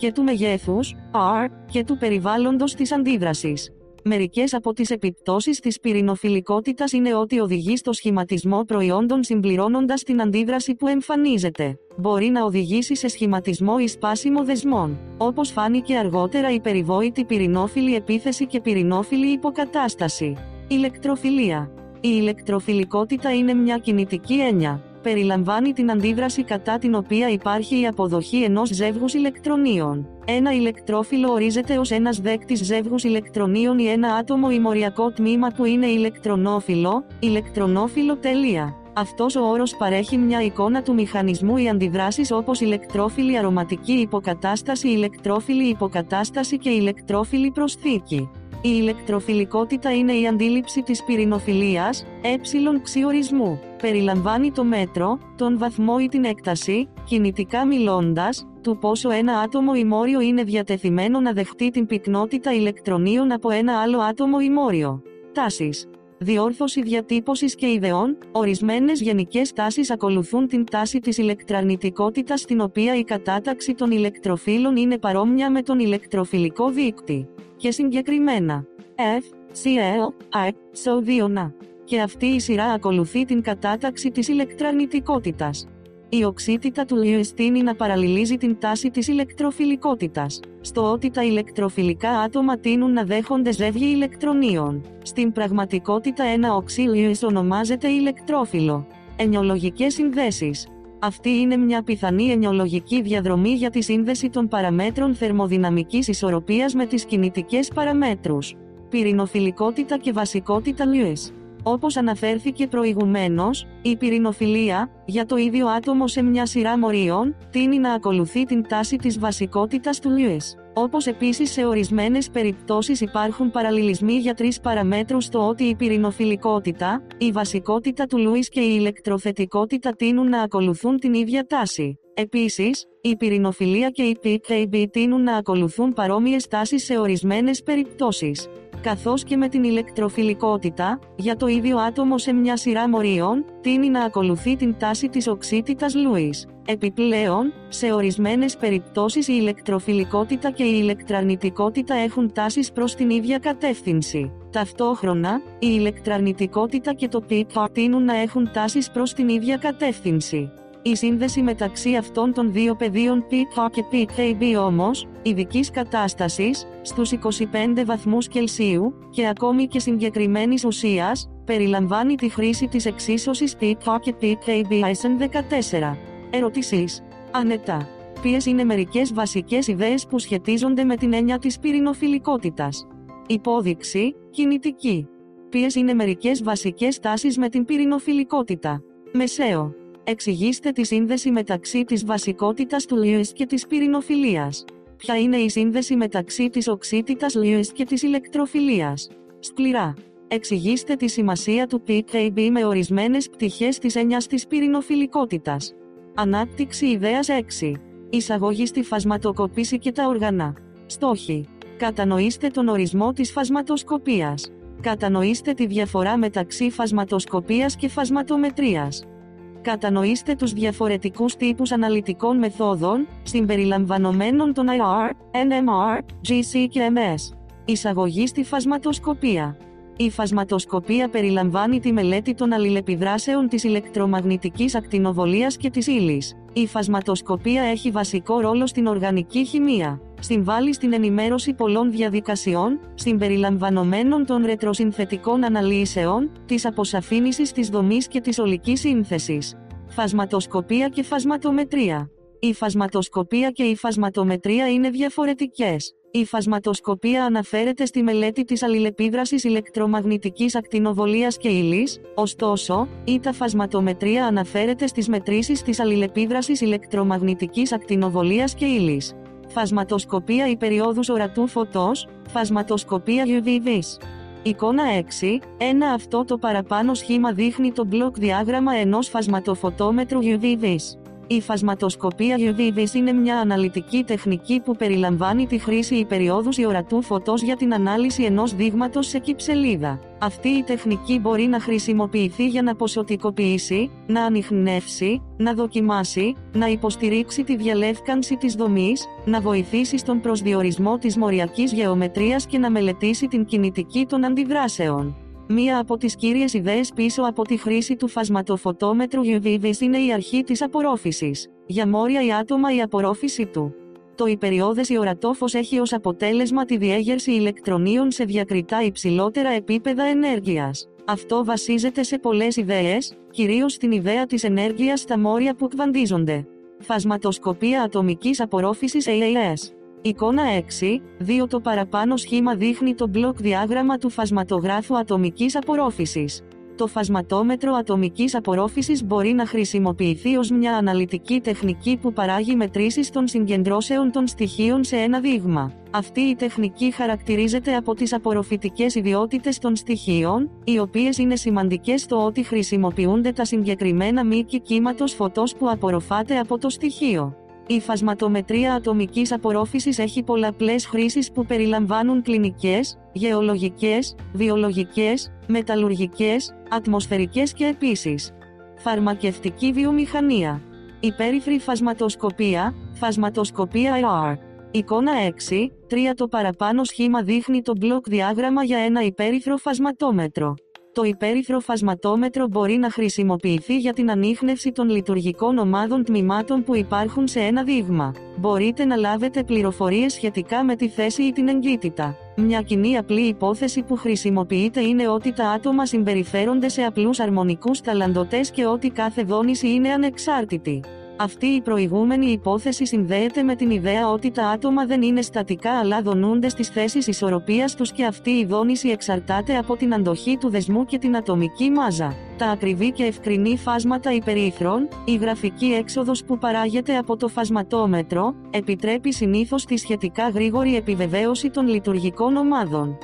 και του μεγέθους, R, και του περιβάλλοντος της αντίδρασης. Μερικές από τις επιπτώσεις της πυρηνοφιλικότητας είναι ότι οδηγεί στο σχηματισμό προϊόντων συμπληρώνοντας την αντίδραση που εμφανίζεται. Μπορεί να οδηγήσει σε σχηματισμό ή σπάσιμο δεσμών. Όπως φάνηκε αργότερα η περιβόητη πυρηνόφιλη επίθεση και πυρηνόφιλη υποκατάσταση. Ηλεκτροφιλία. Η ηλεκτροφιλικότητα είναι μια κινητική έννοια περιλαμβάνει την αντίδραση κατά την οποία υπάρχει η αποδοχή ενός ζεύγους ηλεκτρονίων. Ένα ηλεκτρόφυλλο ορίζεται ως ένας δέκτης ζεύγους ηλεκτρονίων ή ένα άτομο ή μοριακό τμήμα που είναι ηλεκτρονόφυλλο, ηλεκτρονόφυλλο τελεία. Αυτός ο όρος παρέχει μια εικόνα του μηχανισμού ή αντιδράσεις όπως ηλεκτρόφυλλη αρωματική υποκατάσταση, ηλεκτρόφυλλη υποκατάσταση και ηλεκτρόφυλλη προσθήκη. Η ηλεκτροφιλικότητα είναι η αντίληψη της πυρηνοφιλίας, ε ξιορισμού. Περιλαμβάνει το μέτρο, τον βαθμό ή την έκταση, κινητικά μιλώντας, του πόσο ένα άτομο ή μόριο είναι διατεθειμένο να δεχτεί την πυκνότητα ηλεκτρονίων από ένα άλλο άτομο ή μόριο. Τάσεις. Διόρθωση διατύπωσης και ιδεών, ορισμένες γενικές τάσεις ακολουθούν την τάση της ηλεκτραρνητικότητα, στην οποία η κατάταξη των ηλεκτροφύλων είναι παρόμοια με τον ηλεκτροφιλικό δείκτη και συγκεκριμένα F, Cl, I, SO2 Και αυτή η σειρά ακολουθεί την κατάταξη της ηλεκτραρνητικότητας. Η οξύτητα του Lewis τίνει να παραλληλίζει την τάση της ηλεκτροφιλικότητας, στο ότι τα ηλεκτροφιλικά άτομα τείνουν να δέχονται ζεύγη ηλεκτρονίων. Στην πραγματικότητα ένα οξύ Lewis ονομάζεται ηλεκτρόφιλο. Ενιολογικές συνδέσεις αυτή είναι μια πιθανή ενιολογική διαδρομή για τη σύνδεση των παραμέτρων θερμοδυναμικής ισορροπίας με τις κινητικές παραμέτρους. Πυρηνοφιλικότητα και βασικότητα Lewis. Όπως αναφέρθηκε προηγουμένως, η πυρηνοφιλία, για το ίδιο άτομο σε μια σειρά μορίων, τίνει να ακολουθεί την τάση της βασικότητας του Lewis. Όπως επίσης σε ορισμένες περιπτώσεις υπάρχουν παραλληλισμοί για τρεις παραμέτρους στο ότι η πυρηνοφιλικότητα, η βασικότητα του Λούις και η ηλεκτροθετικότητα τείνουν να ακολουθούν την ίδια τάση. Επίσης, η πυρηνοφιλία και η PKB τείνουν να ακολουθούν παρόμοιες τάσεις σε ορισμένες περιπτώσεις. Καθώς και με την ηλεκτροφιλικότητα, για το ίδιο άτομο σε μια σειρά μορίων, τείνει να ακολουθεί την τάση της οξύτητας Λούις. Επιπλέον, σε ορισμένες περιπτώσεις η ηλεκτροφιλικότητα και η ηλεκτραρνητικότητα έχουν τάσεις προς την ίδια κατεύθυνση. Ταυτόχρονα, η ηλεκτραρνητικότητα και το PK τείνουν να έχουν τάσεις προς την ίδια κατεύθυνση. Η σύνδεση μεταξύ αυτών των δύο πεδίων PK και PKB όμως, ειδικής κατάστασης, στους 25 βαθμούς Κελσίου, και ακόμη και συγκεκριμένης ουσίας, περιλαμβάνει τη χρήση της εξίσωσης PK και PKB ISN 14. Ερωτήσεις. Ανετά. Ποιες είναι μερικές βασικές ιδέες που σχετίζονται με την έννοια της πυρηνοφιλικότητας; Υπόδειξη. Κινητική. Ποιες είναι μερικές βασικές τάσεις με την πυρηνοφιλικότητα; Μεσαίο. Εξηγήστε τη σύνδεση μεταξύ της βασικότητας του Lewis και της πυρηνοφιλίας. Ποια είναι η σύνδεση μεταξύ της οξύτητας Lewis και της ηλεκτροφιλίας; Σκληρά. Εξηγήστε τη σημασία του PKB με ορισμένες πτυχές της έννοιας της πυρηνοφιλικότητας. Ανάπτυξη ιδέας 6. Εισαγωγή στη φασματοκοπήση και τα οργανά. Στόχοι. Κατανοήστε τον ορισμό της φασματοσκοπίας. Κατανοήστε τη διαφορά μεταξύ φασματοσκοπίας και φασματομετρίας. Κατανοήστε τους διαφορετικούς τύπους αναλυτικών μεθόδων, συμπεριλαμβανομένων των IR, NMR, GC και MS. Εισαγωγή στη φασματοσκοπία. Η φασματοσκοπία περιλαμβάνει τη μελέτη των αλληλεπιδράσεων της ηλεκτρομαγνητικής ακτινοβολίας και της ύλης. Η φασματοσκοπία έχει βασικό ρόλο στην οργανική χημεία. Συμβάλλει στην ενημέρωση πολλών διαδικασιών, συμπεριλαμβανομένων των ρετροσυνθετικών αναλύσεων, της αποσαφήνισης της δομής και της ολικής σύνθεσης. Φασματοσκοπία και φασματομετρία. Η φασματοσκοπία και η φασματομετρία είναι διαφορετικές. Η φασματοσκοπία αναφέρεται στη μελέτη της αλληλεπίδρασης ηλεκτρομαγνητικής ακτινοβολίας και ύλης, ωστόσο, η τα φασματομετρία αναφέρεται στις μετρήσεις της αλληλεπίδρασης ηλεκτρομαγνητικής ακτινοβολίας και ύλης. Φασματοσκοπία η περιόδους ορατού φωτός, φασματοσκοπία UV-Vis. Εικόνα 6. Ένα αυτό το παραπάνω σχήμα δείχνει το μπλοκ διάγραμμα ενός φασματοφωτόμετρου UV-Vis. Η φασματοσκοπία UV-Vis είναι μια αναλυτική τεχνική που περιλαμβάνει τη χρήση υπεριόδους ιορατού φωτός για την ανάλυση ενός δείγματος σε κυψελίδα. Αυτή η τεχνική μπορεί να χρησιμοποιηθεί για να ποσοτικοποιήσει, να ανοιχνεύσει, να δοκιμάσει, να υποστηρίξει τη διαλεύκανση της δομής, να βοηθήσει στον προσδιορισμό της μοριακής γεωμετρίας και να μελετήσει την κινητική των αντιδράσεων. Μία από τις κύριες ιδέες πίσω από τη χρήση του φασματοφωτόμετρου UV είναι η αρχή της απορρόφησης. Για μόρια ή άτομα η απορρόφηση του. Το υπεριόδες ιορατόφος έχει ως αποτέλεσμα τη διέγερση ηλεκτρονίων σε διακριτά υψηλότερα επίπεδα ενέργειας. Αυτό βασίζεται σε πολλές ιδέες, κυρίως στην ιδέα της ενέργειας στα μόρια που κβαντίζονται. Φασματοσκοπία ατομικής απορρόφησης AAS Εικόνα 6, 2 Το παραπάνω σχήμα δείχνει το μπλοκ διάγραμμα του φασματογράφου ατομικής απορρόφησης. Το φασματόμετρο ατομικής απορρόφησης μπορεί να χρησιμοποιηθεί ως μια αναλυτική τεχνική που παράγει μετρήσεις των συγκεντρώσεων των στοιχείων σε ένα δείγμα. Αυτή η τεχνική χαρακτηρίζεται από τις απορροφητικές ιδιότητες των στοιχείων, οι οποίες είναι σημαντικές στο ότι χρησιμοποιούνται τα συγκεκριμένα μήκη κύματος φωτός που απορροφάται από το στοιχείο. Η φασματομετρία ατομικής απορρόφησης έχει πολλαπλές χρήσεις που περιλαμβάνουν κλινικές, γεωλογικές, βιολογικές, μεταλλουργικές, ατμοσφαιρικές και επίσης φαρμακευτική βιομηχανία. Υπέρυθρη φασματοσκοπία, φασματοσκοπία IR. Εικόνα 6, 3 Το παραπάνω σχήμα δείχνει το μπλοκ διάγραμμα για ένα υπέρυθρο φασματόμετρο. Το υπέρυθρο φασματόμετρο μπορεί να χρησιμοποιηθεί για την ανείχνευση των λειτουργικών ομάδων τμήματων που υπάρχουν σε ένα δείγμα. Μπορείτε να λάβετε πληροφορίες σχετικά με τη θέση ή την εγκύτητα. Μια κοινή απλή υπόθεση που χρησιμοποιείται είναι ότι τα άτομα συμπεριφέρονται σε απλούς αρμονικούς ταλαντωτές και ότι κάθε δόνηση είναι ανεξάρτητη. Αυτή η προηγούμενη υπόθεση συνδέεται με την ιδέα ότι τα άτομα δεν είναι στατικά αλλά δονούνται στις θέσεις ισορροπίας τους και αυτή η δόνηση εξαρτάται από την αντοχή του δεσμού και την ατομική μάζα. Τα ακριβή και ευκρινή φάσματα υπερήθρων, η γραφική έξοδος που παράγεται από το φασματόμετρο, επιτρέπει συνήθως τη σχετικά γρήγορη επιβεβαίωση των λειτουργικών ομάδων.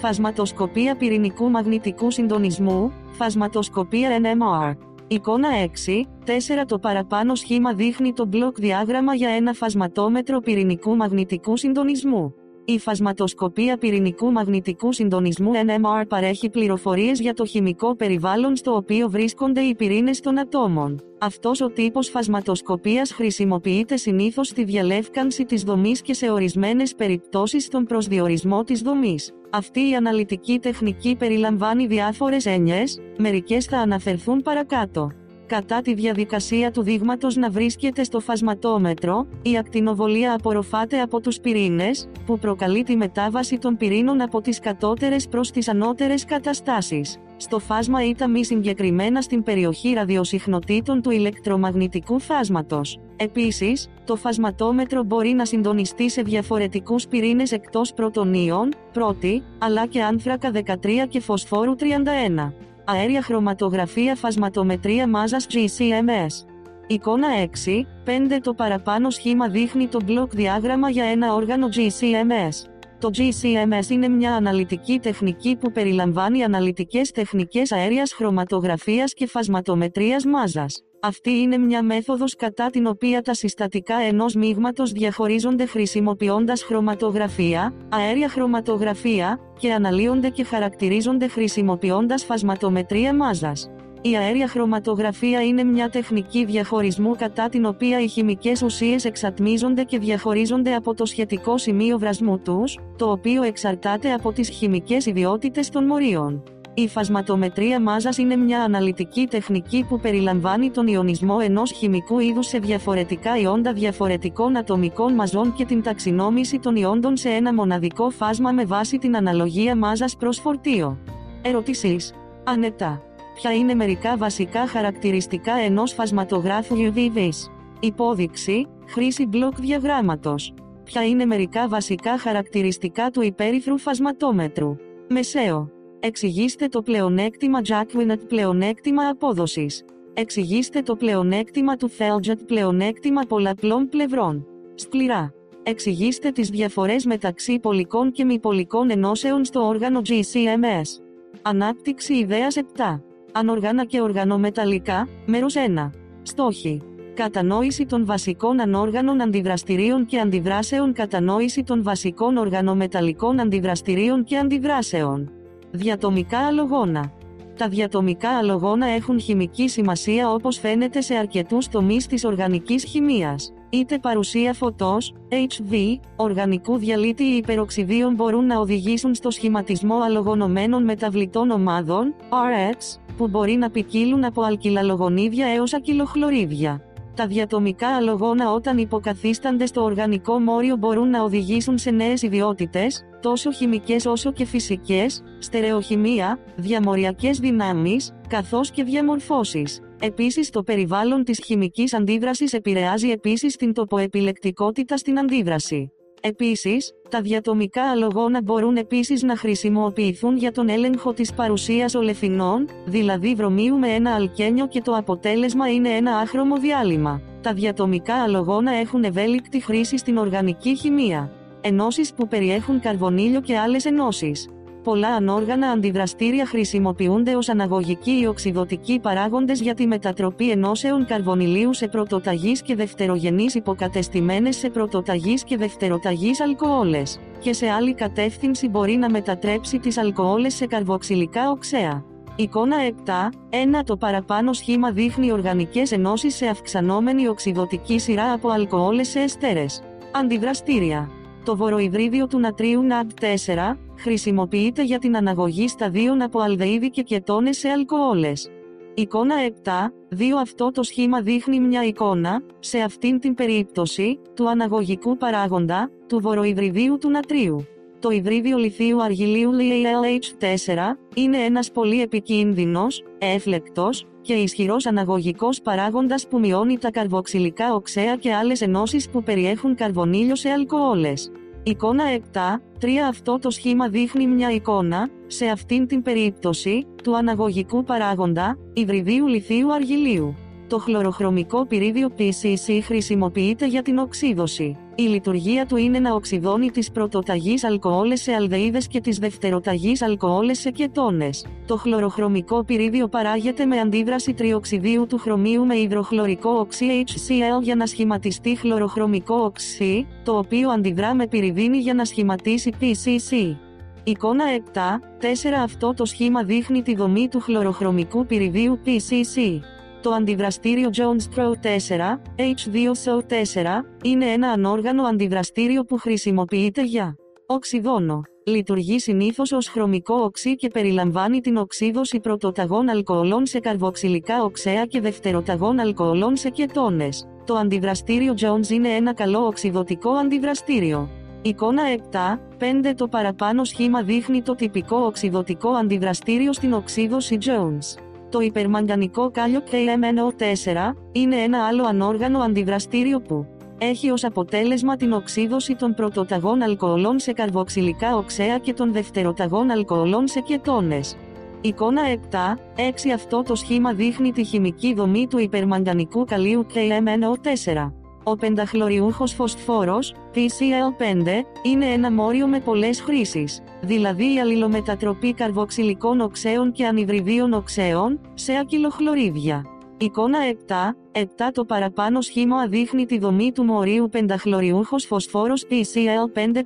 Φασματοσκοπία πυρηνικού μαγνητικού συντονισμού, φασματοσκοπία NMR. Εικόνα 6, 4 Το παραπάνω σχήμα δείχνει το μπλοκ διάγραμμα για ένα φασματόμετρο πυρηνικού μαγνητικού συντονισμού. Η φασματοσκοπία πυρηνικού μαγνητικού συντονισμού NMR παρέχει πληροφορίες για το χημικό περιβάλλον στο οποίο βρίσκονται οι πυρήνες των ατόμων. Αυτός ο τύπος φασματοσκοπίας χρησιμοποιείται συνήθως στη διαλεύκανση της δομής και σε ορισμένες περιπτώσεις στον προσδιορισμό της δομής. Αυτή η αναλυτική τεχνική περιλαμβάνει διάφορες έννοιες, μερικές θα αναφερθούν παρακάτω κατά τη διαδικασία του δείγματος να βρίσκεται στο φασματόμετρο, η ακτινοβολία απορροφάται από τους πυρήνες, που προκαλεί τη μετάβαση των πυρήνων από τις κατώτερες προς τις ανώτερες καταστάσεις. Στο φάσμα ή μη συγκεκριμένα στην περιοχή ραδιοσυχνοτήτων του ηλεκτρομαγνητικού φάσματος. Επίσης, το φασματόμετρο μπορεί να συντονιστεί σε διαφορετικούς πυρήνες εκτός πρωτονίων, πρώτη, αλλά και άνθρακα 13 και φωσφόρου 31. Αέρια χρωματογραφία φασματομετρία μάζας GCMS. Εικόνα 6, 5 Το παραπάνω σχήμα δείχνει το μπλοκ διάγραμμα για ένα όργανο GCMS. Το GCMS είναι μια αναλυτική τεχνική που περιλαμβάνει αναλυτικές τεχνικές αέριας χρωματογραφίας και φασματομετρίας μάζας. Αυτή είναι μια μέθοδος κατά την οποία τα συστατικά ενός μείγματος διαχωρίζονται χρησιμοποιώντας χρωματογραφία, αέρια χρωματογραφία, και αναλύονται και χαρακτηρίζονται χρησιμοποιώντας φασματομετρία μάζας. Η αέρια χρωματογραφία είναι μια τεχνική διαχωρισμού κατά την οποία οι χημικές ουσίες εξατμίζονται και διαχωρίζονται από το σχετικό σημείο βρασμού τους, το οποίο εξαρτάται από τις χημικές ιδιότητες των μορίων. Η φασματομετρία μάζας είναι μια αναλυτική τεχνική που περιλαμβάνει τον ιονισμό ενός χημικού είδους σε διαφορετικά ιόντα διαφορετικών ατομικών μαζών και την ταξινόμηση των ιόντων σε ένα μοναδικό φάσμα με βάση την αναλογία μάζας προς φορτίο. Ερωτήσεις. Ανετά. Ποια είναι μερικά βασικά χαρακτηριστικά ενός φασματογράφου UVVs. Υπόδειξη, χρήση μπλοκ διαγράμματος. Ποια είναι μερικά βασικά χαρακτηριστικά του υπέρυθρου φασματόμετρου. Μεσαίο. Εξηγήστε το πλεονέκτημα Jacquinot πλεονέκτημα απόδοσης. Εξηγήστε το πλεονέκτημα του Θέλτζετ πλεονέκτημα πολλαπλών πλευρών. Σκληρά. Εξηγήστε τις διαφορές μεταξύ πολικών και μη πολικών ενώσεων στο όργανο GCMS. Ανάπτυξη ιδέας 7. Ανοργάνα και οργανομεταλλικά, μέρος 1. Στόχοι. Κατανόηση των βασικών ανόργανων αντιδραστηρίων και αντιδράσεων Κατανόηση των βασικών οργανομεταλλικών αντιδραστηρίων και αντιδράσεων. Διατομικά αλογόνα. Τα διατομικά αλογόνα έχουν χημική σημασία όπως φαίνεται σε αρκετούς τομείς της οργανικής χημίας. Είτε παρουσία φωτός, HV, οργανικού διαλύτη ή υπεροξιδίων μπορούν να οδηγήσουν στο σχηματισμό αλογονωμένων μεταβλητών ομάδων, RX, που μπορεί να ποικίλουν από αλκυλαλογονίδια έως ακυλοχλωρίδια. Τα διατομικά αλογόνα όταν υποκαθίστανται στο οργανικό μόριο μπορούν να οδηγήσουν σε νέες ιδιότητες, τόσο χημικές όσο και φυσικές, στερεοχημία, διαμοριακές δυνάμεις, καθώς και διαμορφώσεις. Επίσης το περιβάλλον της χημικής αντίδρασης επηρεάζει επίσης την τοποεπιλεκτικότητα στην αντίδραση. Επίσης, τα διατομικά αλογόνα μπορούν επίσης να χρησιμοποιηθούν για τον έλεγχο της παρουσίας ολεφινών, δηλαδή βρωμίου με ένα αλκένιο και το αποτέλεσμα είναι ένα άχρωμο διάλειμμα. Τα διατομικά αλογόνα έχουν ευέλικτη χρήση στην οργανική χημεία. Ενώσεις που περιέχουν καρβονίλιο και άλλες ενώσεις. Πολλά ανόργανα αντιδραστήρια χρησιμοποιούνται ως αναγωγικοί ή οξυδοτικοί παράγοντες για τη μετατροπή ενώσεων καρβονιλίου σε πρωτοταγής και δευτερογενείς υποκατεστημένες σε πρωτοταγής και δευτεροταγής αλκοόλες, και σε άλλη κατεύθυνση μπορεί να μετατρέψει τις αλκοόλες σε καρβοξυλικά οξέα. Εικόνα 7. 1. Το παραπάνω σχήμα δείχνει οργανικές ενώσεις σε αυξανόμενη οξυδοτική σειρά από αλκοόλες σε εστέρες. Αντιδραστήρια. Το βοροϊδρίδιο του νατρίου NAD4 χρησιμοποιείται για την αναγωγή σταδίων από αλδεΐδη και κετώνες σε αλκοόλες. Εικόνα 7, 2 Αυτό το σχήμα δείχνει μια εικόνα, σε αυτήν την περίπτωση, του αναγωγικού παράγοντα, του βοροϊδριδίου του νατρίου. Το υδρίδιο λιθίου αργυλίου LH4 είναι ένας πολύ επικίνδυνος, έφλεκτος και ισχυρός αναγωγικός παράγοντας που μειώνει τα καρβοξυλικά οξέα και άλλες ενώσεις που περιέχουν καρβονίλιο σε αλκοόλες. Εικόνα 7, 3 Αυτό το σχήμα δείχνει μια εικόνα, σε αυτήν την περίπτωση, του αναγωγικού παράγοντα, υβριδίου λιθίου αργυλίου. Το χλωροχρωμικό πυρίδιο PCC χρησιμοποιείται για την οξύδωση. Η λειτουργία του είναι να οξυδώνει τις πρωτοταγείς αλκοόλες σε αλδεΐδες και τις δευτεροταγείς αλκοόλες σε κετόνες. Το χλωροχρωμικό πυρίδιο παράγεται με αντίδραση τριοξιδίου του χρωμίου με υδροχλωρικό οξύ HCl για να σχηματιστεί χλωροχρωμικό οξύ, το οποίο αντιδρά με πυριδίνη για να σχηματίσει PCC. Εικόνα 7, 4 Αυτό το σχήμα δείχνει τη δομή του χλωροχρωμικού πυριδίου PCC. Το αντιδραστήριο Jones Pro 4, H2SO4, είναι ένα ανόργανο αντιδραστήριο που χρησιμοποιείται για οξυδόνο. Λειτουργεί συνήθως ως χρωμικό οξύ και περιλαμβάνει την οξύδωση πρωτοταγών αλκοολών σε καρβοξυλικά οξέα και δευτεροταγών αλκοολών σε κετόνες. Το αντιδραστήριο Jones είναι ένα καλό οξυδοτικό αντιδραστήριο. Εικόνα 7, 5 Το παραπάνω σχήμα δείχνει το τυπικό οξυδοτικό αντιδραστήριο στην οξύδωση Jones. Το υπερμαγκανικό κάλιο KMNO4 είναι ένα άλλο ανόργανο αντιδραστήριο που έχει ως αποτέλεσμα την οξύδωση των πρωτοταγών αλκοολών σε καρβοξυλικά οξέα και των δευτεροταγών αλκοολών σε κετόνες. Εικόνα 7, 6 Αυτό το σχήμα δείχνει τη χημική δομή του υπερμαγκανικού καλίου KMNO4. Ο πενταχλωριούχος φωσφόρος, PCl5, είναι ένα μόριο με πολλές χρήσεις, δηλαδή η αλληλομετατροπή καρβοξυλικών οξέων και ανυβριδίων οξέων, σε ακυλοχλωρίδια. Εικόνα 7, 7 Το παραπάνω σχήμα δείχνει τη δομή του μορίου πενταχλωριούχος φωσφόρος PCl5.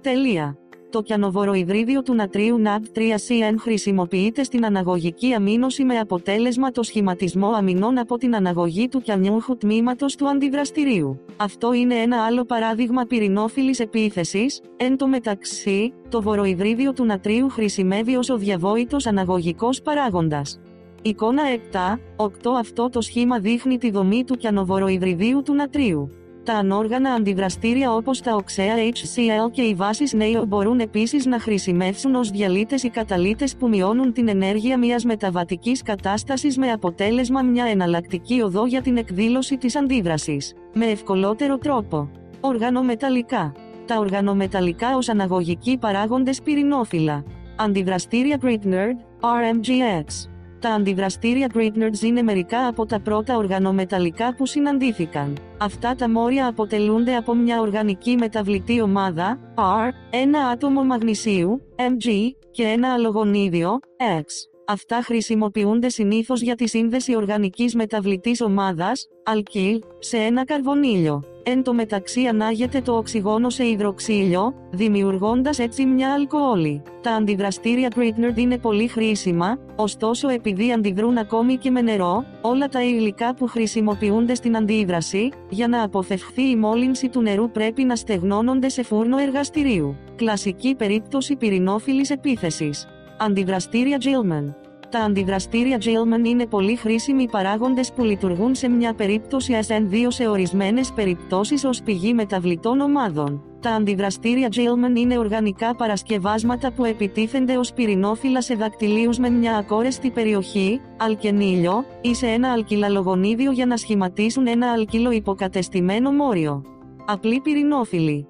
Το κιανοβοροϊδρίδιο του νατρίου NAD3CN χρησιμοποιείται στην αναγωγική αμήνωση με αποτέλεσμα το σχηματισμό αμυνών από την αναγωγή του κιανιούχου τμήματος του αντιδραστηρίου. Αυτό είναι ένα άλλο παράδειγμα πυρηνόφιλης επίθεσης. Εν τω μεταξύ, το βοροϊδρίδιο του νατρίου χρησιμεύει ως ο διαβόητος αναγωγικός παράγοντας. Εικόνα 7, 8 Αυτό το σχήμα δείχνει τη δομή του κιανοβοροϊδριδίου του νατρίου. Τα ανόργανα αντιδραστήρια όπως τα οξέα HCl και οι βάσεις νέο μπορούν επίσης να χρησιμεύσουν ως διαλύτες ή καταλύτες που μειώνουν την ενέργεια μιας μεταβατικής κατάστασης με αποτέλεσμα μια εναλλακτική οδό για την εκδήλωση της αντίδρασης, με ευκολότερο τρόπο. Οργανομεταλλικά. Τα οργανομεταλλικά ως αναγωγικοί παράγοντες πυρηνόφυλλα. Αντιδραστήρια Grignard, RMGX. Τα αντιδραστήρια Grignards είναι μερικά από τα πρώτα οργανομεταλλικά που συναντήθηκαν. Αυτά τα μόρια αποτελούνται από μια οργανική μεταβλητή ομάδα, R, ένα άτομο μαγνησίου, Mg, και ένα αλογονίδιο, X. Αυτά χρησιμοποιούνται συνήθως για τη σύνδεση οργανικής μεταβλητής ομάδας, αλκύλ, σε ένα καρβονίλιο. Εν τω μεταξύ ανάγεται το οξυγόνο σε υδροξύλιο, δημιουργώντας έτσι μια αλκοόλη. Τα αντιδραστήρια Grignard είναι πολύ χρήσιμα, ωστόσο επειδή αντιδρούν ακόμη και με νερό, όλα τα υλικά που χρησιμοποιούνται στην αντίδραση, για να αποφευχθεί η μόλυνση του νερού πρέπει να στεγνώνονται σε φούρνο εργαστηρίου. Κλασική περίπτωση πυρηνόφιλης επίθεσης. Αντιδραστήρια Gilman. Τα αντιδραστήρια Gilman είναι πολύ χρήσιμοι παράγοντες που λειτουργούν σε μια περίπτωση SN2 σε ορισμένες περιπτώσεις ως πηγή μεταβλητών ομάδων. Τα αντιδραστήρια Gilman είναι οργανικά παρασκευάσματα που επιτίθενται ως πυρηνόφυλλα σε δακτυλίους με μια ακόρεστη περιοχή, αλκενήλιο, ή σε ένα αλκυλαλογονίδιο για να σχηματίσουν ένα αλκύλο υποκατεστημένο μόριο. Απλή πυρηνόφυλλη.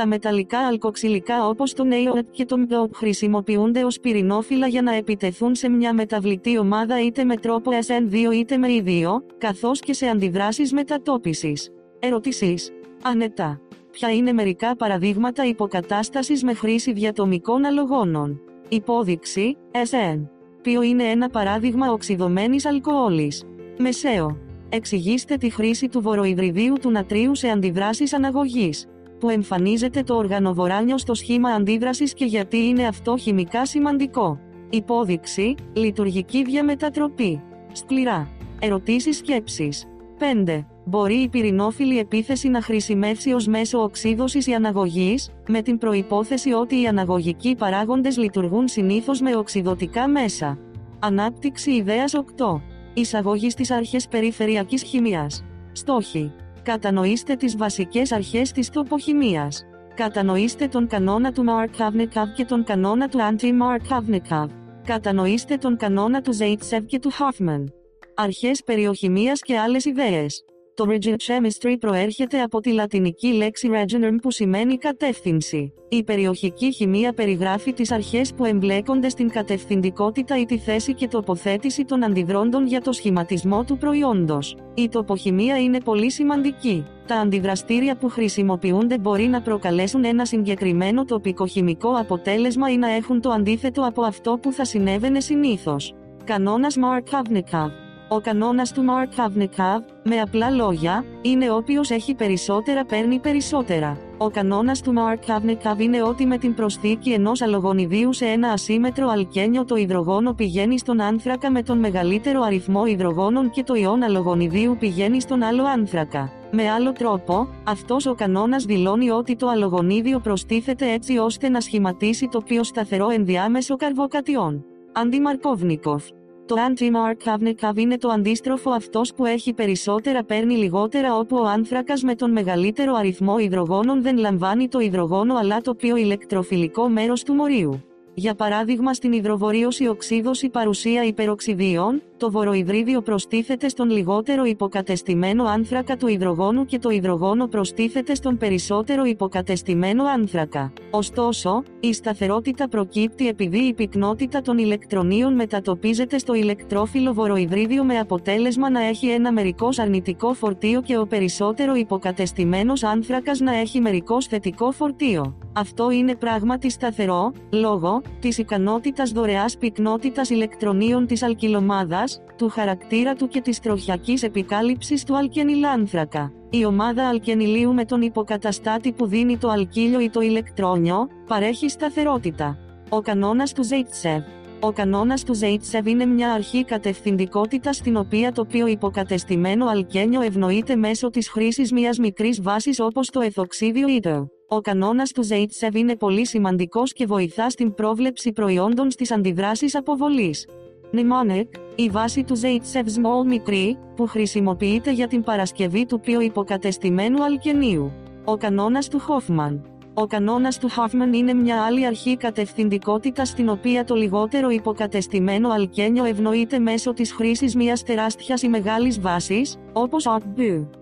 Τα μεταλλικά αλκοξυλικά όπως το NaOH και το MgO χρησιμοποιούνται ως πυρηνόφυλλα για να επιτεθούν σε μια μεταβλητή ομάδα είτε με τρόπο SN2 είτε με I2, καθώς και σε αντιδράσεις μετατόπισης. Ερωτήσεις. Ανετά. Ποια είναι μερικά παραδείγματα υποκατάστασης με χρήση διατομικών αλογόνων; Υπόδειξη, SN. Ποιο είναι ένα παράδειγμα οξυδωμένης αλκοόλης; Μεσαίο. Εξηγήστε τη χρήση του βοροϊδριδίου του νατρίου σε αντιδράσεις αναγωγής που εμφανίζεται το οργανοβοράνιο στο σχήμα αντίδρασης και γιατί είναι αυτό χημικά σημαντικό. Υπόδειξη, λειτουργική διαμετατροπή. Σκληρά. Ερωτήσεις σκέψης. 5. Μπορεί η πυρηνόφιλη επίθεση να χρησιμεύσει ως μέσο οξύδωσης ή αναγωγής, με την προϋπόθεση ότι οι αναγωγικοί παράγοντες λειτουργούν συνήθως με οξυδοτικά μέσα. Ανάπτυξη ιδέας 8. Εισαγωγής στις αρχές περιφερειακής χημίας. Στόχοι. Κατανοήστε τις βασικές αρχές της τοποχημίας. Κατανοήστε τον κανόνα του Markovnikov και τον κανόνα του Anti-Markovnikov. Κατανοήστε τον κανόνα του Zaitsev και του Hoffman. Αρχές περιοχημίας και άλλες ιδέες. Το rigid chemistry προέρχεται από τη λατινική λέξη regenerm που σημαίνει κατεύθυνση. Η περιοχική χημεία περιγράφει τις αρχές που εμπλέκονται στην κατευθυντικότητα ή τη θέση και τοποθέτηση των αντιδρόντων για το σχηματισμό του προϊόντος. Η τοποχημεία είναι πολύ σημαντική. Τα αντιδραστήρια που χρησιμοποιούνται μπορεί να προκαλέσουν ένα συγκεκριμένο τοπικοχημικό αποτέλεσμα ή να έχουν το αντίθετο από αυτό που θα συνέβαινε συνήθως. Κανόνας Markovnikov ο κανόνας του Markovnikov, με απλά λόγια, είναι όποιος έχει περισσότερα παίρνει περισσότερα. Ο κανόνας του Markovnikov είναι ότι με την προσθήκη ενός αλογονιδίου σε ένα ασύμετρο αλκένιο το υδρογόνο πηγαίνει στον άνθρακα με τον μεγαλύτερο αριθμό υδρογόνων και το ιόν αλογονιδίου πηγαίνει στον άλλο άνθρακα. Με άλλο τρόπο, αυτός ο κανόνας δηλώνει ότι το αλογονίδιο προστίθεται έτσι ώστε να σχηματίσει το πιο σταθερό ενδιάμεσο καρβοκατιόν. Αντιμαρκόβνικοφ. Το anti-Markovnikov είναι το αντίστροφο αυτός που έχει περισσότερα παίρνει λιγότερα όπου ο άνθρακας με τον μεγαλύτερο αριθμό υδρογόνων δεν λαμβάνει το υδρογόνο αλλά το πιο ηλεκτροφιλικό μέρος του μορίου. Για παράδειγμα στην υδροβορίωση οξύδωση παρουσία υπεροξιδίων, το βοροϊδρίδιο προστίθεται στον λιγότερο υποκατεστημένο άνθρακα του υδρογόνου και το υδρογόνο προστίθεται στον περισσότερο υποκατεστημένο άνθρακα. Ωστόσο, η σταθερότητα προκύπτει επειδή η πυκνότητα των ηλεκτρονίων μετατοπίζεται στο ηλεκτρόφιλο βοροϊδρίδιο με αποτέλεσμα να έχει ένα μερικός αρνητικό φορτίο και ο περισσότερο υποκατεστημένος άνθρακας να έχει μερικός θετικό φορτίο. Αυτό είναι πράγματι σταθερό, λόγω της ικανότητας δωρεάς πυκνότητας ηλεκτρονίων της αλκυλομάδας, του χαρακτήρα του και της τροχιακής επικάλυψης του αλκενιλάνθρακα. Η ομάδα αλκενιλίου με τον υποκαταστάτη που δίνει το αλκύλιο ή το ηλεκτρόνιο, παρέχει σταθερότητα. Ο κανόνας του Ζέιτσεβ ο κανόνας του Ζέιτσεβ είναι μια αρχή κατευθυντικότητας στην οποία το πιο υποκατεστημένο αλκένιο ευνοείται μέσω της χρήσης μιας μικρής βάσης όπως το εθοξίδιο ήτο. Ο κανόνας του Ζέιτσεβ είναι πολύ σημαντικός και βοηθά στην πρόβλεψη προϊόντων στις αντιδράσεις αποβολής. Mnemonic, η βάση του ZHF Small μικρή, που χρησιμοποιείται για την παρασκευή του πιο υποκατεστημένου αλκενίου. Ο κανόνας του Hoffman. Ο κανόνας του Hoffman είναι μια άλλη αρχή κατευθυντικότητα στην οποία το λιγότερο υποκατεστημένο αλκένιο ευνοείται μέσω της χρήσης μιας τεράστιας ή μεγάλης βάσης, όπως ο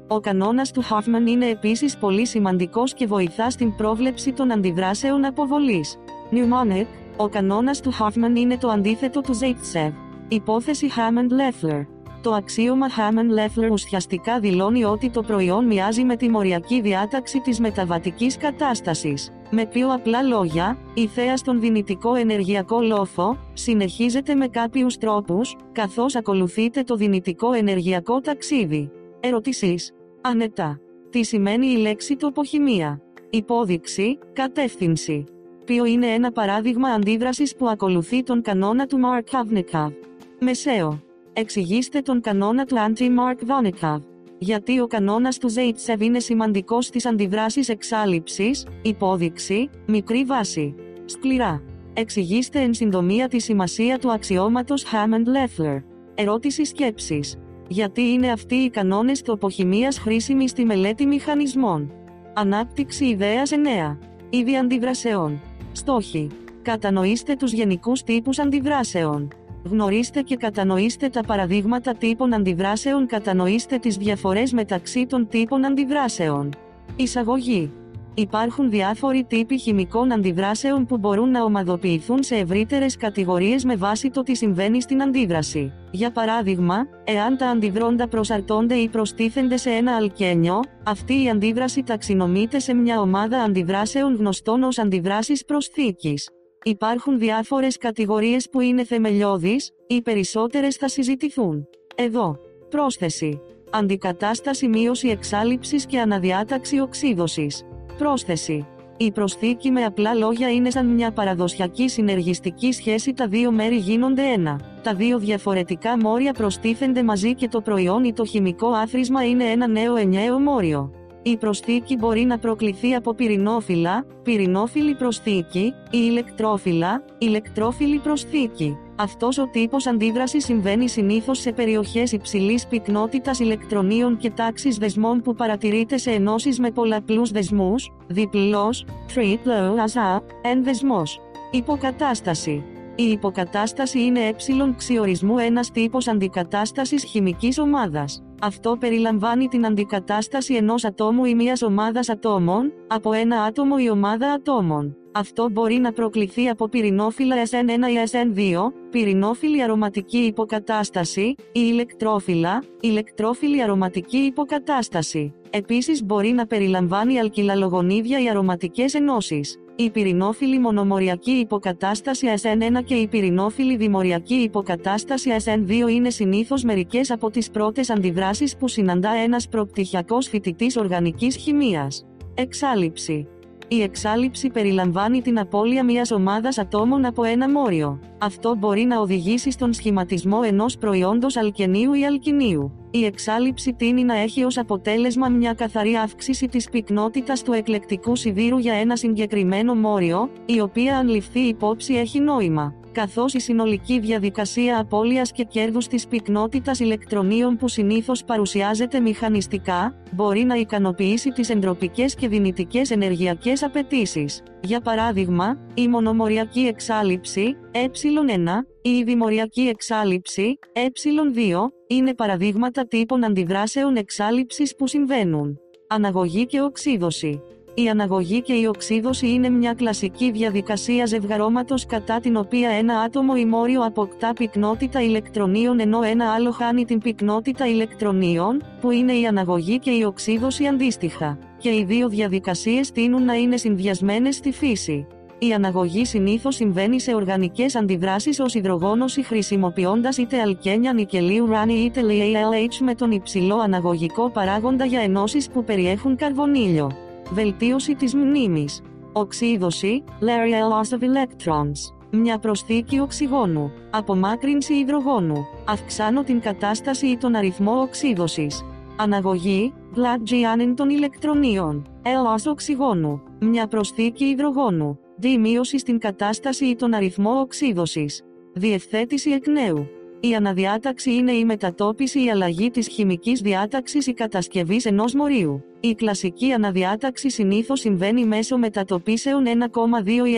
Ο κανόνας του Hoffman είναι επίσης πολύ σημαντικός και βοηθά στην πρόβλεψη των αντιδράσεων αποβολής. Mnemonic, ο κανόνας του Hoffman είναι το αντίθετο του Zaitsev. Υπόθεση Hammond-Leffler. Το αξίωμα Hammond-Leffler ουσιαστικά δηλώνει ότι το προϊόν μοιάζει με τη μοριακή διάταξη της μεταβατικής κατάστασης. Με πιο απλά λόγια, η θέα στον δυνητικό ενεργειακό λόφο, συνεχίζεται με κάποιους τρόπους, καθώς ακολουθείται το δυνητικό ενεργειακό ταξίδι. Ερωτήσεις. Ανετά. Τι σημαίνει η λέξη τοποχημία. Υπόδειξη, κατεύθυνση οποίο είναι ένα παράδειγμα αντίδρασης που ακολουθεί τον κανόνα του Markovnikov. Μεσαίο. Εξηγήστε τον κανόνα του anti-Markovnikov. Γιατί ο κανόνας του Zaitsev είναι σημαντικός στις αντιδράσεις εξάλληψης, υπόδειξη, μικρή βάση. Σκληρά. Εξηγήστε εν συντομία τη σημασία του αξιώματος Hammond-Leffler. Ερώτηση σκέψης. Γιατί είναι αυτοί οι κανόνες τοποχημίας χρήσιμοι στη μελέτη μηχανισμών; Ανάπτυξη ιδέας 9. Είδη αντιδρασεών. Στόχοι. Κατανοήστε τους γενικούς τύπους αντιδράσεων. Γνωρίστε και κατανοήστε τα παραδείγματα τύπων αντιδράσεων. Κατανοήστε τις διαφορές μεταξύ των τύπων αντιδράσεων. Εισαγωγή. Υπάρχουν διάφοροι τύποι χημικών αντιδράσεων που μπορούν να ομαδοποιηθούν σε ευρύτερες κατηγορίες με βάση το τι συμβαίνει στην αντίδραση. Για παράδειγμα, εάν τα αντιδρόντα προσαρτώνται ή προστίθενται σε ένα αλκένιο, αυτή η αντίδραση ταξινομείται σε μια ομάδα αντιδράσεων γνωστών ως αντιδράσεις προσθήκης. Υπάρχουν διάφορες κατηγορίες που είναι θεμελιώδεις, οι περισσότερες θα συζητηθούν. Εδώ. Πρόσθεση. Αντικατάσταση μείωση εξάλληψης και αναδιάταξη οξύδωσης. Πρόσθεση. Η προσθήκη με απλά λόγια είναι σαν μια παραδοσιακή συνεργιστική σχέση τα δύο μέρη γίνονται ένα. Τα δύο διαφορετικά μόρια προστίθενται μαζί και το προϊόν ή το χημικό άθροισμα είναι ένα νέο ενιαίο μόριο. Η προσθήκη μπορεί να προκληθεί από πυρηνόφυλλα, πυρηνόφυλλη προσθήκη, ή ηλεκτρόφυλλα, ηλεκτρόφυλλη προσθήκη. Αυτός ο τύπος αντίδρασης συμβαίνει συνήθως σε περιοχές υψηλής πυκνότητας ηλεκτρονίων και τάξης δεσμών που παρατηρείται σε ενώσεις με πολλαπλούς δεσμούς, διπλός, triple as εν δεσμός. Υποκατάσταση. Η υποκατάσταση είναι ε ξιορισμού ένας τύπος αντικατάστασης χημικής ομάδας. Αυτό περιλαμβάνει την αντικατάσταση ενός ατόμου ή μιας ομάδας ατόμων, από ένα άτομο ή ομάδα ατόμων. Αυτό μπορεί να προκληθεί από πυρηνόφυλλα SN1 ή SN2, πυρηνόφυλλη αρωματική υποκατάσταση, ή ηλεκτρόφυλλα, ηλεκτρόφυλλη αρωματική υποκατάσταση. Επίσης μπορεί να περιλαμβάνει αλκυλαλογονίδια ή αρωματικές ενώσεις. Η πυρηνόφυλλη μονομοριακή υποκατάσταση SN1 και η πυρηνόφυλλη δημοριακή υποκατάσταση SN2 είναι συνήθως μερικές από τις πρώτες αντιδράσεις που συναντά ένας προπτυχιακός φοιτητής οργανικής χημίας. Εξάλληψη η εξάλληψη περιλαμβάνει την απώλεια μιας ομάδας ατόμων από ένα μόριο. Αυτό μπορεί να οδηγήσει στον σχηματισμό ενός προϊόντος αλκενίου ή αλκινίου. Η εξάλληψη τίνει να έχει ως αποτέλεσμα μια καθαρή αύξηση της πυκνότητας του εκλεκτικού σιδήρου για ένα συγκεκριμένο μόριο, η οποία αν ληφθεί υπόψη έχει νόημα καθώς η συνολική διαδικασία απώλειας και κέρδους της πυκνότητας ηλεκτρονίων που συνήθως παρουσιάζεται μηχανιστικά, μπορεί να ικανοποιήσει τις εντροπικές και δυνητικές ενεργειακές απαιτήσεις. Για παράδειγμα, η μονομοριακή εξάλληψη, ε1, ή η δημοριακή εξάλληψη, ε2, είναι παραδείγματα τύπων αντιδράσεων εξάλληψης που συμβαίνουν. Αναγωγή και οξύδωση. Η αναγωγή και η οξύδωση είναι μια κλασική διαδικασία ζευγαρώματος κατά την οποία ένα άτομο ή μόριο αποκτά πυκνότητα ηλεκτρονίων ενώ ένα άλλο χάνει την πυκνότητα ηλεκτρονίων, που είναι η αναγωγή και η οξύδωση αντίστοιχα. Και οι δύο διαδικασίες τείνουν να είναι συνδυασμένες στη φύση. Η αναγωγή συνήθως συμβαίνει σε οργανικές αντιδράσεις ως υδρογόνωση χρησιμοποιώντας είτε αλκένια νικελίου ράνι είτε LALH με τον υψηλό αναγωγικό παράγοντα για ενώσεις που περιέχουν καρβονίλιο. Βελτίωση της μνήμης. Οξύδωση, Laria loss of electrons. Μια προσθήκη οξυγόνου. Απομάκρυνση υδρογόνου. Αυξάνω την κατάσταση ή τον αριθμό οξύδωσης. Αναγωγή, Glad των ηλεκτρονίων. Έλος οξυγόνου. Μια προσθήκη υδρογόνου. Δι στην κατάσταση ή τον αριθμό οξύδωσης. Διευθέτηση εκ νέου. Η αναδιάταξη είναι η μετατόπιση ή αλλαγή της χημικής διάταξης ή κατασκευής ενός μορίου. Η κλασική αναδιάταξη συνήθως συμβαίνει μέσω μετατοπίσεων 1,2 ή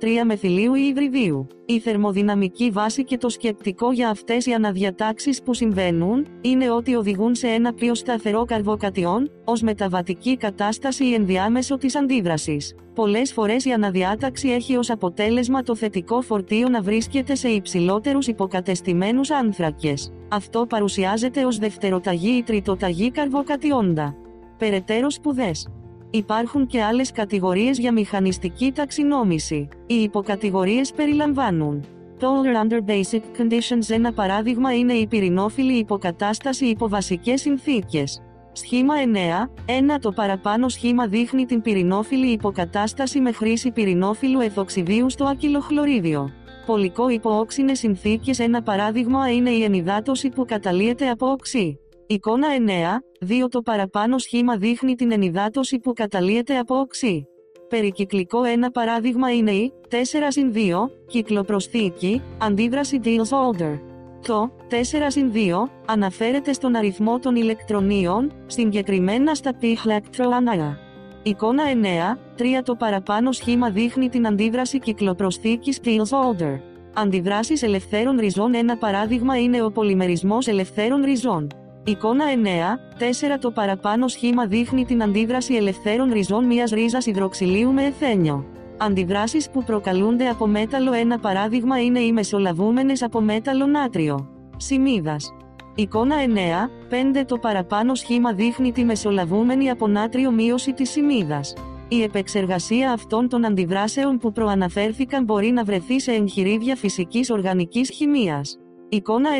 1,3 μεθυλίου ή υβριδίου. Η θερμοδυναμική βάση και το σκεπτικό για αυτές οι αναδιατάξεις που συμβαίνουν, είναι ότι οδηγούν σε ένα πιο σταθερό καρβοκατιόν, ως μεταβατική κατάσταση ή ενδιάμεσο της αντίδρασης. Πολλές φορές η αναδιάταξη έχει ως αποτέλεσμα το θετικό φορτίο να βρίσκεται σε υψηλότερους υποκατεστημένους άνθρακες. Αυτό παρουσιάζεται ως δευτεροταγή ή τριτοταγή καρβοκατιόντα περαιτέρω σπουδές. Υπάρχουν και άλλες κατηγορίες για μηχανιστική ταξινόμηση. Οι υποκατηγορίες περιλαμβάνουν Polar under basic conditions ένα παράδειγμα είναι η πυρηνόφιλη υποκατάσταση υπό βασικές συνθήκες. Σχήμα 9. Ένα το παραπάνω σχήμα δείχνει την πυρηνόφιλη υποκατάσταση με χρήση πυρηνόφιλου εθοξιδίου στο ακυλοχλωρίδιο. Πολικό υπό όξινες συνθήκες ένα παράδειγμα είναι η ενυδάτωση που καταλύεται από οξύ. Εικόνα 9, 2 Το παραπάνω σχήμα δείχνει την ενυδάτωση που καταλύεται από οξύ. Περικυκλικό ένα παράδειγμα είναι η 4 2, κυκλοπροσθήκη, αντίδραση Diels-Alder. Το 4 2 αναφέρεται στον αριθμό των ηλεκτρονίων, συγκεκριμένα στα π-ηλεκτροανάγα. Εικόνα 9, 3 Το παραπάνω σχήμα δείχνει την αντίδραση κυκλοπροσθήκης Diels-Alder. Αντιδράσεις ελευθέρων ριζών Ένα παράδειγμα είναι ο πολυμερισμός ελευθέρων ριζών. Εικόνα 9, 4 Το παραπάνω σχήμα δείχνει την αντίδραση ελευθέρων ριζών μιας ρίζας υδροξυλίου με εθένιο. Αντιδράσεις που προκαλούνται από μέταλλο Ένα παράδειγμα είναι οι μεσολαβούμενες από μέταλλο νάτριο. Σημίδας. Εικόνα 9, 5 Το παραπάνω σχήμα δείχνει τη μεσολαβούμενη από νάτριο μείωση της σημίδας. Η επεξεργασία αυτών των αντιδράσεων που προαναφέρθηκαν μπορεί να βρεθεί σε εγχειρίδια φυσικής οργανικής χημίας. Εικόνα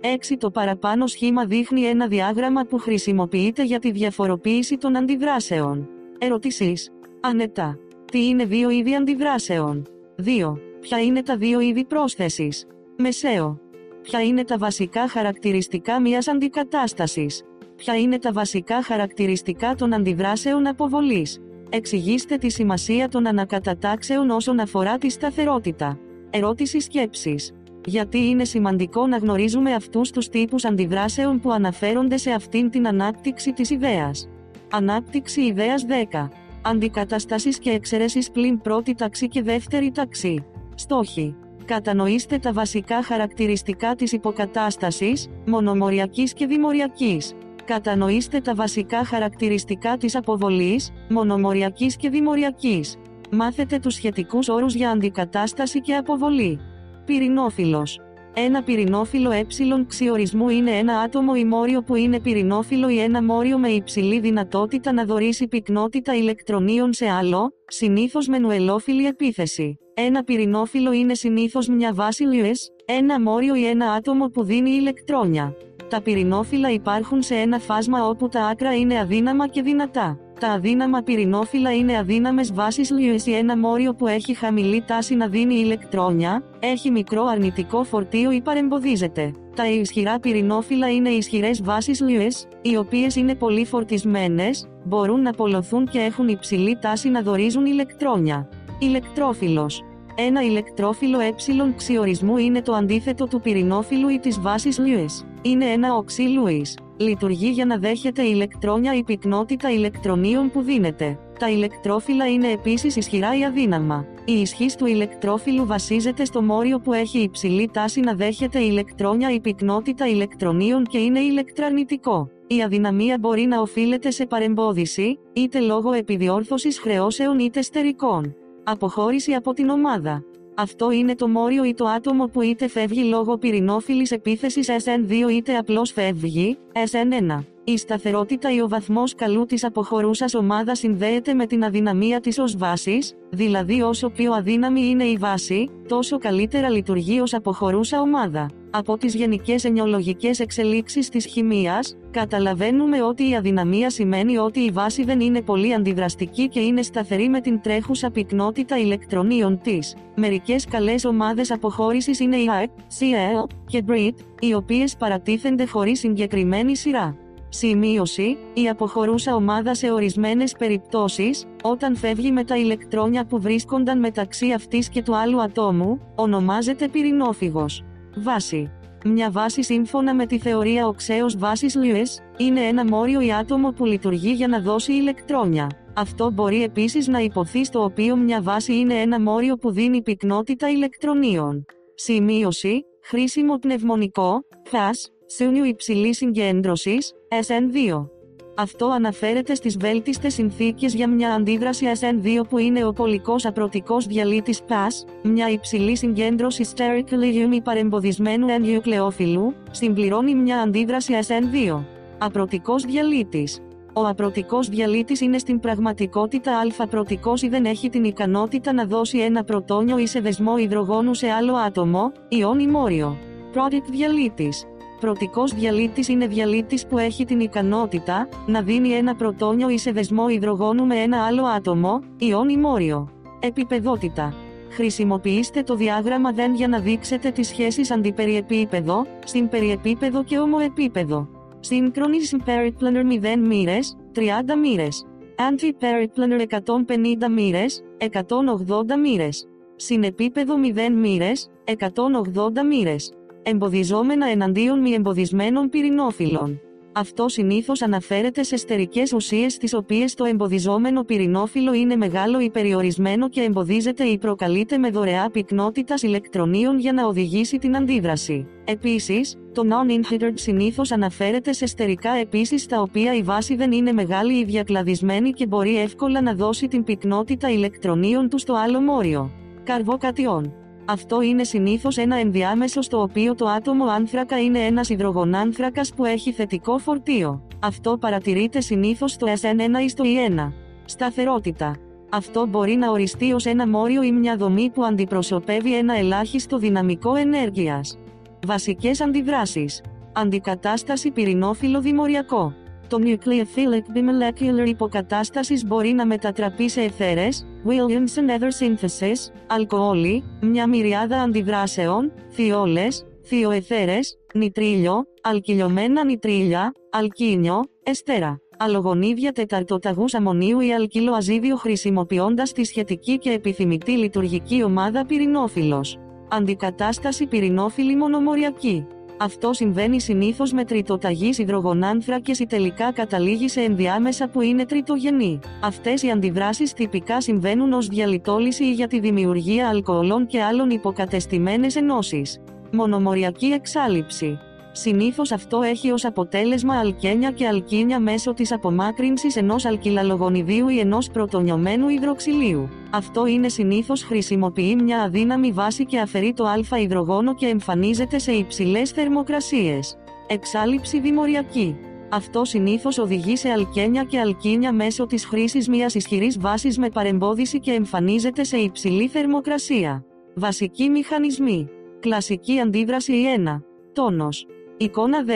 9, 6 Το παραπάνω σχήμα δείχνει ένα διάγραμμα που χρησιμοποιείται για τη διαφοροποίηση των αντιδράσεων. Ερωτήσεις. Ανετά. Τι είναι δύο είδη αντιδράσεων; 2. Ποια είναι τα δύο είδη πρόσθεσης; Μεσαίο. Ποια είναι τα βασικά χαρακτηριστικά μιας αντικατάστασης; Ποια είναι τα βασικά χαρακτηριστικά των αντιδράσεων αποβολής; Εξηγήστε τη σημασία των ανακατατάξεων όσον αφορά τη σταθερότητα. Ερώτηση σκέψης. Γιατί είναι σημαντικό να γνωρίζουμε αυτούς τους τύπους αντιδράσεων που αναφέρονται σε αυτήν την ανάπτυξη της ιδέας. Ανάπτυξη ιδέας 10. Αντικαταστάσεις και εξαιρέσεις πλην πρώτη ταξί και δεύτερη ταξί. Στόχοι. Κατανοήστε τα βασικά χαρακτηριστικά της υποκατάστασης, μονομοριακής και δημοριακής. Κατανοήστε τα βασικά χαρακτηριστικά της αποβολής, μονομοριακής και δημοριακής. Μάθετε τους σχετικούς όρους για αντικατάσταση και αποβολή. Πυρηνόφυλλος. Ένα πυρηνόφυλλο ε ξιορισμού είναι ένα άτομο ή μόριο που είναι πυρηνόφυλλο ή ένα μόριο με υψηλή δυνατότητα να δωρήσει πυκνότητα ηλεκτρονίων σε άλλο, συνήθως με νουελόφυλλη επίθεση. Ένα πυρηνόφυλλο είναι συνήθως μια βάση λιουες, ένα μόριο ή ένα άτομο που δίνει ηλεκτρόνια. Τα πυρηνόφυλλα υπάρχουν σε ένα φάσμα όπου τα άκρα είναι αδύναμα και δυνατά. Τα αδύναμα πυρηνόφυλλα είναι αδύναμες βάσεις Lewis ή ένα μόριο που έχει χαμηλή τάση να δίνει ηλεκτρόνια, έχει μικρό αρνητικό φορτίο ή παρεμποδίζεται. Τα ισχυρά πυρηνόφυλλα είναι ισχυρές βάσεις Lewis, οι οποίες είναι πολύ φορτισμένες, μπορούν να πολλωθούν και έχουν υψηλή τάση να δορίζουν ηλεκτρόνια. Ηλεκτρόφυλλος ένα ηλεκτρόφυλλο ε ξιορισμού είναι το αντίθετο του πυρηνόφυλλου ή της βάσης Lewis. Είναι ένα οξύ Lewis. Λειτουργεί για να δέχεται ηλεκτρόνια ή πυκνότητα ηλεκτρονίων που δίνεται. Τα ηλεκτρόφυλλα είναι επίσης ισχυρά ή αδύναμα. Η ισχύς του ηλεκτρόφυλλου βασίζεται στο μόριο που έχει υψηλή τάση να δέχεται ηλεκτρόνια ή πυκνότητα ηλεκτρονίων και είναι ηλεκτραρνητικό. Η αδυναμία μπορεί να οφείλεται σε παρεμπόδιση, είτε λόγω επιδιόρθωσης χρεώσεων είτε στερικών. Αποχώρηση από την ομάδα. Αυτό είναι το μόριο ή το άτομο που είτε φεύγει λόγω πυρηνόφιλης επίθεσης SN2 είτε απλώς φεύγει, SN1. Η σταθερότητα ή ο βαθμός καλού της αποχωρούσας ομάδας συνδέεται με την αδυναμία της ως βάσης, δηλαδή όσο πιο αδύναμη είναι η βάση, τόσο καλύτερα λειτουργεί ως αποχωρούσα ομάδα. Από τις γενικές ενοιολογικέ εξελίξεις της χημίας, καταλαβαίνουμε ότι η αδυναμία σημαίνει ότι η βάση δεν είναι πολύ αντιδραστική και είναι σταθερή με την τρέχουσα πυκνότητα ηλεκτρονίων της. Μερικές καλές ομάδες αποχώρησης είναι η ΑΕΚ, CL και BRIT, οι οποίες παρατίθενται χωρίς συγκεκριμένη σειρά. Σημείωση, η αποχωρούσα ομάδα σε ορισμένες περιπτώσεις, όταν φεύγει με τα ηλεκτρόνια που βρίσκονταν μεταξύ αυτής και του άλλου ατόμου, ονομάζεται πυρηνόφυγος. Βάση. Μια βάση σύμφωνα με τη θεωρία οξέως βάσης Lewis, είναι ένα μόριο ή άτομο που λειτουργεί για να δώσει ηλεκτρόνια. Αυτό μπορεί επίσης να υποθεί στο οποίο μια βάση είναι ένα μόριο που δίνει πυκνότητα ηλεκτρονίων. Σημείωση, χρήσιμο πνευμονικό, φας, Σούνιου υψηλής συγκέντρωσης, SN2. Αυτό αναφέρεται στις βέλτιστες συνθήκες για μια αντίδραση SN2 που είναι ο πολικός απρωτικός διαλύτης PAS, μια υψηλή συγκέντρωση sterically παρεμποδισμένου ενιουκλεόφιλου, συμπληρώνει μια αντίδραση SN2. Απρωτικός διαλύτης. Ο απρωτικός διαλύτης είναι στην πραγματικότητα αλφα-πρωτικός ή δεν έχει την ικανότητα να δώσει ένα πρωτόνιο ή σε δεσμό υδρογόνου σε άλλο άτομο, ιόν ή μόριο. Product διαλύτης. Πρωτικός διαλύτης είναι διαλύτης που έχει την ικανότητα να δίνει ένα πρωτόνιο ή σε δεσμό υδρογόνου με ένα άλλο άτομο, ιόν ή μόριο. Επιπεδότητα. Χρησιμοποιήστε το διάγραμμα δεν για να δείξετε τις σχέσεις αντιπεριεπίπεδο, συμπεριεπίπεδο και ομοεπίπεδο. Σύγχρονη συμπεριπλανερ 0 μοίρες, 30 μοίρες. Αντιπεριπλανερ 150 μοίρες, 180 μοίρες. Συνεπίπεδο 0 μοίρες, 180 μοίρες εμποδιζόμενα εναντίον μη εμποδισμένων πυρηνόφυλλων. Αυτό συνήθως αναφέρεται σε στερικές ουσίες τις οποίες το εμποδιζόμενο πυρηνόφυλλο είναι μεγάλο ή περιορισμένο και εμποδίζεται ή προκαλείται με δωρεά πυκνότητας ηλεκτρονίων για να οδηγήσει την αντίδραση. Επίσης, το non-inhibited συνήθως αναφέρεται σε στερικά επίσης τα οποία η βάση δεν είναι μεγάλη ή διακλαδισμένη και μπορεί εύκολα να δώσει την πυκνότητα ηλεκτρονίων του στο άλλο μόριο. Καρβοκατιών. Αυτό είναι συνήθως ένα ενδιάμεσο στο οποίο το άτομο άνθρακα είναι ένας υδρογονάνθρακας που έχει θετικό φορτίο. Αυτό παρατηρείται συνήθως στο SN1 ή στο E1. Σταθερότητα. Αυτό μπορεί να οριστεί ως ένα μόριο ή μια δομή που αντιπροσωπεύει ένα ελάχιστο δυναμικό ενέργειας. Βασικές αντιδράσεις. Αντικατάσταση πυρηνόφυλλο δημοριακό. Το nucleophilic bimolecular υποκατάστασης μπορεί να μετατραπεί σε εθέρες, Williamson Ether Synthesis, αλκοόλι, μια μυριάδα αντιδράσεων, θιόλες, θιοεθέρες, νητρίλιο, αλκυλιωμένα νητρίλια, αλκίνιο, εστέρα. Αλογονίδια τεταρτοταγούς αμμονίου ή αλκυλοαζίδιο χρησιμοποιώντας τη σχετική και επιθυμητή λειτουργική ομάδα πυρηνόφυλλος. Αντικατάσταση πυρηνόφυλλη μονομοριακή. Αυτό συμβαίνει συνήθως με τριτοταγεί υδρογονάνθρακε ή τελικά καταλήγει σε ενδιάμεσα που είναι τριτογενή. Αυτές οι αντιδράσεις τυπικά συμβαίνουν ως διαλυτόληση ή για τη δημιουργία αλκοολών και άλλων υποκατεστημένες ενώσεις. Μονομοριακή εξάλληψη. Συνήθως αυτό έχει ως αποτέλεσμα αλκένια και αλκίνια μέσω της απομάκρυνσης ενός αλκυλαλογονιδίου ή ενός πρωτονιωμένου υδροξυλίου. Αυτό είναι συνήθως χρησιμοποιεί μια αδύναμη βάση και αφαιρεί το α υδρογόνο και εμφανίζεται σε υψηλές θερμοκρασίες. Εξάλληψη δημοριακή. Αυτό συνήθως οδηγεί σε αλκένια και αλκίνια μέσω της χρήσης μιας ισχυρής βάσης με παρεμπόδιση και εμφανίζεται σε υψηλή θερμοκρασία. Βασικοί μηχανισμοί. Κλασική αντίδραση 1. Τόνος. Εικόνα 10.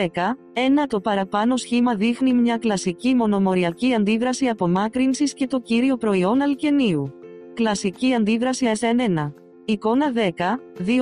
Ένα το παραπάνω σχήμα δείχνει μια κλασική μονομοριακή αντίδραση απομάκρυνσης και το κύριο προϊόν αλκενίου. Κλασική αντίδραση SN1. Εικόνα 10.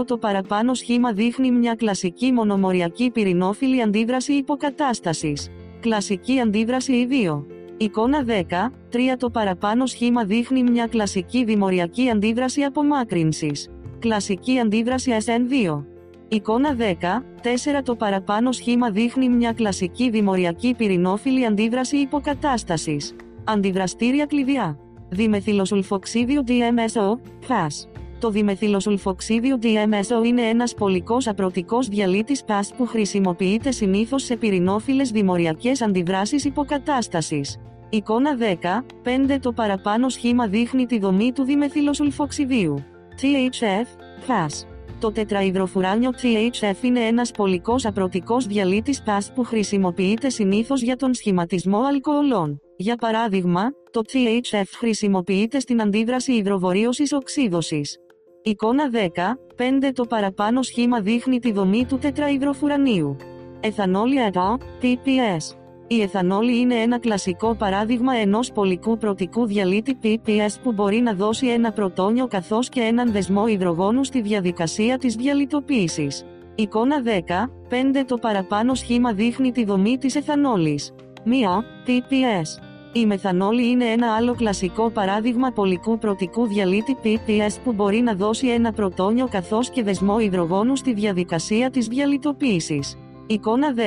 2 το παραπάνω σχήμα δείχνει μια κλασική μονομοριακή πυρηνόφιλη αντίδραση υποκατάστασης. Κλασική αντίδραση E2. Εικόνα 10. 3 το παραπάνω σχήμα δείχνει μια κλασική δημοριακή αντίδραση απομάκρυνσης. Κλασική αντίδραση SN2. Εικόνα 10, 4 Το παραπάνω σχήμα δείχνει μια κλασική δημοριακή πυρηνόφιλη αντίδραση υποκατάστασης. Αντιδραστήρια κλειδιά. Διμεθυλοσουλφοξίδιο DMSO, FAS. Το διμεθυλοσουλφοξίδιο DMSO είναι ένας πολικός απρωτικός διαλύτης PAS που χρησιμοποιείται συνήθως σε πυρηνόφιλες δημοριακές αντιδράσεις υποκατάστασης. Εικόνα 10, 5 Το παραπάνω σχήμα δείχνει τη δομή του διμεθυλοσουλφοξιδίου. THF, FAS. Το τετραϊδροφουράνιο THF είναι ένας πολικός απρωτικός διαλύτης PAS που χρησιμοποιείται συνήθως για τον σχηματισμό αλκοολών. Για παράδειγμα, το THF χρησιμοποιείται στην αντίδραση υδροβορίωσης οξύδωσης. Εικόνα 10, 5 Το παραπάνω σχήμα δείχνει τη δομή του τετραϊδροφουρανίου. Εθανόλη ΑΤΑ, PPS. Η εθανόλη είναι ένα κλασικό παράδειγμα ενός πολικού πρωτικού διαλύτη PPS που μπορεί να δώσει ένα πρωτόνιο καθώς και έναν δεσμό υδρογόνου στη διαδικασία της διαλυτοποίησης. Εικόνα 10, 5 Το παραπάνω σχήμα δείχνει τη δομή της εθανόλης. Μία, PPS. Η μεθανόλη είναι ένα άλλο κλασικό παράδειγμα πολικού πρωτικού διαλύτη PPS που μπορεί να δώσει ένα πρωτόνιο καθώς και δεσμό υδρογόνου στη διαδικασία της διαλυτοποίησης. Εικόνα 10,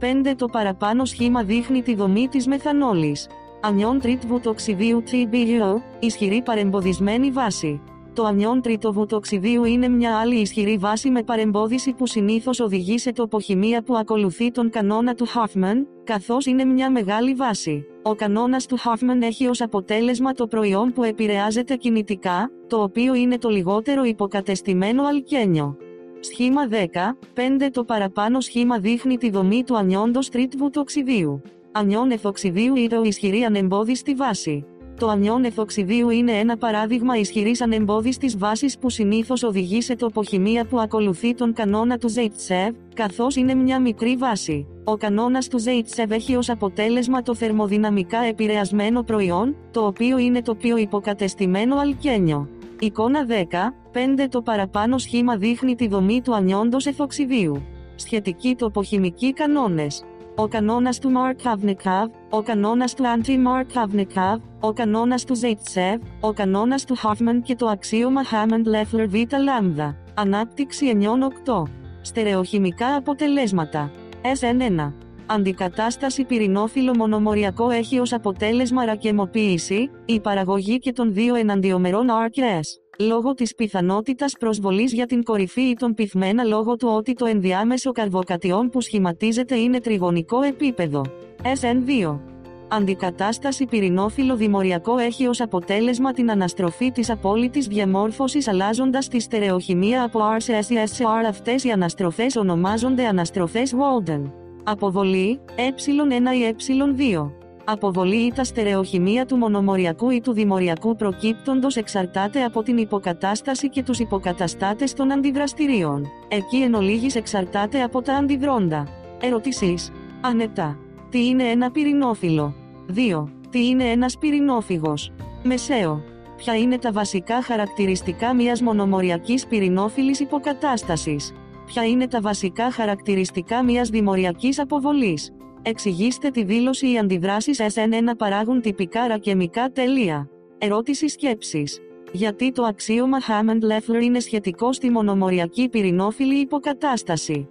5 Το παραπάνω σχήμα δείχνει τη δομή της μεθανόλης. Ανιόν τρίτβουτοξιδίου TBU, ισχυρή παρεμποδισμένη βάση. Το ανιόν τριτοβουτοξιδίου είναι μια άλλη ισχυρή βάση με παρεμπόδιση που συνήθως οδηγεί σε τοποχημία που ακολουθεί τον κανόνα του Hoffman, καθώς είναι μια μεγάλη βάση. Ο κανόνας του Hoffman έχει ως αποτέλεσμα το προϊόν που επηρεάζεται κινητικά, το οποίο είναι το λιγότερο υποκατεστημένο αλκένιο. Σχήμα 10, 5 Το παραπάνω σχήμα δείχνει τη δομή του ανιόντος τρίτβου του οξυδίου. Ανιόν εθοξιδίου ή το ισχυρή ανεμπόδιστη βάση. Το ανιόν εθοξιδίου είναι ένα παράδειγμα ισχυρής ανεμπόδιστη βάσης που συνήθως οδηγεί σε τοποχημία που ακολουθεί τον κανόνα του Zaitsev, καθώς είναι μια μικρή βάση. Ο κανόνας του Zaitsev έχει ως αποτέλεσμα το θερμοδυναμικά επηρεασμένο προϊόν, το οποίο είναι το πιο υποκατεστημένο αλκένιο. Εικόνα 10, 5 Το παραπάνω σχήμα δείχνει τη δομή του ανιόντος εθοξιδίου. Σχετικοί τοποχημικοί κανόνες. Ο κανόνας του Markovnikov, ο κανόνας του Anti-Markovnikov, ο κανόνας του Zaitsev, ο κανόνας του Hoffman και το αξίωμα Hammond-Leffler Β λάμδα. Ανάπτυξη 9-8. Στερεοχημικά αποτελέσματα. SN1. Αντικατάσταση πυρηνόφυλλο μονομοριακό έχει ως αποτέλεσμα ρακεμοποίηση, η παραγωγή και των δύο εναντιομερών RKS. Λόγω της πιθανότητας προσβολής για την κορυφή ή τον πυθμένα λόγω του ότι το ενδιάμεσο καρβοκατιόν που σχηματίζεται είναι τριγωνικό επίπεδο. SN2. Αντικατάσταση πυρηνόφυλλο δημοριακό έχει ως αποτέλεσμα την αναστροφή της απόλυτης διαμόρφωσης αλλάζοντας τη στερεοχημία από R σε S σε R. Αυτές οι αναστροφές ονομάζονται αναστροφές Walden. Αποβολή, ε1 ή ε2. Αποβολή ή τα στερεοχημία του μονομοριακού ή του δημοριακού προκύπτοντος εξαρτάται από την υποκατάσταση και τους υποκαταστάτες των αντιδραστηρίων. Εκεί εν ολίγης εξαρτάται από τα αντιδρόντα. Ερωτήσεις. Ανετά. Τι είναι ένα πυρηνόφυλλο; 2. Τι είναι ένας πυρηνόφυγος; Μεσαίο. Ποια είναι τα βασικά χαρακτηριστικά μιας μονομοριακής πυρηνόφυλλης υποκατάστασης; Ποια είναι τα βασικά χαρακτηριστικά μιας δημοριακής αποβολής; Εξηγήστε τη δήλωση οι αντιδράσεις SN1 παράγουν τυπικά ρακεμικά τελεία. Ερώτηση σκέψης. Γιατί το αξίωμα Hammond-Leffler είναι σχετικό στη μονομοριακή πυρηνόφιλη υποκατάσταση;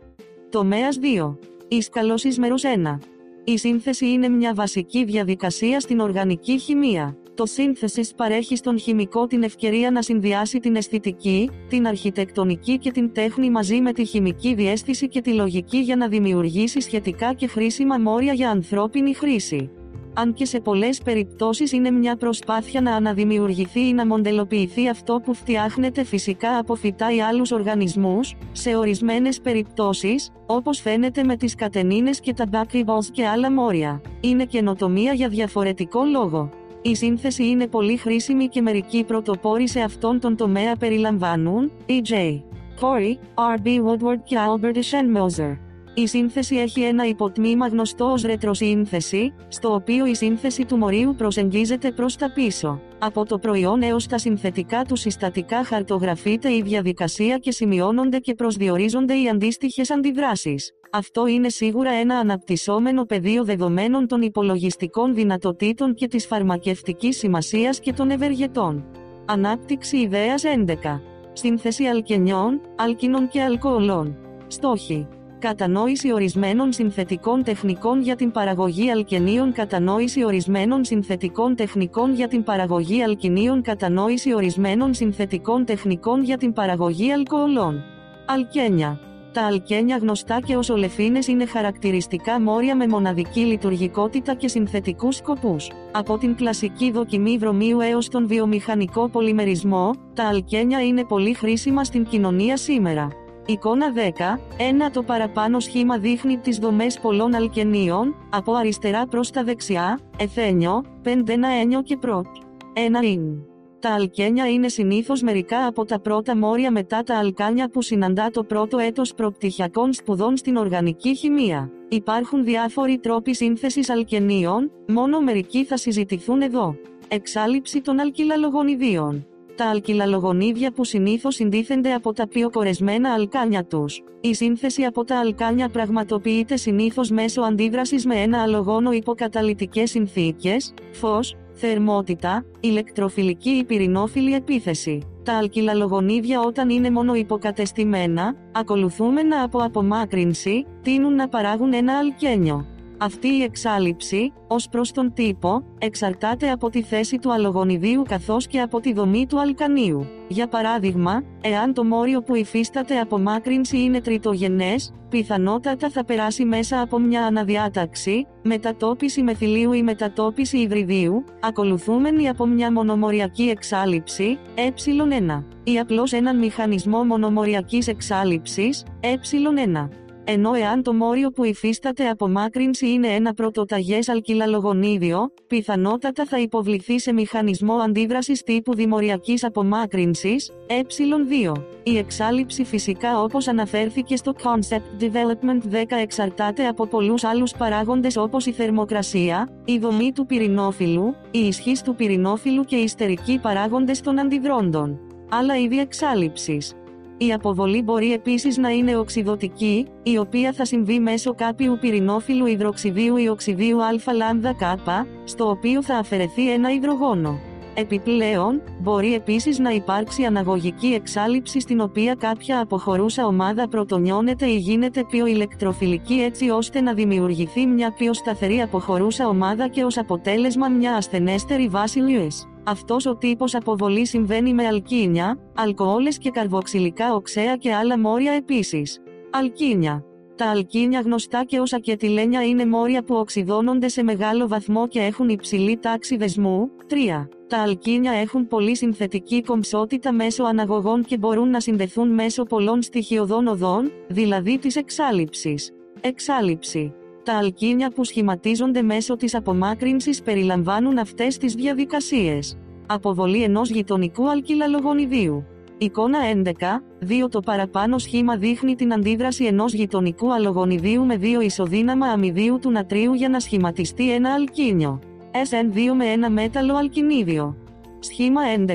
Τομέας 2. Ίσκαλος μέρους 1. Η σύνθεση είναι μια βασική διαδικασία στην οργανική χημεία. Το σύνθεσης παρέχει στον χημικό την ευκαιρία να συνδυάσει την αισθητική, την αρχιτεκτονική και την τέχνη μαζί με τη χημική διέστηση και τη λογική για να δημιουργήσει σχετικά και χρήσιμα μόρια για ανθρώπινη χρήση. Αν και σε πολλές περιπτώσεις είναι μια προσπάθεια να αναδημιουργηθεί ή να μοντελοποιηθεί αυτό που φτιάχνεται φυσικά από φυτά ή άλλους οργανισμούς, σε ορισμένες περιπτώσεις, όπως φαίνεται με τις κατενίνες και τα buckyballs και άλλα μόρια, είναι καινοτομία για διαφορετικό λόγο. Η σύνθεση είναι πολύ χρήσιμη και μερικοί πρωτοπόροι σε αυτόν τον τομέα περιλαμβάνουν E.J. Corey, R.B. Woodward και Albert Eschenmoser. Η σύνθεση έχει ένα υποτμήμα γνωστό ως ρετροσύνθεση, στο οποίο η σύνθεση του μορίου προσεγγίζεται προς τα πίσω. Από το προϊόν έως τα συνθετικά του συστατικά χαρτογραφείται η διαδικασία και σημειώνονται και προσδιορίζονται οι αντίστοιχες αντιδράσεις. Αυτό είναι σίγουρα ένα αναπτυσσόμενο πεδίο δεδομένων των υπολογιστικών δυνατοτήτων και της φαρμακευτικής σημασίας και των ευεργετών. Ανάπτυξη ιδέας 11. Σύνθεση αλκενιών, αλκίνων και αλκοολών. Στόχοι. Κατανόηση ορισμένων συνθετικών τεχνικών για την παραγωγή αλκενίων Κατανόηση ορισμένων συνθετικών τεχνικών για την παραγωγή αλκινίων Κατανόηση ορισμένων συνθετικών τεχνικών για την παραγωγή αλκοολών. Αλκένια τα αλκένια γνωστά και ως ολεφίνες είναι χαρακτηριστικά μόρια με μοναδική λειτουργικότητα και συνθετικούς σκοπούς. Από την κλασική δοκιμή βρωμίου έως τον βιομηχανικό πολυμερισμό, τα αλκένια είναι πολύ χρήσιμα στην κοινωνία σήμερα. Εικόνα 10. Ένα το παραπάνω σχήμα δείχνει τις δομές πολλών αλκενίων, από αριστερά προς τα δεξιά, εθένιο, πεντένα ένιο και πρότ. Ένα είναι. Τα αλκένια είναι συνήθως μερικά από τα πρώτα μόρια μετά τα αλκάνια που συναντά το πρώτο έτος προπτυχιακών σπουδών στην οργανική χημεία. Υπάρχουν διάφοροι τρόποι σύνθεσης αλκενίων, μόνο μερικοί θα συζητηθούν εδώ. Εξάλληψη των αλκυλαλογονιδίων. Τα αλκυλαλογονίδια που συνήθως συντίθενται από τα πιο κορεσμένα αλκάνια τους. Η σύνθεση από τα αλκάνια πραγματοποιείται συνήθως μέσω αντίδρασης με ένα αλογόνο υπό καταλυτικέ συνθήκες, φως, θερμότητα, ηλεκτροφιλική ή πυρηνόφιλη επίθεση. Τα αλκυλαλογονίδια όταν είναι μόνο υποκατεστημένα, ακολουθούμενα από απομάκρυνση, τείνουν να παράγουν ένα αλκένιο. Αυτή η εξάλληψη, ως προς τον τύπο, εξαρτάται από τη θέση του αλογονιδίου καθώς και από τη δομή του αλκανίου. Για παράδειγμα, εάν το μόριο που υφίσταται απομάκρυνση είναι τριτογενές, πιθανότατα θα περάσει μέσα από μια αναδιάταξη, μετατόπιση μεθυλίου ή μετατόπιση υβριδίου, ακολουθούμενη από μια μονομοριακή εξάλληψη, ε1, ή απλώς έναν μηχανισμό μονομοριακής εξάλληψης, ε1. Ενώ εάν το μόριο που υφίσταται απομάκρυνση είναι ένα πρωτοταγές αλκυλαλογονίδιο, πιθανότατα θα υποβληθεί σε μηχανισμό αντίδρασης τύπου δημοριακής απομάκρυνσης, ε2. Η εξάλληψη φυσικά όπως αναφέρθηκε στο Concept Development 10 εξαρτάται από πολλούς άλλους παράγοντες όπως η θερμοκρασία, η δομή του πυρηνόφυλλου, η ισχύς του πυρηνόφυλλου και οι ιστερικοί παράγοντες των αντιδρόντων. Άλλα είδη εξάλληψης. Η αποβολή μπορεί επίσης να είναι οξυδοτική, η οποία θα συμβεί μέσω κάποιου πυρηνόφυλλου υδροξιδίου ή οξυδίου α λάμδα κάπα, στο οποίο θα αφαιρεθεί ένα υδρογόνο. Επιπλέον, μπορεί επίσης να υπάρξει αναγωγική εξάλληψη στην οποία κάποια αποχωρούσα ομάδα πρωτονιώνεται ή γίνεται πιο ηλεκτροφιλική έτσι ώστε να δημιουργηθεί μια πιο σταθερή αποχωρούσα ομάδα και ως αποτέλεσμα μια ασθενέστερη βάση λιουές. Αυτός ο τύπος αποβολή συμβαίνει με αλκίνια, αλκοόλες και καρβοξυλικά οξέα και άλλα μόρια επίσης. Αλκίνια. Τα αλκίνια γνωστά και ως ακετιλένια είναι μόρια που οξυδώνονται σε μεγάλο βαθμό και έχουν υψηλή τάξη δεσμού. 3. Τα αλκίνια έχουν πολύ συνθετική κομψότητα μέσω αναγωγών και μπορούν να συνδεθούν μέσω πολλών στοιχειωδών οδών, δηλαδή της εξάλληψης. Εξάλληψη. Τα αλκίνια που σχηματίζονται μέσω της απομάκρυνσης περιλαμβάνουν αυτές τις διαδικασίες. Αποβολή ενός γειτονικού αλκυλαλογονιδίου. Εικόνα 11, 2 Το παραπάνω σχήμα δείχνει την αντίδραση ενός γειτονικού αλογονιδίου με δύο ισοδύναμα αμυδίου του νατρίου για να σχηματιστεί ένα αλκίνιο. SN2 με ένα μέταλλο αλκινίδιο. Σχήμα 11,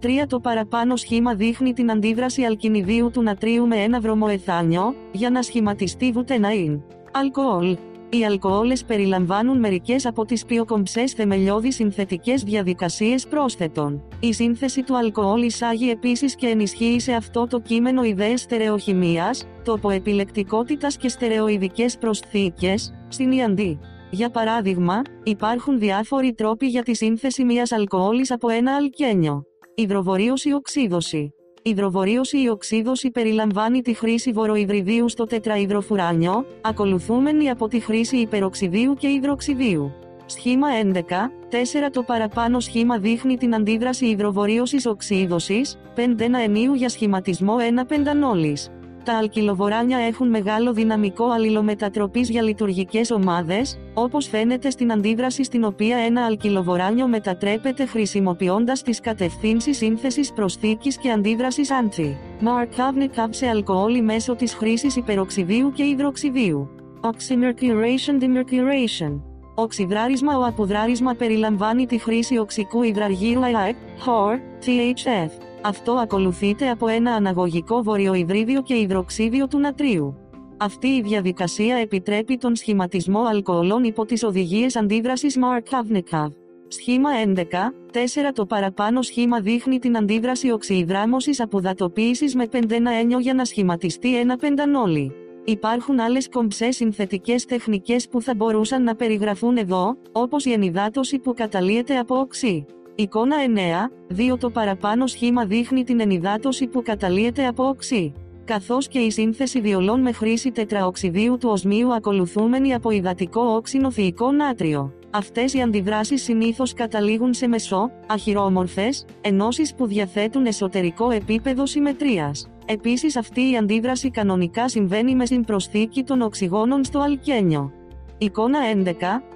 3 Το παραπάνω σχήμα δείχνει την αντίδραση αλκινιδίου του νατρίου με ένα βρωμοεθάνιο, για να σχηματιστεί βουτεναΐν. Αλκοόλ. Οι αλκοόλες περιλαμβάνουν μερικές από τις πιο κομψές θεμελιώδεις συνθετικές διαδικασίες πρόσθετων. Η σύνθεση του αλκοόλ εισάγει επίσης και ενισχύει σε αυτό το κείμενο ιδέες στερεοχημίας, τοποεπιλεκτικότητας και στερεοειδικές προσθήκες, συνιαντή. Για παράδειγμα, υπάρχουν διάφοροι τρόποι για τη σύνθεση μιας αλκοόλης από ένα αλκένιο. Υδροβορίωση οξύδωση. Υδροβορίωση ή οξύδωση περιλαμβάνει τη χρήση βοροϊδριδίου στο τετραϊδροφουράνιο, ακολουθούμενη από τη χρήση υπεροξιδίου και υδροξιδίου. Σχήμα 11, 4 Το παραπάνω σχήμα δείχνει την αντίδραση υδροβορίωσης οξύδωσης, 5 ένα ενίου για σχηματισμό 1 πεντανόλης. Τα αλκυλοβοράνια έχουν μεγάλο δυναμικό αλληλομετατροπής για λειτουργικές ομάδες, όπως φαίνεται στην αντίδραση στην οποία ένα αλκυλοβοράνιο μετατρέπεται χρησιμοποιώντας τις κατευθύνσεις σύνθεσης προσθήκης και αντίδρασης άντσι. Markovnikov σε αλκοόλη μέσω της χρήσης υπεροξιδίου και υδροξιδίου. Oxymercuration Demercuration Οξυδράρισμα Ο αποδράρισμα περιλαμβάνει τη χρήση οξικού υδραργύρου ΑΕΚ, HOR, THF. Αυτό ακολουθείται από ένα αναγωγικό βορειοϊδρίδιο και υδροξίδιο του νατρίου. Αυτή η διαδικασία επιτρέπει τον σχηματισμό αλκοολών υπό τις οδηγίες αντίδρασης Markovnikov. Σχήμα 11, 4 Το παραπάνω σχήμα δείχνει την αντίδραση οξυϊδράμωσης αποδατοποίησης με 5 ένιο για να σχηματιστεί ένα πεντανόλι. Υπάρχουν άλλες κομψές συνθετικές τεχνικές που θα μπορούσαν να περιγραφούν εδώ, όπως η ενυδάτωση που καταλύεται από οξύ. Εικόνα 9, 2 Το παραπάνω σχήμα δείχνει την ενυδάτωση που καταλύεται από οξύ. Καθώς και η σύνθεση διολών με χρήση τετραοξιδίου του οσμίου ακολουθούμενη από υδατικό όξινο θηικό νάτριο. Αυτές οι αντιδράσεις συνήθως καταλήγουν σε μεσό, αχυρόμορφες, ενώσεις που διαθέτουν εσωτερικό επίπεδο συμμετρίας. Επίσης αυτή η αντίδραση κανονικά συμβαίνει με συμπροσθήκη των οξυγόνων στο αλκένιο. Εικόνα 11,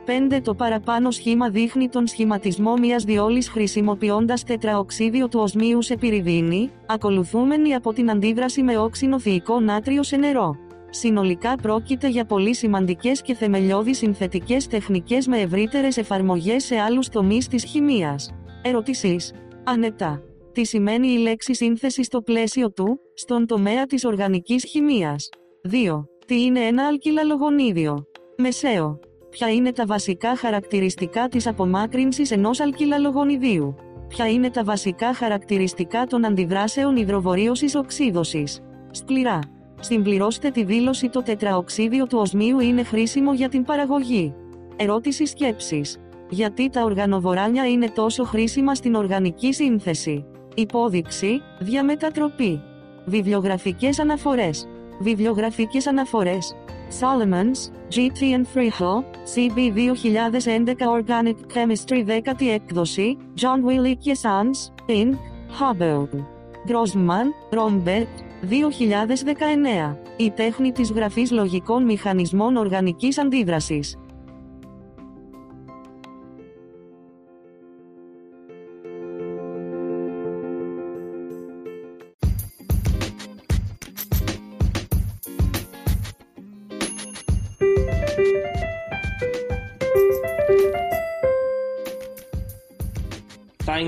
5 Το παραπάνω σχήμα δείχνει τον σχηματισμό μιας διόλης χρησιμοποιώντας τετραοξίδιο του οσμίου σε πυρηδίνη, ακολουθούμενη από την αντίδραση με όξινο θηικό νάτριο σε νερό. Συνολικά πρόκειται για πολύ σημαντικές και θεμελιώδεις συνθετικές τεχνικές με ευρύτερες εφαρμογές σε άλλους τομείς της χημίας. Ερωτήσεις. Ανετά. Τι σημαίνει η λέξη σύνθεση στο πλαίσιο του, στον τομέα της οργανικής χημίας; 2. Τι είναι ένα αλκυλαλογονίδιο; Μεσαίο. Ποια είναι τα βασικά χαρακτηριστικά της απομάκρυνσης ενός αλκυλαλογονιδίου; Ποια είναι τα βασικά χαρακτηριστικά των αντιδράσεων υδροβορίωσης οξύδωσης; Σκληρά. Συμπληρώστε τη δήλωση το τετραοξίδιο του οσμίου είναι χρήσιμο για την παραγωγή. Ερώτηση σκέψης. Γιατί τα οργανοβοράνια είναι τόσο χρήσιμα στην οργανική σύνθεση; Υπόδειξη, διαμετατροπή. Βιβλιογραφικές αναφορές. Βιβλιογραφικές αναφορές. Solomons, GT and Freehill, CB 2011 Organic Chemistry 10η έκδοση, John Willie και Sons, Inc., Hubble. Grossman, Rombert, 2019. Η τέχνη της γραφής λογικών μηχανισμών οργανικής αντίδρασης.